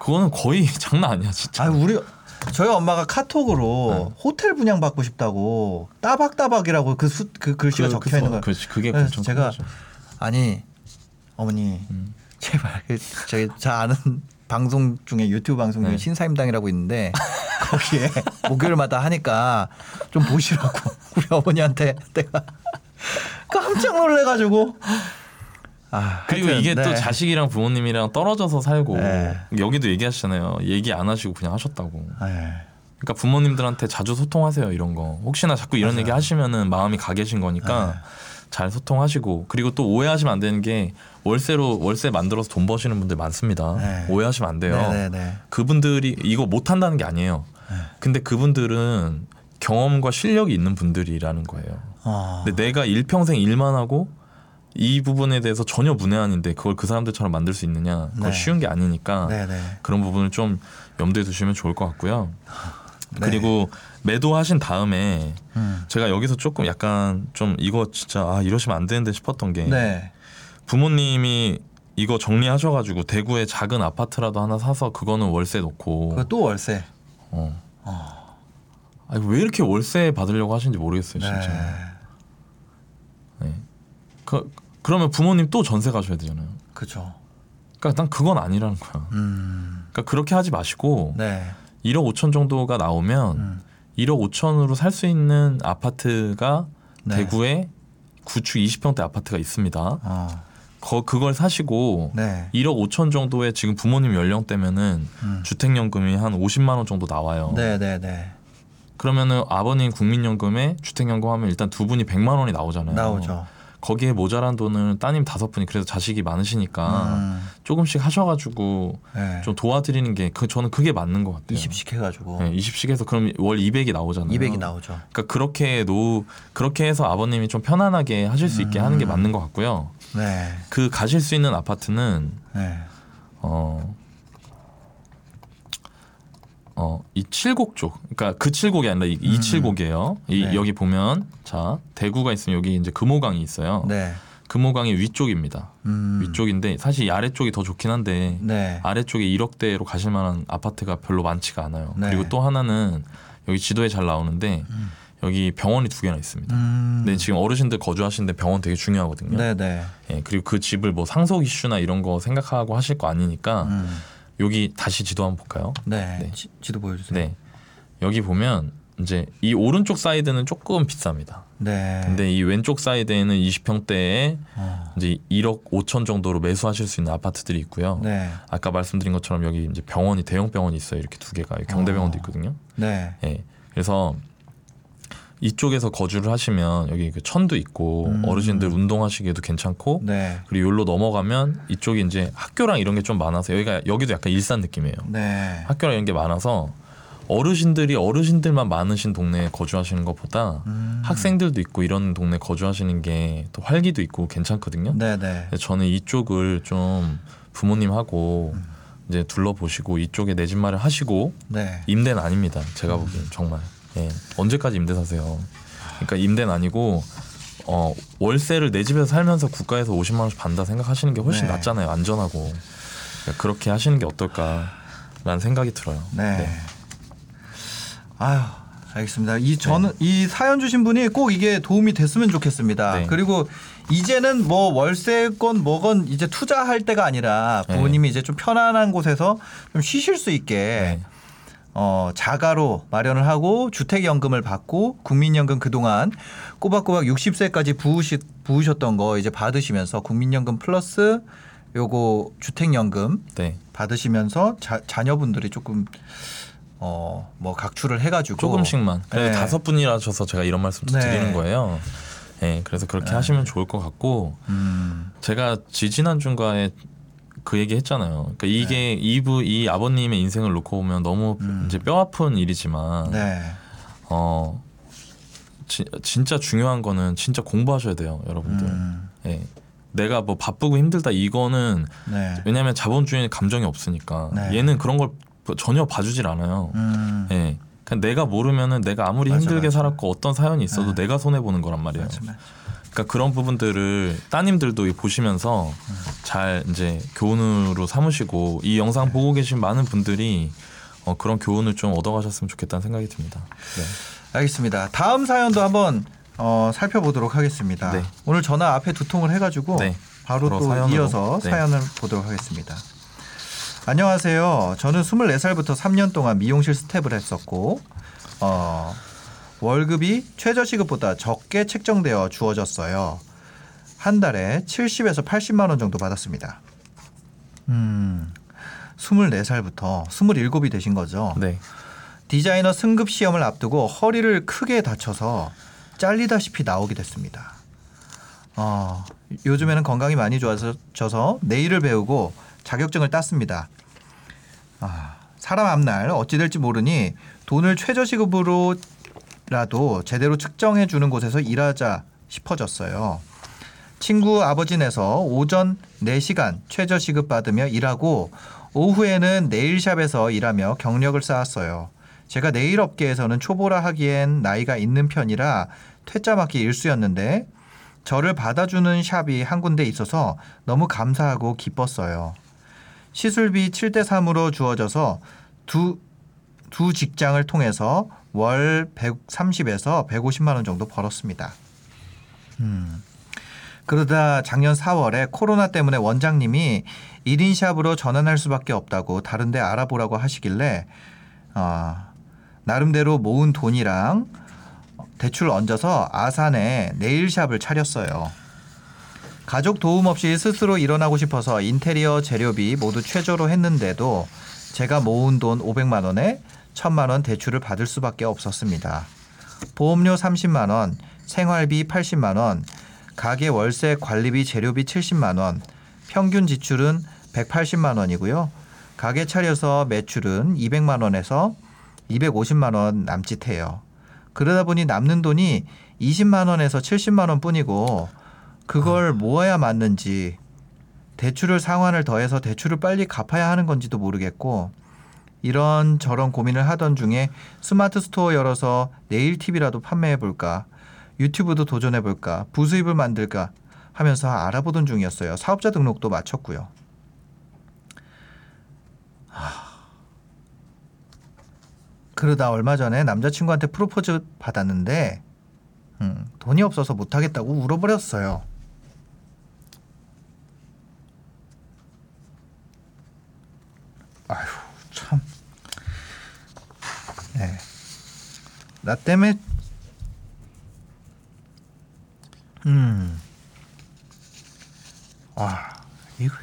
그거는 거의 장난 아니야 진짜. 아, 우리 저희 엄마가 카톡으로 네. 호텔 분양 받고 싶다고 따박따박이라고 그, 수, 그 글씨가 적혀 있는 거예요. 그렇지 그게 그래서 제가 큰 거죠. 아니 어머니 음. 제발 그 저기 저 아는 방송 중에 유튜브 방송 중에 네. 신사임당이라고 있는데 거기에 목요일마다 하니까 좀 보시라고 우리 어머니한테 내가 깜짝 놀래가지고 아 그리고 하여튼, 이게 또 네. 자식이랑 부모님이랑 떨어져서 살고 네. 여기도 얘기하시잖아요. 얘기 안 하시고 그냥 하셨다고. 네. 그러니까 부모님들한테 자주 소통하세요 이런 거. 혹시나 자꾸 이런 맞아요. 얘기 하시면은 마음이 가 계신 거니까 네. 잘 소통하시고 그리고 또 오해하시면 안 되는 게 월세로 월세 만들어서 돈 버시는 분들 많습니다. 네. 오해하시면 안 돼요. 네네네. 그분들이 이거 못 한다는 게 아니에요. 네. 근데 그분들은 경험과 실력이 있는 분들이라는 거예요. 어. 근데 내가 일평생 일만 하고 이 부분에 대해서 전혀 문외한인데 그걸 그 사람들처럼 만들 수 있느냐 그건 네. 쉬운 게 아니니까 네네. 그런 부분을 좀 염두에 두시면 좋을 것 같고요. 네. 그리고 매도하신 다음에 음. 제가 여기서 조금 약간 좀 이거 진짜 아 이러시면 안 되는데 싶었던 게 네. 부모님이 이거 정리하셔가지고 대구에 작은 아파트라도 하나 사서 그거는 월세 놓고 또 월세. 어. 아니 왜 이렇게 월세 받으려고 하시는지 모르겠어요 진짜. 네. 그 그러면 부모님 또 전세 가셔야 되잖아요. 그죠. 그러니까 난 그건 아니라는 거야. 음. 그러니까 그렇게 하지 마시고 네. 1억 5천 정도가 나오면 음. 1억 5천으로 살 수 있는 아파트가 네. 대구에 구축 20평대 아파트가 있습니다. 어. 거, 그걸 사시고 네. 1억 5천 정도의 지금 부모님 연령대면은 음. 주택연금이 한 50만 원 정도 나와요. 네, 네, 네. 그러면은 아버님 국민연금에 주택연금 하면 일단 두 분이 100만 원이 나오잖아요. 나오죠. 거기에 모자란 돈을 따님 다섯 분이 그래도 자식이 많으시니까 음. 조금씩 하셔가지고 네. 좀 도와드리는 게 그 저는 그게 맞는 것 같아요. 20씩 해가지고 네, 20씩 해서 그럼 월 200이 나오잖아요. 200이 나오죠. 그러니까 그렇게 노 그렇게 해서 아버님이 좀 편안하게 하실 수 있게 하는 게 맞는 것 같고요. 네. 그 가실 수 있는 아파트는 네. 어. 어, 이 칠곡 쪽, 그러니까 그 칠곡이 아니라 이, 이 칠곡이에요. 이 네. 여기 보면 자 대구가 있으면 여기 이제 금호강이 있어요. 네. 금호강이 위쪽입니다. 음. 위쪽인데 사실 이 아래쪽이 더 좋긴 한데 네. 아래쪽에 1억대로 가실 만한 아파트가 별로 많지가 않아요. 네. 그리고 또 하나는 여기 지도에 잘 나오는데 여기 병원이 두 개나 있습니다. 음. 근데 지금 어르신들 거주하시는데 병원 되게 중요하거든요. 네, 네. 예, 그리고 그 집을 뭐 상속 이슈나 이런 거 생각하고 하실 거 아니니까 음. 여기 다시 지도 한번 볼까요? 네. 네. 지, 지도 보여주세요. 네. 여기 보면 이제 이 오른쪽 사이드는 조금 비쌉니다. 네. 근데 이 왼쪽 사이드에는 20평대에 어. 이제 1억 5천 정도로 매수하실 수 있는 아파트들이 있고요. 네. 아까 말씀드린 것처럼 여기 이제 병원이 대형 병원이 있어요. 이렇게 두 개가 여기 경대병원도 어. 있거든요. 네. 예. 그래서 이쪽에서 거주를 하시면 여기 그 천도 있고 음. 어르신들 운동하시기에도 괜찮고 네. 그리고 여기로 넘어가면 이쪽이 이제 학교랑 이런 게 좀 많아서 여기가 여기도 약간 일산 느낌이에요. 네. 학교랑 이런 게 많아서 어르신들이 어르신들만 많으신 동네에 거주하시는 것보다 음. 학생들도 있고 이런 동네 거주하시는 게 또 활기도 있고 괜찮거든요. 네, 네. 저는 이쪽을 좀 부모님하고 음. 이제 둘러보시고 이쪽에 내 집 마련 하시고 네. 임대는 아닙니다. 제가 보기엔 정말 예. 언제까지 임대 사세요? 그러니까 임대는 아니고 어, 월세를 내 집에서 살면서 국가에서 50만 원씩 받는다 생각하시는 게 훨씬 네. 낫잖아요. 안전하고 그러니까 그렇게 하시는 게 어떨까라는 생각이 들어요. 네. 아유, 알겠습니다. 이 저는 이 사연 주신 분이 꼭 이게 도움이 됐으면 좋겠습니다. 네. 그리고 이제는 뭐 월세건 뭐건 이제 투자할 때가 아니라 부모님이 이제 좀 편안한 곳에서 좀 쉬실 수 있게 네. 어, 자가로 마련을 하고 주택연금을 받고 국민연금 그동안 꼬박꼬박 60세까지 부으시, 부으셨던 거 이제 받으시면서 국민연금 플러스 요거 주택연금 네. 받으시면서 자, 자녀분들이 조금 어 뭐 각출을 해가지고 조금씩만. 네. 다섯 분이라셔서 제가 이런 말씀 도 네. 드리는 거예요. 예, 그래서 그렇게 하시면 좋을 것 같고 음, 제가 지지난 중가에 그 얘기 했잖아요. 그러니까 이게 네. 이부 이 아버님의 인생을 놓고 보면 너무 이제 뼈 아픈 일이지만 음. 네, 어 지, 진짜 중요한 거는 진짜 공부하셔야 돼요, 여러분들. 음, 예. 내가 뭐 바쁘고 힘들다 이거는 네, 왜냐하면 자본주의는 감정이 없으니까 네. 얘는 그런 걸 전혀 봐주질 않아요. 음, 예. 그냥 내가 모르면은 내가 아무리 맞아, 힘들게 맞아. 살았고 어떤 사연이 있어도 네. 내가 손해 보는 거란 말이에요. 맞아. 그러니까 그런 부분들을 따님들도 보시면서 잘 이제 교훈으로 삼으시고 이 영상 보고 계신 많은 분들이 어, 그런 교훈을 좀 얻어가셨으면 좋겠다는 생각이 듭니다. 네. 알겠습니다. 다음 사연도 한번 어, 살펴보도록 하겠습니다. 네. 오늘 전화 앞에 두 통을 해가지고 네. 바로 바로 또 사연으로. 이어서 네. 사연을 보도록 하겠습니다. 안녕하세요. 저는 24살부터 3년 동안 미용실 스텝을 했었고 어, 월급이 최저시급보다 적게 책정되어 주어졌어요. 한 달에 70에서 80만 원 정도 받았습니다. 음, 24살부터 27이 되신 거죠. 네. 디자이너 승급 시험을 앞두고 허리를 크게 다쳐서 잘리다시피 나오게 됐습니다. 어, 요즘에는 건강이 많이 좋아져서 네일을 배우고 자격증을 땄습니다. 아, 사람 앞날 어찌 될지 모르니 돈을 최저시급으로 라도 제대로 측정해 주는 곳에서 일하자 싶어졌어요. 친구 아버지네서 오전 4시간 최저 시급 받으며 일하고 오후에는 네일샵에서 일하며 경력을 쌓았어요. 제가 네일 업계에서는 초보라 하기엔 나이가 있는 편이라 퇴짜 맞기 일쑤였는데 저를 받아주는 샵이 한 군데 있어서 너무 감사하고 기뻤어요. 시술비 7대 3으로 주어져서 두, 두 직장을 통해서 월 130에서 150만 원 정도 벌었습니다. 음. 그러다 작년 4월에 코로나 때문에 원장님이 1인 샵으로 전환할 수밖에 없다고 다른 데 알아보라고 하시길래 아, 나름대로 모은 돈이랑 대출 얹어서 아산에 네일샵을 차렸어요. 가족 도움 없이 스스로 일어나고 싶어서 인테리어 재료비 모두 최저로 했는데도 제가 모은 돈 500만 원에 1000만 원 대출을 받을 수밖에 없었습니다. 보험료 30만 원, 생활비 80만 원, 가게 월세 관리비 재료비 70만 원, 평균 지출은 180만 원이고요. 가게 차려서 매출은 200만 원에서 250만 원 남짓해요. 그러다 보니 남는 돈이 20만 원에서 70만 원 뿐이고 그걸 모아야 맞는지 대출을 상환을 더해서 대출을 빨리 갚아야 하는 건지도 모르겠고 이런 저런 고민을 하던 중에 스마트 스토어 열어서 nail tip이라도 판매해 볼까 유튜브도 도전해 볼까 부수입을 만들까 하면서 알아보던 중이었어요. 사업자 등록도 마쳤고요. 그러다 얼마 전에 남자친구한테 프로포즈 받았는데 음, 돈이 없어서 못하겠다고 울어버렸어요. 아휴 참. 네. 나 때문에 음. 아, 이거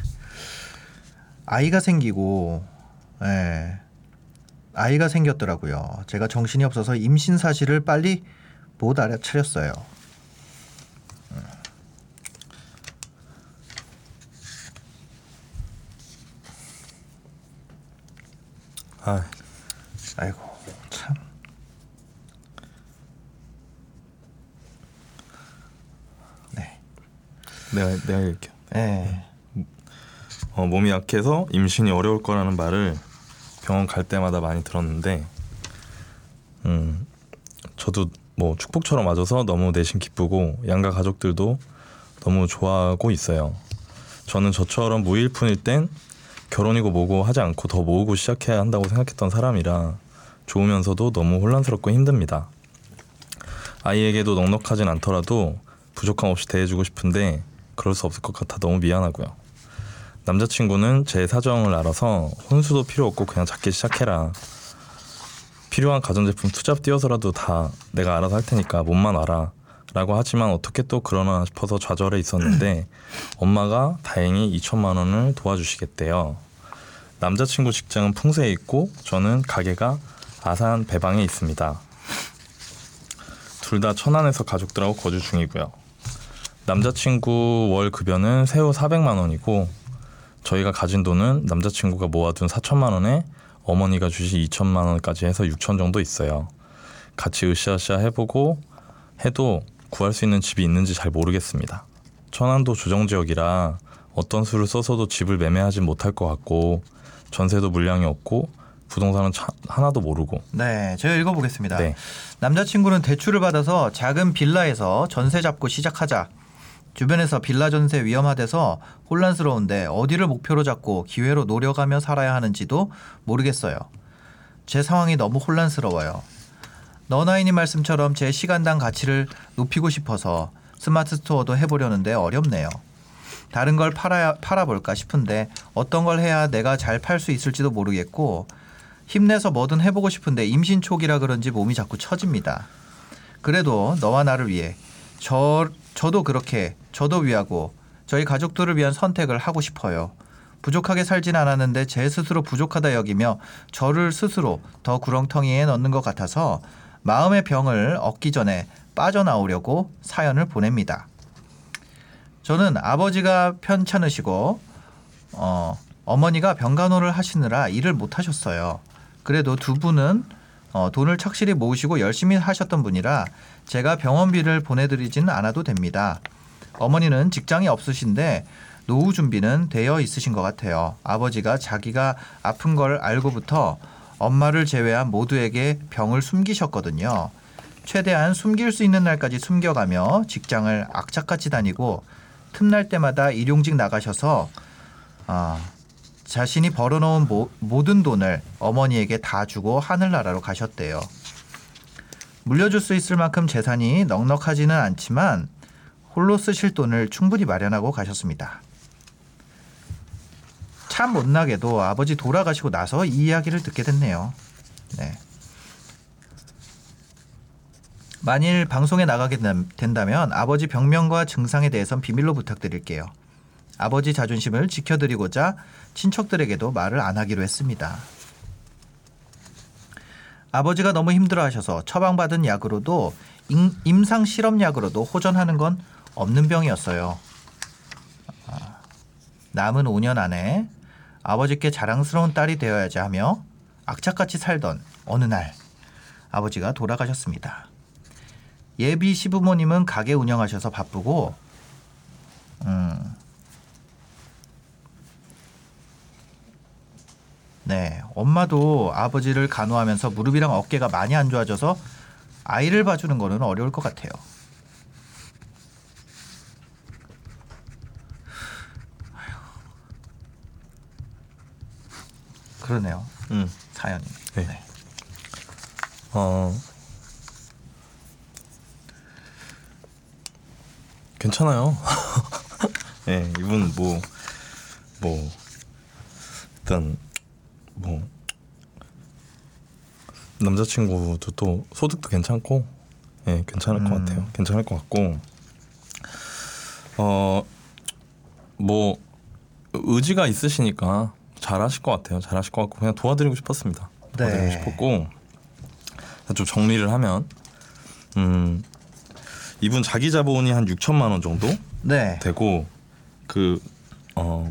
아이가 생기고 예. 아이가 생겼더라고요. 제가 정신이 없어서 임신 사실을 빨리 못 알아차렸어요. 아, 아이고 참. 네. 내가 내가 읽게. 예. 어, 몸이 약해서 임신이 어려울 거라는 말을 병원 갈 때마다 많이 들었는데, 음, 저도 뭐 축복처럼 맞아서 너무 내심 기쁘고 양가 가족들도 너무 좋아하고 있어요. 저는 저처럼 무일푼일 땐 결혼이고 뭐고 하지 않고 더 모으고 시작해야 한다고 생각했던 사람이라 좋으면서도 너무 혼란스럽고 힘듭니다. 아이에게도 넉넉하진 않더라도 부족함 없이 대해주고 싶은데 그럴 수 없을 것 같아 너무 미안하고요. 남자친구는 제 사정을 알아서 혼수도 필요 없고 그냥 작게 시작해라. 필요한 가전제품 투잡 띄워서라도 다 내가 알아서 할 테니까 몸만 와라. 라고 하지만 어떻게 또 그러나 싶어서 좌절해 있었는데 엄마가 다행히 2천만 원을 도와주시겠대요. 남자친구 직장은 풍세에 있고 저는 가게가 아산 배방에 있습니다. 둘 다 천안에서 가족들하고 거주 중이고요. 남자친구 월 급여는 새우 400만 원이고 저희가 가진 돈은 남자친구가 모아둔 4천만 원에 어머니가 주신 2천만 원까지 해서 6천 정도 있어요. 같이 으쌰으쌰 해보고 해도 구할 수 있는 집이 있는지 잘 모르겠습니다. 천안도 조정 지역이라 어떤 수를 써서도 집을 매매하지 못할 것 같고 전세도 물량이 없고 부동산은 차- 하나도 모르고 네, 제가 읽어보겠습니다. 네. 남자친구는 대출을 받아서 작은 빌라에서 전세 잡고 시작하자. 주변에서 빌라 전세 위험하대서 혼란스러운데 어디를 목표로 잡고 기회로 노려가며 살아야 하는지도 모르겠어요. 제 상황이 너무 혼란스러워요. 너나이님 말씀처럼 제 시간당 가치를 높이고 싶어서 스마트 스토어도 해보려는데 어렵네요. 다른 걸 팔아야 팔아볼까 싶은데 어떤 걸 해야 내가 잘 팔 수 있을지도 모르겠고 힘내서 뭐든 해보고 싶은데 임신 초기라 그런지 몸이 자꾸 처집니다. 그래도 너와 나를 위해 저 저도 그렇게 저도 위하고 저희 가족들을 위한 선택을 하고 싶어요. 부족하게 살진 않았는데 제 스스로 부족하다 여기며 저를 스스로 더 구렁텅이에 넣는 것 같아서 마음의 병을 얻기 전에 빠져나오려고 사연을 보냅니다. 저는 아버지가 편찮으시고 어, 어머니가 병간호를 하시느라 일을 못 하셨어요. 그래도 두 분은 어, 돈을 착실히 모으시고 열심히 하셨던 분이라 제가 병원비를 보내드리지는 않아도 됩니다. 어머니는 직장이 없으신데 노후 준비는 되어 있으신 것 같아요. 아버지가 자기가 아픈 걸 알고부터 엄마를 제외한 모두에게 병을 숨기셨거든요. 최대한 숨길 수 있는 날까지 숨겨가며 직장을 악착같이 다니고 틈날 때마다 일용직 나가셔서 아, 자신이 벌어놓은 모, 모든 돈을 어머니에게 다 주고 하늘나라로 가셨대요. 물려줄 수 있을 만큼 재산이 넉넉하지는 않지만 홀로 쓰실 돈을 충분히 마련하고 가셨습니다. 참 못나게도 아버지 돌아가시고 나서 이 이야기를 듣게 됐네요. 네. 만일 방송에 나가게 된- 된다면 아버지 병명과 증상에 대해선 비밀로 부탁드릴게요. 아버지 자존심을 지켜드리고자 친척들에게도 말을 안 하기로 했습니다. 아버지가 너무 힘들어 하셔서 처방받은 약으로도 임- 임상 실험 약으로도 호전하는 건 없는 병이었어요. 아, 남은 5년 안에 아버지께 자랑스러운 딸이 되어야지 하며 악착같이 살던 어느 날 아버지가 돌아가셨습니다. 예비 시부모님은 가게 운영하셔서 바쁘고 음. 네, 엄마도 아버지를 간호하면서 무릎이랑 어깨가 많이 안 좋아져서 아이를 봐주는 거는 어려울 것 같아요. 그러네요. 음. 사연이. 네. 네. 어 괜찮아요. 예, 이분 뭐뭐 일단 뭐 남자친구도 또 소득도 괜찮고 예, 괜찮을 것 음. 같아요. 괜찮을 것 같고 어 뭐 의지가 있으시니까 잘하실 것 같아요. 잘하실 것 같고 그냥 도와드리고 싶었습니다. 도와드리고 네. 싶었고 좀 정리를 하면 음 이분 자기 자본이 한 6천만 원 정도 네. 되고 그어월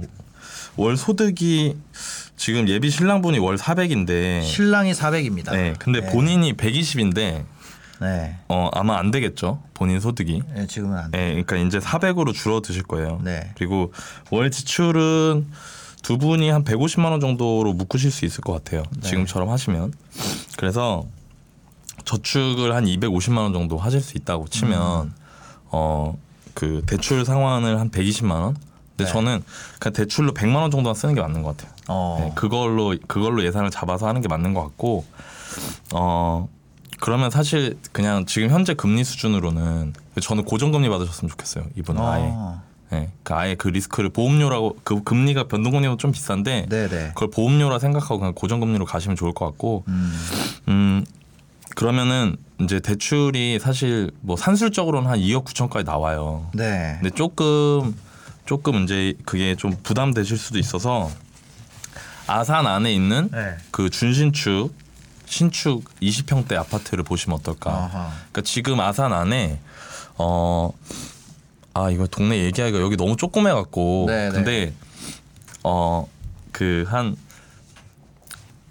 소득이 지금 예비 신랑분이 월 400인데 신랑이 400입니다. 네 근데 본인이 120인데 네. 어 아마 안 되겠죠 본인 소득이 네, 지금은 안 돼. 네, 그러니까 이제 400으로 줄어 드실 거예요. 네. 그리고 월 지출은 두 분이 한 150만 원 정도로 묶으실 수 있을 것 같아요. 네. 지금처럼 하시면. 그래서 저축을 한 250만 원 정도 하실 수 있다고 치면 음. 어그 대출 상환을 한 120만 원. 근데 네. 저는 그냥 대출로 100만 원 정도만 쓰는 게 맞는 것 같아요. 어. 네, 그걸로 그걸로 예산을 잡아서 하는 게 맞는 것 같고 어 그러면 사실 그냥 지금 현재 금리 수준으로는 저는 고정금리 받으셨으면 좋겠어요 이분은 아예 어. 예, 그 아예 그 리스크를 보험료라고 그 금리가 변동금리보다 좀 비싼데 네, 네. 그걸 보험료라 생각하고 그냥 고정금리로 가시면 좋을 것 같고 음. 음 그러면은 이제 대출이 사실 뭐 산술적으로는 한 2억 9천까지 나와요. 네. 근데 조금 조금 이제 그게 좀 부담되실 수도 있어서 아산 안에 있는 네. 그 준신축 신축 20평대 아파트를 보시면 어떨까? 아하. 그러니까 지금 아산 안에 어. 아 이거 동네 얘기하기가 여기 너무 조그매 갖고 네, 네. 근데 어 그 한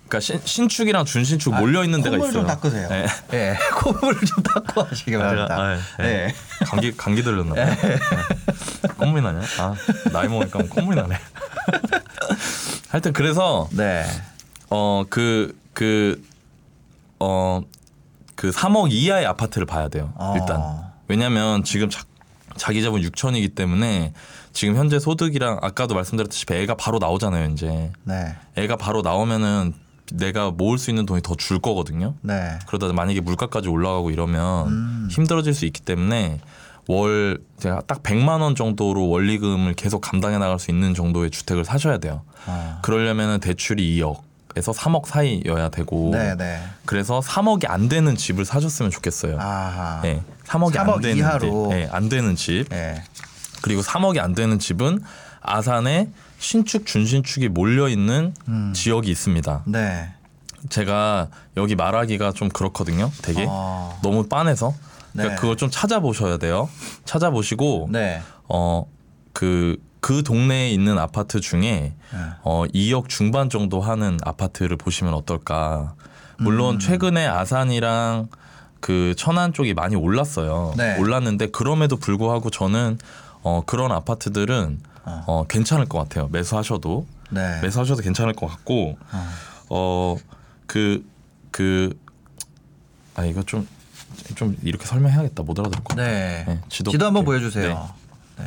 그러니까 신, 신축이랑 준신축 몰려 있는 데가 콧물 있어요. 좀 닦으세요. 네. 네. 콧물을 좀 닦고 하시기 바랍니다. 아, 네. 네. 감기 감기 들렸나 봐요. 네. 콧물이 나냐? 아 나이 먹으니까 콧물이 나네. 하여튼 그래서 네. 어그그어그 3억 이하의 아파트를 봐야 돼요. 어. 일단 왜냐하면 지금 자, 자기 자본 6천이기 때문에 지금 현재 소득이랑 아까도 말씀드렸듯이 애가 바로 나오잖아요. 이제 네. 애가 바로 나오면은 내가 모을 수 있는 돈이 더 줄 거거든요. 네. 그러다 만약에 물가까지 올라가고 이러면 음. 힘들어질 수 있기 때문에 월 제가 딱 100만 원 정도로 원리금을 계속 감당해 나갈 수 있는 정도의 주택을 사셔야 돼요. 어. 그러려면은 대출이 2억 에서 3억 사이여야 되고 네, 네. 그래서 3억이 안 되는 집을 사셨으면 좋겠어요. 아하. 네, 3억이 3억 안 되는 이하로. 집, 네, 안 되는 집 네. 그리고 3억이 안 되는 집은 아산에 신축 준신축이 몰려 있는 음. 지역이 있습니다. 네. 제가 여기 말하기가 좀 그렇거든요. 되게 어. 너무 빤해서 그러니까 네. 그걸 좀 찾아보셔야 돼요. 찾아보시고 네. 어그그 동네에 있는 아파트 중에 네. 어 2억 중반 정도 하는 아파트를 보시면 어떨까. 물론 음. 최근에 아산이랑 그 천안 쪽이 많이 올랐어요. 네. 올랐는데 그럼에도 불구하고 저는 어, 그런 아파트들은 어. 어, 괜찮을 것 같아요. 매수하셔도 네. 매수하셔도 괜찮을 것 같고 어. 어그 그 아 이거 좀 좀 이렇게 설명해야겠다 못 알아들을 것 같아. 네. 네, 지도 지도, 한번. 보여주세요. 네.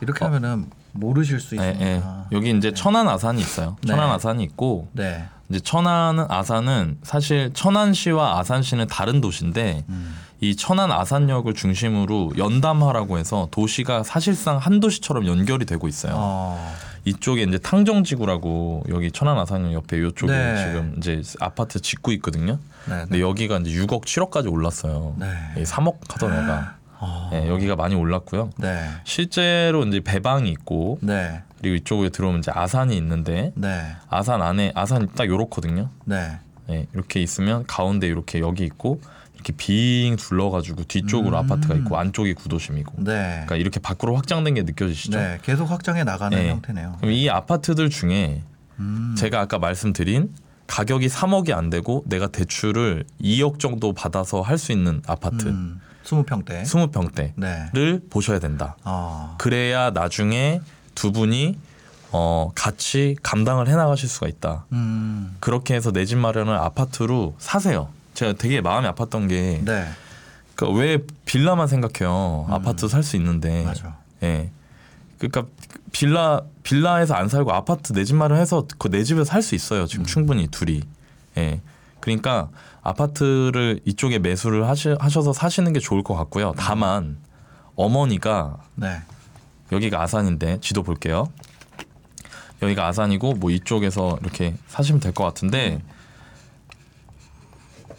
이렇게 하면은 모르실 수 예, 있으니까. 예. 여기 이제 천안 아산이 있어요. 네. 천안 아산이 있고 네. 이제 천안 아산은 사실 천안시와 아산시는 다른 도시인데 음. 이 천안 아산역을 중심으로 연담하라고 해서 도시가 사실상 한 도시처럼 연결이 되고 있어요. 어. 이쪽에 이제 탕정지구라고 여기 천안 아산역 옆에 이쪽에 네. 지금 이제 아파트 짓고 있거든요. 네. 근데 여기가 이제 6억 7억까지 올랐어요. 네. 예, 3억 하던 애가 어. 예, 여기가 많이 올랐고요. 네. 실제로 이제 배방이 있고 네. 그리고 이쪽에 들어오면 이제 아산이 있는데 네. 아산 안에 아산이 딱 요렇거든요. 네. 예, 이렇게 있으면 가운데 이렇게 여기 있고 이렇게 빙 둘러가지고 뒤쪽으로 아파트가 있고 안쪽이 구도심이고. 네. 그러니까 이렇게 밖으로 확장된 게 느껴지시죠? 네. 계속 확장해 나가는 네. 형태네요. 그럼 이 아파트들 중에 음. 제가 아까 말씀드린 가격이 3억이 안 되고 내가 대출을 2억 정도 받아서 할 수 있는 아파트 음. 20평 대. 20평 대를 네. 보셔야 된다. 어. 그래야 나중에 두 분이 어, 같이 감당을 해 나가실 수가 있다. 음. 그렇게 해서 내 집 마련을 아파트로 사세요. 제가 되게 마음이 아팠던 게, 네. 그러니까 왜 빌라만 생각해요. 음. 아파트 살 수 있는데. 맞아. 예. 그러니까 빌라 빌라에서 안 살고 아파트 내 집 마련해서 그 내 집에서 살 수 있어요. 음. 지금 충분히 둘이. 예. 그러니까 아파트를 이쪽에 매수를 하시, 하셔서 사시는 게 좋을 것 같고요. 다만 어머니가 네. 여기가 아산인데 지도 볼게요. 여기가 아산이고 뭐 이쪽에서 이렇게 사시면 될 것 같은데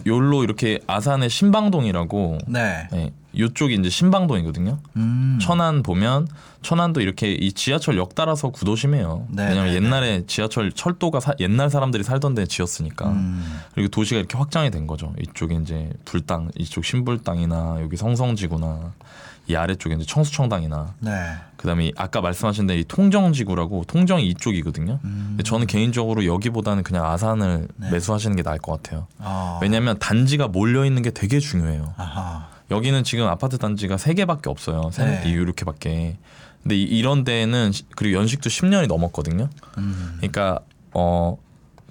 요로 이렇게 아산의 신방동이라고 네. 예, 요쪽이 이제 신방동이거든요. 음. 천안 보면 천안도 이렇게 이 지하철역 따라서 구도심해요. 네, 왜냐면 네, 옛날에 지하철 철도가 사- 옛날 사람들이 살던 데 지었으니까. 음. 그리고 도시가 이렇게 확장이 된 거죠. 이쪽에 이제 불당, 이쪽 신불당이나 여기 성성지구나 이 아래쪽에 이제 청수청당이나 네. 그다음에 이 아까 말씀하신 대로 이 통정지구라고 통정이 이쪽이거든요. 음. 저는 개인적으로 여기보다는 그냥 아산을 네. 매수하시는 게 나을 것 같아요. 어. 왜냐하면 단지가 몰려 있는 게 되게 중요해요. 아하. 여기는 지금 아파트 단지가 세 개밖에 없어요. 세, 네. 이렇게밖에. 근데 이- 데는 시- 그리고 연식도 10년이 넘었거든요. 음. 그러니까 어.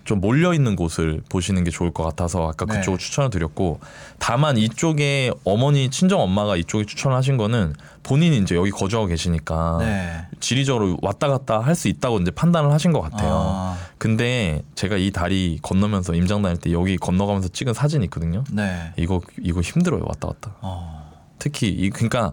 좀 몰려 있는 곳을 보시는 게 좋을 것 같아서 아까 네. 그쪽을 추천을 드렸고 다만 이쪽에 어머니 친정 엄마가 이쪽에 추천을 하신 거는 본인이 이제 여기 거주하고 계시니까 네. 지리적으로 왔다 갔다 할 수 있다고 이제 판단을 하신 것 같아요. 아. 근데 제가 이 다리 건너면서 임장 다닐 때 여기 건너가면서 찍은 사진이 있거든요. 네. 이거 이거 힘들어요 왔다 갔다. 어. 특히 이 그러니까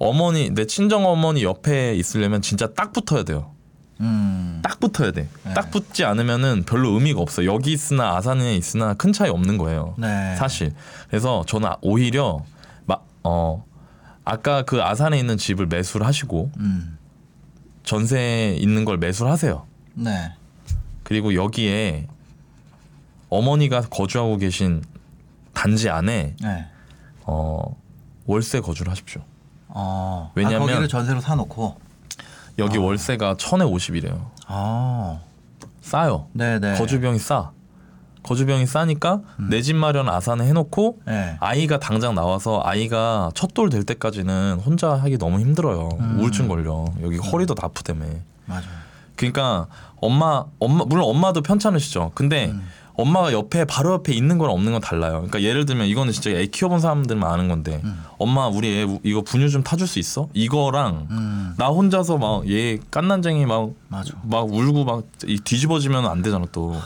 어머니 내 친정 어머니 옆에 있으려면 진짜 딱 붙어야 돼요. 음. 딱 붙어야 돼. 네. 딱 붙지 않으면은 별로 의미가 없어. 요 여기 있으나 아산에 있으나 큰 차이 없는 거예요. 네. 사실. 그래서 저는 오히려 막 어. 아까 그 아산에 있는 집을 매수를 하시고 음. 전세에 있는 걸 매수를 하세요. 네. 그리고 여기에 어머니가 거주하고 계신 단지 안에 네. 어 월세 거주를 하십시오. 어. 왜냐면- 아, 거기를 전세로 사놓고. 여기 아. 월세가 천에 오십이래요. 아. 싸요. 네네. 거주비용이 싸. 거주비용이 싸니까 내집 마련 아산에 해놓고 네. 아이가 당장 나와서 아이가 첫돌 될 때까지는 혼자 하기 너무 힘들어요. 음. 우울증 걸려. 여기 허리도 아프다며. 맞아요. 그러니까 엄마 엄마 물론 엄마도 편찮으시죠. 근데 음. 엄마가 옆에 바로 옆에 있는 거랑 없는 건 달라요. 그러니까 예를 들면 이거는 진짜 애 키워본 사람들만 아는 건데 음. 엄마 우리 애 우- 이거 분유 좀 타줄 수 있어? 이거랑 음. 나 혼자서 막 얘 깐난쟁이 막. 막 울고 막 이- 뒤집어지면 안 되잖아 또.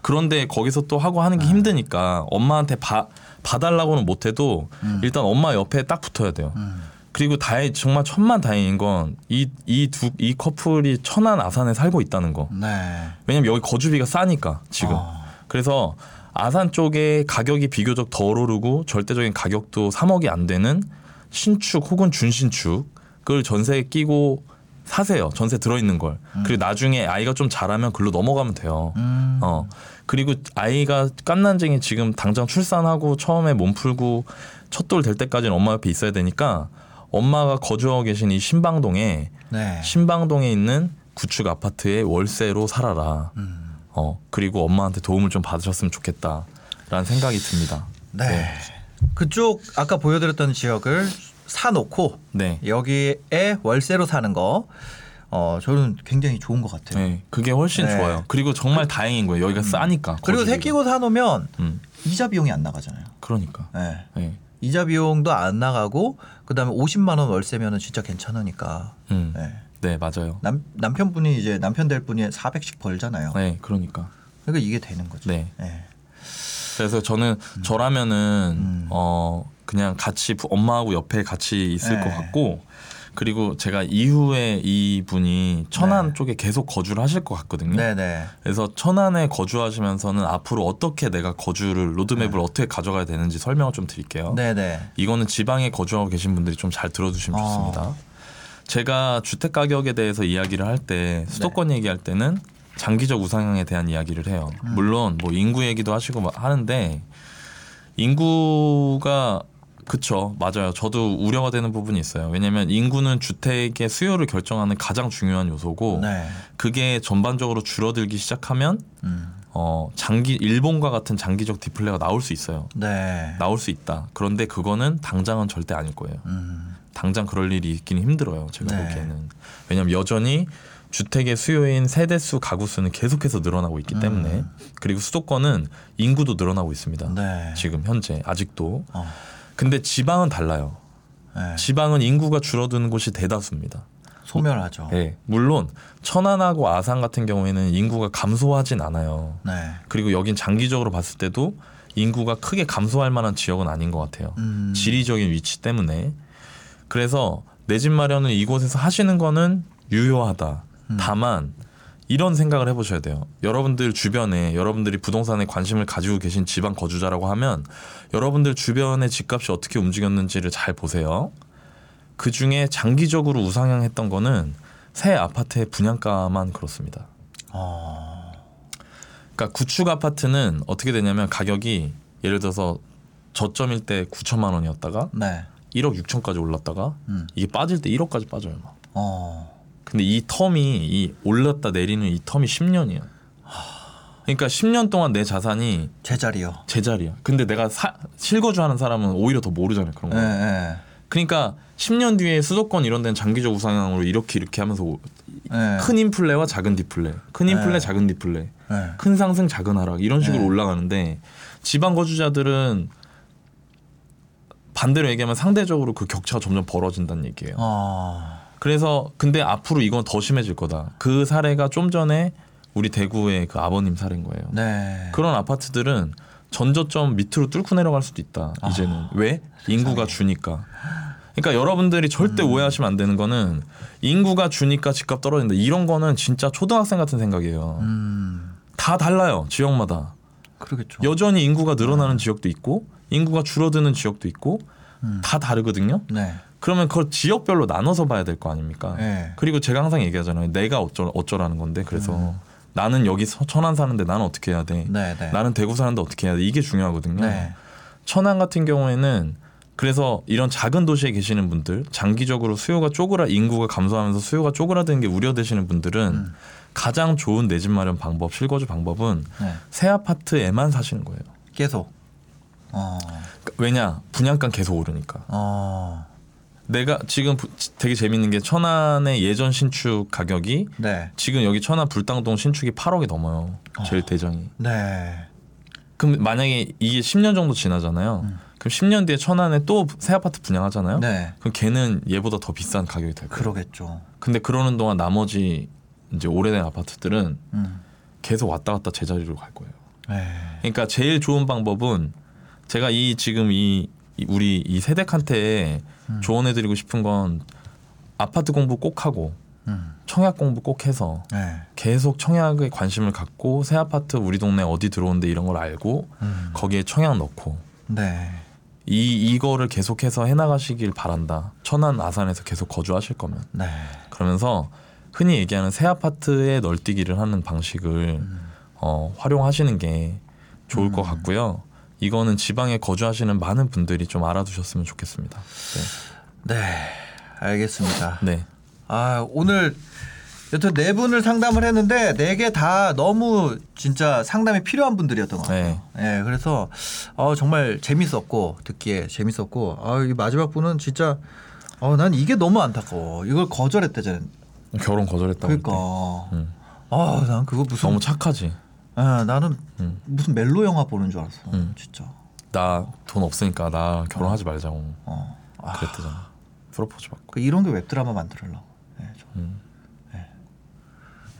그런데 거기서 또 하고 하는 게 힘드니까 엄마한테 봐 봐달라고는 못해도 일단 엄마 옆에 딱 붙어야 돼요. 음. 그리고 다행 정말 천만 다행인 건 이 이두이 커플이 천안 아산에 살고 있다는 거. 네. 왜냐면 여기 거주비가 싸니까 지금. 어. 그래서 아산 쪽에 가격이 비교적 덜 오르고 절대적인 가격도 3억이 안 되는 신축 혹은 준신축을 전세에 끼고 사세요. 전세 들어 있는 걸. 그리고 나중에 아이가 좀 자라면 글로 넘어가면 돼요. 음. 어. 그리고 아이가 깐난쟁이 지금 당장 출산하고 처음에 몸 풀고 첫돌 될 때까지는 엄마 옆에 있어야 되니까 엄마가 거주하고 계신 이 신방동에 네. 신방동에 있는 구축 아파트에 월세로 살아라. 음. 어 그리고 엄마한테 도움을 좀 받으셨으면 좋겠다라는 생각이 듭니다. 네. 그쪽 아까 보여드렸던 지역을 사놓고 네. 여기에 월세로 사는 거 어, 저는 굉장히 좋은 것 같아요. 네, 그게 훨씬 네. 좋아요. 그리고 정말 다행인 거예요. 여기가 싸니까. 그리고. 새끼고 사놓으면 음, 이자 비용이 안 나가잖아요. 그러니까. 네. 네. 이자 비용도 안 나가고 그다음에 50만 원 월세면은 진짜 괜찮으니까. 음, 네. 네, 맞아요. 남 남편분이 이제 남편 될 분이 400씩 벌잖아요. 네, 그러니까. 그러니까 이게 되는 거죠. 네. 네. 그래서 저는 저라면은 음. 어 그냥 같이 부- 엄마하고 옆에 같이 있을 네. 것 같고 그리고 제가 이후에 이 분이 천안 네. 쪽에 계속 거주를 하실 것 같거든요. 네, 네. 그래서 천안에 거주하시면서는 앞으로 어떻게 내가 거주를 로드맵을 어떻게 가져가야 되는지 설명을 좀 드릴게요. 네, 네. 이거는 지방에 거주하고 계신 분들이 좀 잘 들어주시면 어. 좋습니다. 제가 주택 가격에 대해서 이야기를 할 때 수도권 네. 얘기할 때는 장기적 우상향에 대한 이야기를 해요. 음. 물론 뭐 인구 얘기도 하시고 막 하는데 인구가 그쵸 맞아요. 저도 우려가 되는 부분이 있어요. 왜냐하면 인구는 주택의 수요를 결정하는 가장 중요한 요소고 네. 그게 전반적으로 줄어들기 시작하면 음. 어 장기 일본과 같은 장기적 디플레가 나올 수 있어요. 네. 나올 수 있다. 그런데 그거는 당장은 절대 아닐 거예요. 음. 당장 그럴 일이 있기는 힘들어요. 제가 네. 보기에는. 왜냐하면 여전히 주택의 수요인 세대 수 가구 수는 계속해서 늘어나고 있기 때문에 그리고 수도권은 인구도 늘어나고 있습니다. 음. 네. 지금 현재 아직도. 어. 근데 지방은 달라요. 네. 지방은 인구가 줄어드는 곳이 대다수입니다. 소멸하죠. 예. 물론 천안하고 아산 같은 경우에는 인구가 감소하진 않아요. 네. 그리고 여긴 장기적으로 봤을 때도 인구가 크게 감소할 만한 지역은 아닌 것 같아요. 음. 지리적인 위치 때문에. 그래서 내 집 마련을 이곳에서 하시는 거는 유효하다. 음. 다만 이런 생각을 해보셔야 돼요. 여러분들 주변에 여러분들이 부동산에 관심을 가지고 계신 지방 거주자라고 하면 여러분들 주변의 집값이 어떻게 움직였는지를 잘 보세요. 그 중에 장기적으로 우상향했던 거는 새 아파트의 분양가만 그렇습니다. 어. 그러니까 구축 아파트는 어떻게 되냐면 가격이 예를 들어서 저점일 때 9천만 원이었다가 네. 1억 6천까지 올랐다가 음. 이게 빠질 때 1억까지 빠져요. 막. 어. 근데 이 텀이 이 올랐다 내리는 이 텀이 10년이야. 그러니까 10년 동안 내 자산이 제자리요. 제자리야. 근데 내가 사, 실거주하는 사람은 오히려 더 모르잖아요. 그런 거. 네, 네. 그러니까 10년 뒤에 수도권 이런 데는 장기적 우상향으로 이렇게 이렇게 하면서 오- 네. 큰 인플레와 작은 디플레, 큰 인플레, 네. 작은 디플레, 네. 큰 상승, 작은 하락 이런 식으로 네. 올라가는데 지방 거주자들은 반대로 얘기하면 상대적으로 그 격차가 점점 벌어진다는 얘기예요. 어. 그래서 근데 앞으로 이건 더 심해질 거다. 그 사례가 좀 전에 우리 대구의 그 아버님 사례인 거예요. 네. 그런 아파트들은 전저점 밑으로 뚫고 내려갈 수도 있다. 아, 이제는 왜 인구가 주니까. 그러니까 여러분들이 절대 음. 오해하시면 안 되는 거는 인구가 주니까 집값 떨어진다. 이런 거는 진짜 초등학생 같은 생각이에요. 음. 다 달라요 지역마다. 그러겠죠. 여전히 인구가 늘어나는 지역도 있고 인구가 줄어드는 지역도 있고 음. 다 다르거든요. 네. 그러면 그걸 지역별로 나눠서 봐야 될 거 아닙니까? 네. 그리고 제가 항상 얘기하잖아요. 내가 어쩌 어쩌라는 건데 그래서 나는 여기 서- 천안 사는데 나는 어떻게 해야 돼? 음. 네, 네. 나는 대구 사는데 어떻게 해야 돼? 이게 중요하거든요. 네. 천안 같은 경우에는 그래서 이런 작은 도시에 계시는 분들 장기적으로 수요가 쪼그라 인구가 감소하면서 수요가 쪼그라드는 게 우려되시는 분들은 음. 가장 좋은 내 집 마련 방법 실거주 방법은 네. 새 아파트에만 사시는 거예요. 계속. 어. 왜냐 분양가 계속 오르니까. 어. 내가 지금 부- 되게 재밌는 게 천안의 예전 신축 가격이 네. 지금 여기 천안 불당동 신축이 8억이 넘어요. 제일 어. 대장이. 네. 그럼 만약에 이게 10년 정도 지나잖아요. 음. 그럼 10년 뒤에 천안에 또 새 아파트 분양하잖아요. 네. 그럼 걔는 얘보다 더 비싼 가격이 될 거예요. 그러겠죠. 근데 그러는 동안 나머지 이제 오래된 아파트들은 음. 계속 왔다 갔다 제자리로 갈 거예요. 네. 그러니까 제일 좋은 방법은 제가 이 지금 이, 이 우리 이 세대한테 음. 조언해드리고 싶은 건 아파트 공부 꼭 하고 음. 청약 공부 꼭 해서 네. 계속 청약에 관심을 갖고 새 아파트 우리 동네 어디 들어오는데 이런 걸 알고 음. 거기에 청약 넣고 네. 이 이거를 계속해서 해나가시길 바란다. 천안 아산에서 계속 거주하실 거면 네. 그러면서 흔히 얘기하는 새 아파트에 널뛰기를 하는 방식을 어, 활용하시는 게 좋을 것 같고요. 이거는 지방에 거주하시는 많은 분들이 좀 알아두셨으면 좋겠습니다. 네. 알겠습니다. 네. 네. 아, 오늘 여튼 네 분을 상담을 했는데 네 개 다 너무 진짜 상담이 필요한 분들이었던 것 같아요. 예, 그래서 어, 정말 재밌었고 듣기에 재밌었고 아, 이 마지막 분은 진짜 어, 난 이게 너무 안타까워. 이걸 거절했대잖아. 결혼 거절했다고. 그러니까. 응. 아, 난 그거 무슨 너무 착하지. 아, 나는 응. 무슨 멜로 영화 보는 줄 알았어. 응. 진짜. 나 돈 없으니까 나 결혼하지 말자고. 어. 아, 그랬대잖아. 프로포즈 받고. 그 이런 게 웹드라마 만들으려고. 예, 좀. 음. 예.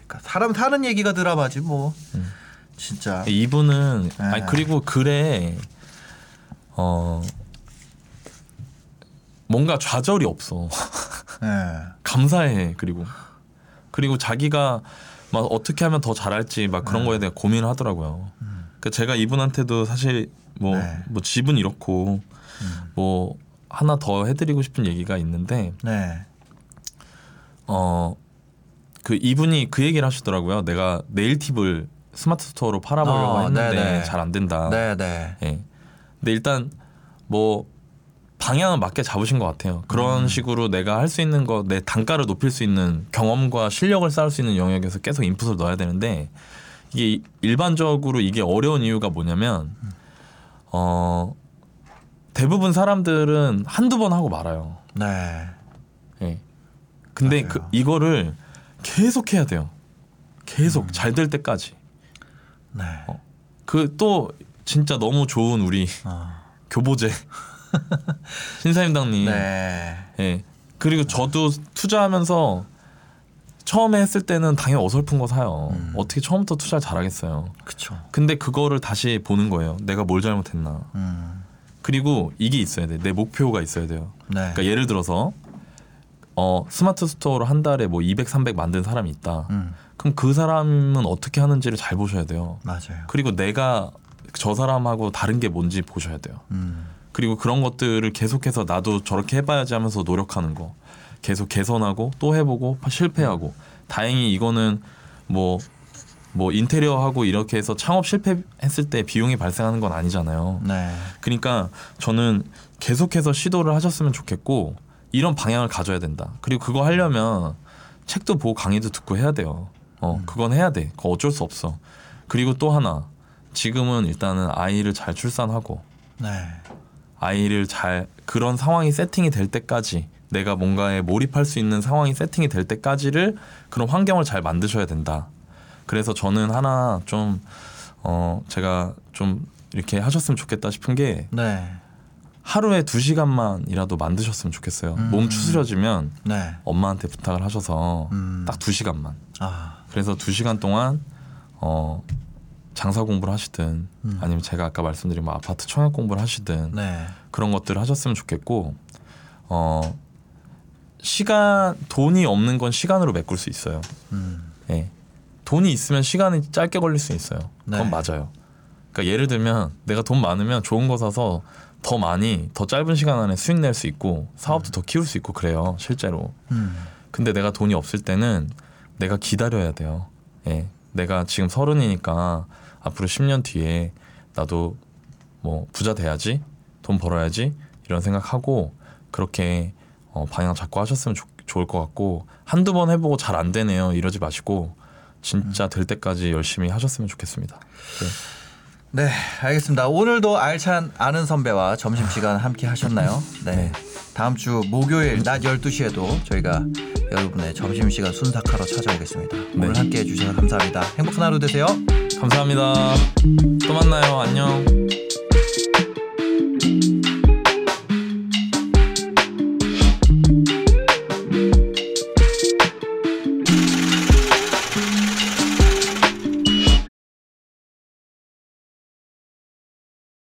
그러니까 사람 사는 얘기가 드라마지 뭐. 음. 진짜. 이분은 네. 아니 그리고 글에 어 뭔가 좌절이 없어. 예. 감사해 그리고 그리고 자기가 막 어떻게 하면 더 잘할지 막 그런 거에 대해 고민을 하더라고요. 그 제가 이분한테도 사실 뭐, 네. 뭐 집은 이렇고 뭐 하나 더 해드리고 싶은 얘기가 있는데 네. 어그 이분이 그 얘기를 하시더라고요. 내가 nail tip을 스마트 스토어로 팔아보려고 어, 했는데 네네. 잘안 된다. 네, 네. 예. 근데 일단 뭐 방향은 맞게 잡으신 것 같아요. 음. 그런 식으로 내가 할 수 있는 거, 내 단가를 높일 수 있는 경험과 실력을 쌓을 수 있는 영역에서 계속 인풋을 넣어야 되는데 이게 일반적으로 이게 어려운 이유가 뭐냐면 어 대부분 사람들은 한두 번 하고 말아요. 네. 예. 근데. 그 이거를 계속 해야 돼요. 계속 음. 잘될 때까지. 네. 그또 진짜 너무 좋은 우리 어. 교보재 신사임당님. 네. 예. 그리고 저도 투자하면서 처음에 했을 때는 당연히 어설픈 거 사요. 음. 어떻게 처음부터 투자를 잘하겠어요. 그쵸. 근데 그거를 다시 보는 거예요. 내가 뭘 잘못했나. 음. 그리고 이게 있어야 돼. 내 목표가 있어야 돼요. 네. 그러니까 예를 들어서 어 스마트 스토어로 한 달에 뭐 200, 300 만든 사람이 있다. 음. 그럼 그 사람은 어떻게 하는지를 잘 보셔야 돼요. 맞아요. 그리고 내가 저 사람하고 다른 게 뭔지 보셔야 돼요. 음. 그리고 그런 것들을 계속해서 나도 저렇게 해봐야지 하면서 노력하는 거 계속 개선하고 또 해보고 실패하고 다행히 이거는 뭐뭐 인테리어하고 이렇게 해서 창업 실패했을 때 비용이 발생하는 건 아니잖아요. 네. 그러니까 저는 계속해서 시도를 하셨으면 좋겠고 이런 방향을 가져야 된다. 그리고 그거 하려면 책도 보고 강의도 듣고 해야 돼요. 어, 그건 해야 돼. 그거 어쩔 수 없어. 그리고 또 하나 지금은 일단은 아이를 잘 출산하고 네. 아이를 잘 그런 상황이 세팅이 될 때까지 내가 뭔가에 몰입할 수 있는 상황이 세팅이 될 때까지를 그런 환경을 잘 만드셔야 된다. 그래서 저는 하나 좀 어, 제가 좀 이렇게 하셨으면 좋겠다 싶은 게 네. 하루에 두 시간만이라도 만드셨으면 좋겠어요. 음. 몸 추스려지면 네. 엄마한테 부탁을 하셔서 음. 딱두 시간만. 아. 그래서 두 시간 동안 어 장사 공부를 하시든 음. 아니면 제가 아까 말씀드린 뭐 아파트 청약 공부를 하시든 네. 그런 것들을 하셨으면 좋겠고 어 시간 돈이 없는 건 시간으로 메꿀 수 있어요. 음. 예. 돈이 있으면 시간이 짧게 걸릴 수 있어요. 그건 네. 맞아요. 그러니까 예를 들면 내가 돈 많으면 좋은 거 사서 더 많이 더 짧은 시간 안에 수익 낼 수 있고 사업도 더 키울 수 있고 그래요. 실제로. 음. 근데 내가 돈이 없을 때는 내가 기다려야 돼요. 예. 내가 지금 서른이니까 앞으로 10년 뒤에 나도 뭐 부자 돼야지, 돈 벌어야지 이런 생각하고 그렇게 어, 방향 잡고 하셨으면 좋, 좋을 것 같고 한두 번 해보고 잘 안 되네요 이러지 마시고 진짜 될 때까지 열심히 하셨으면 좋겠습니다. 네. 네, 알겠습니다. 오늘도 알찬 아는 선배와 점심시간 함께 하셨나요? 네. 네. 다음 주 목요일 낮 12시에도 저희가 여러분의 점심시간 순삭하러 찾아오겠습니다. 오늘 네. 함께 해주셔서 감사합니다. 행복한 하루 되세요. 감사합니다. 또 만나요. 안녕.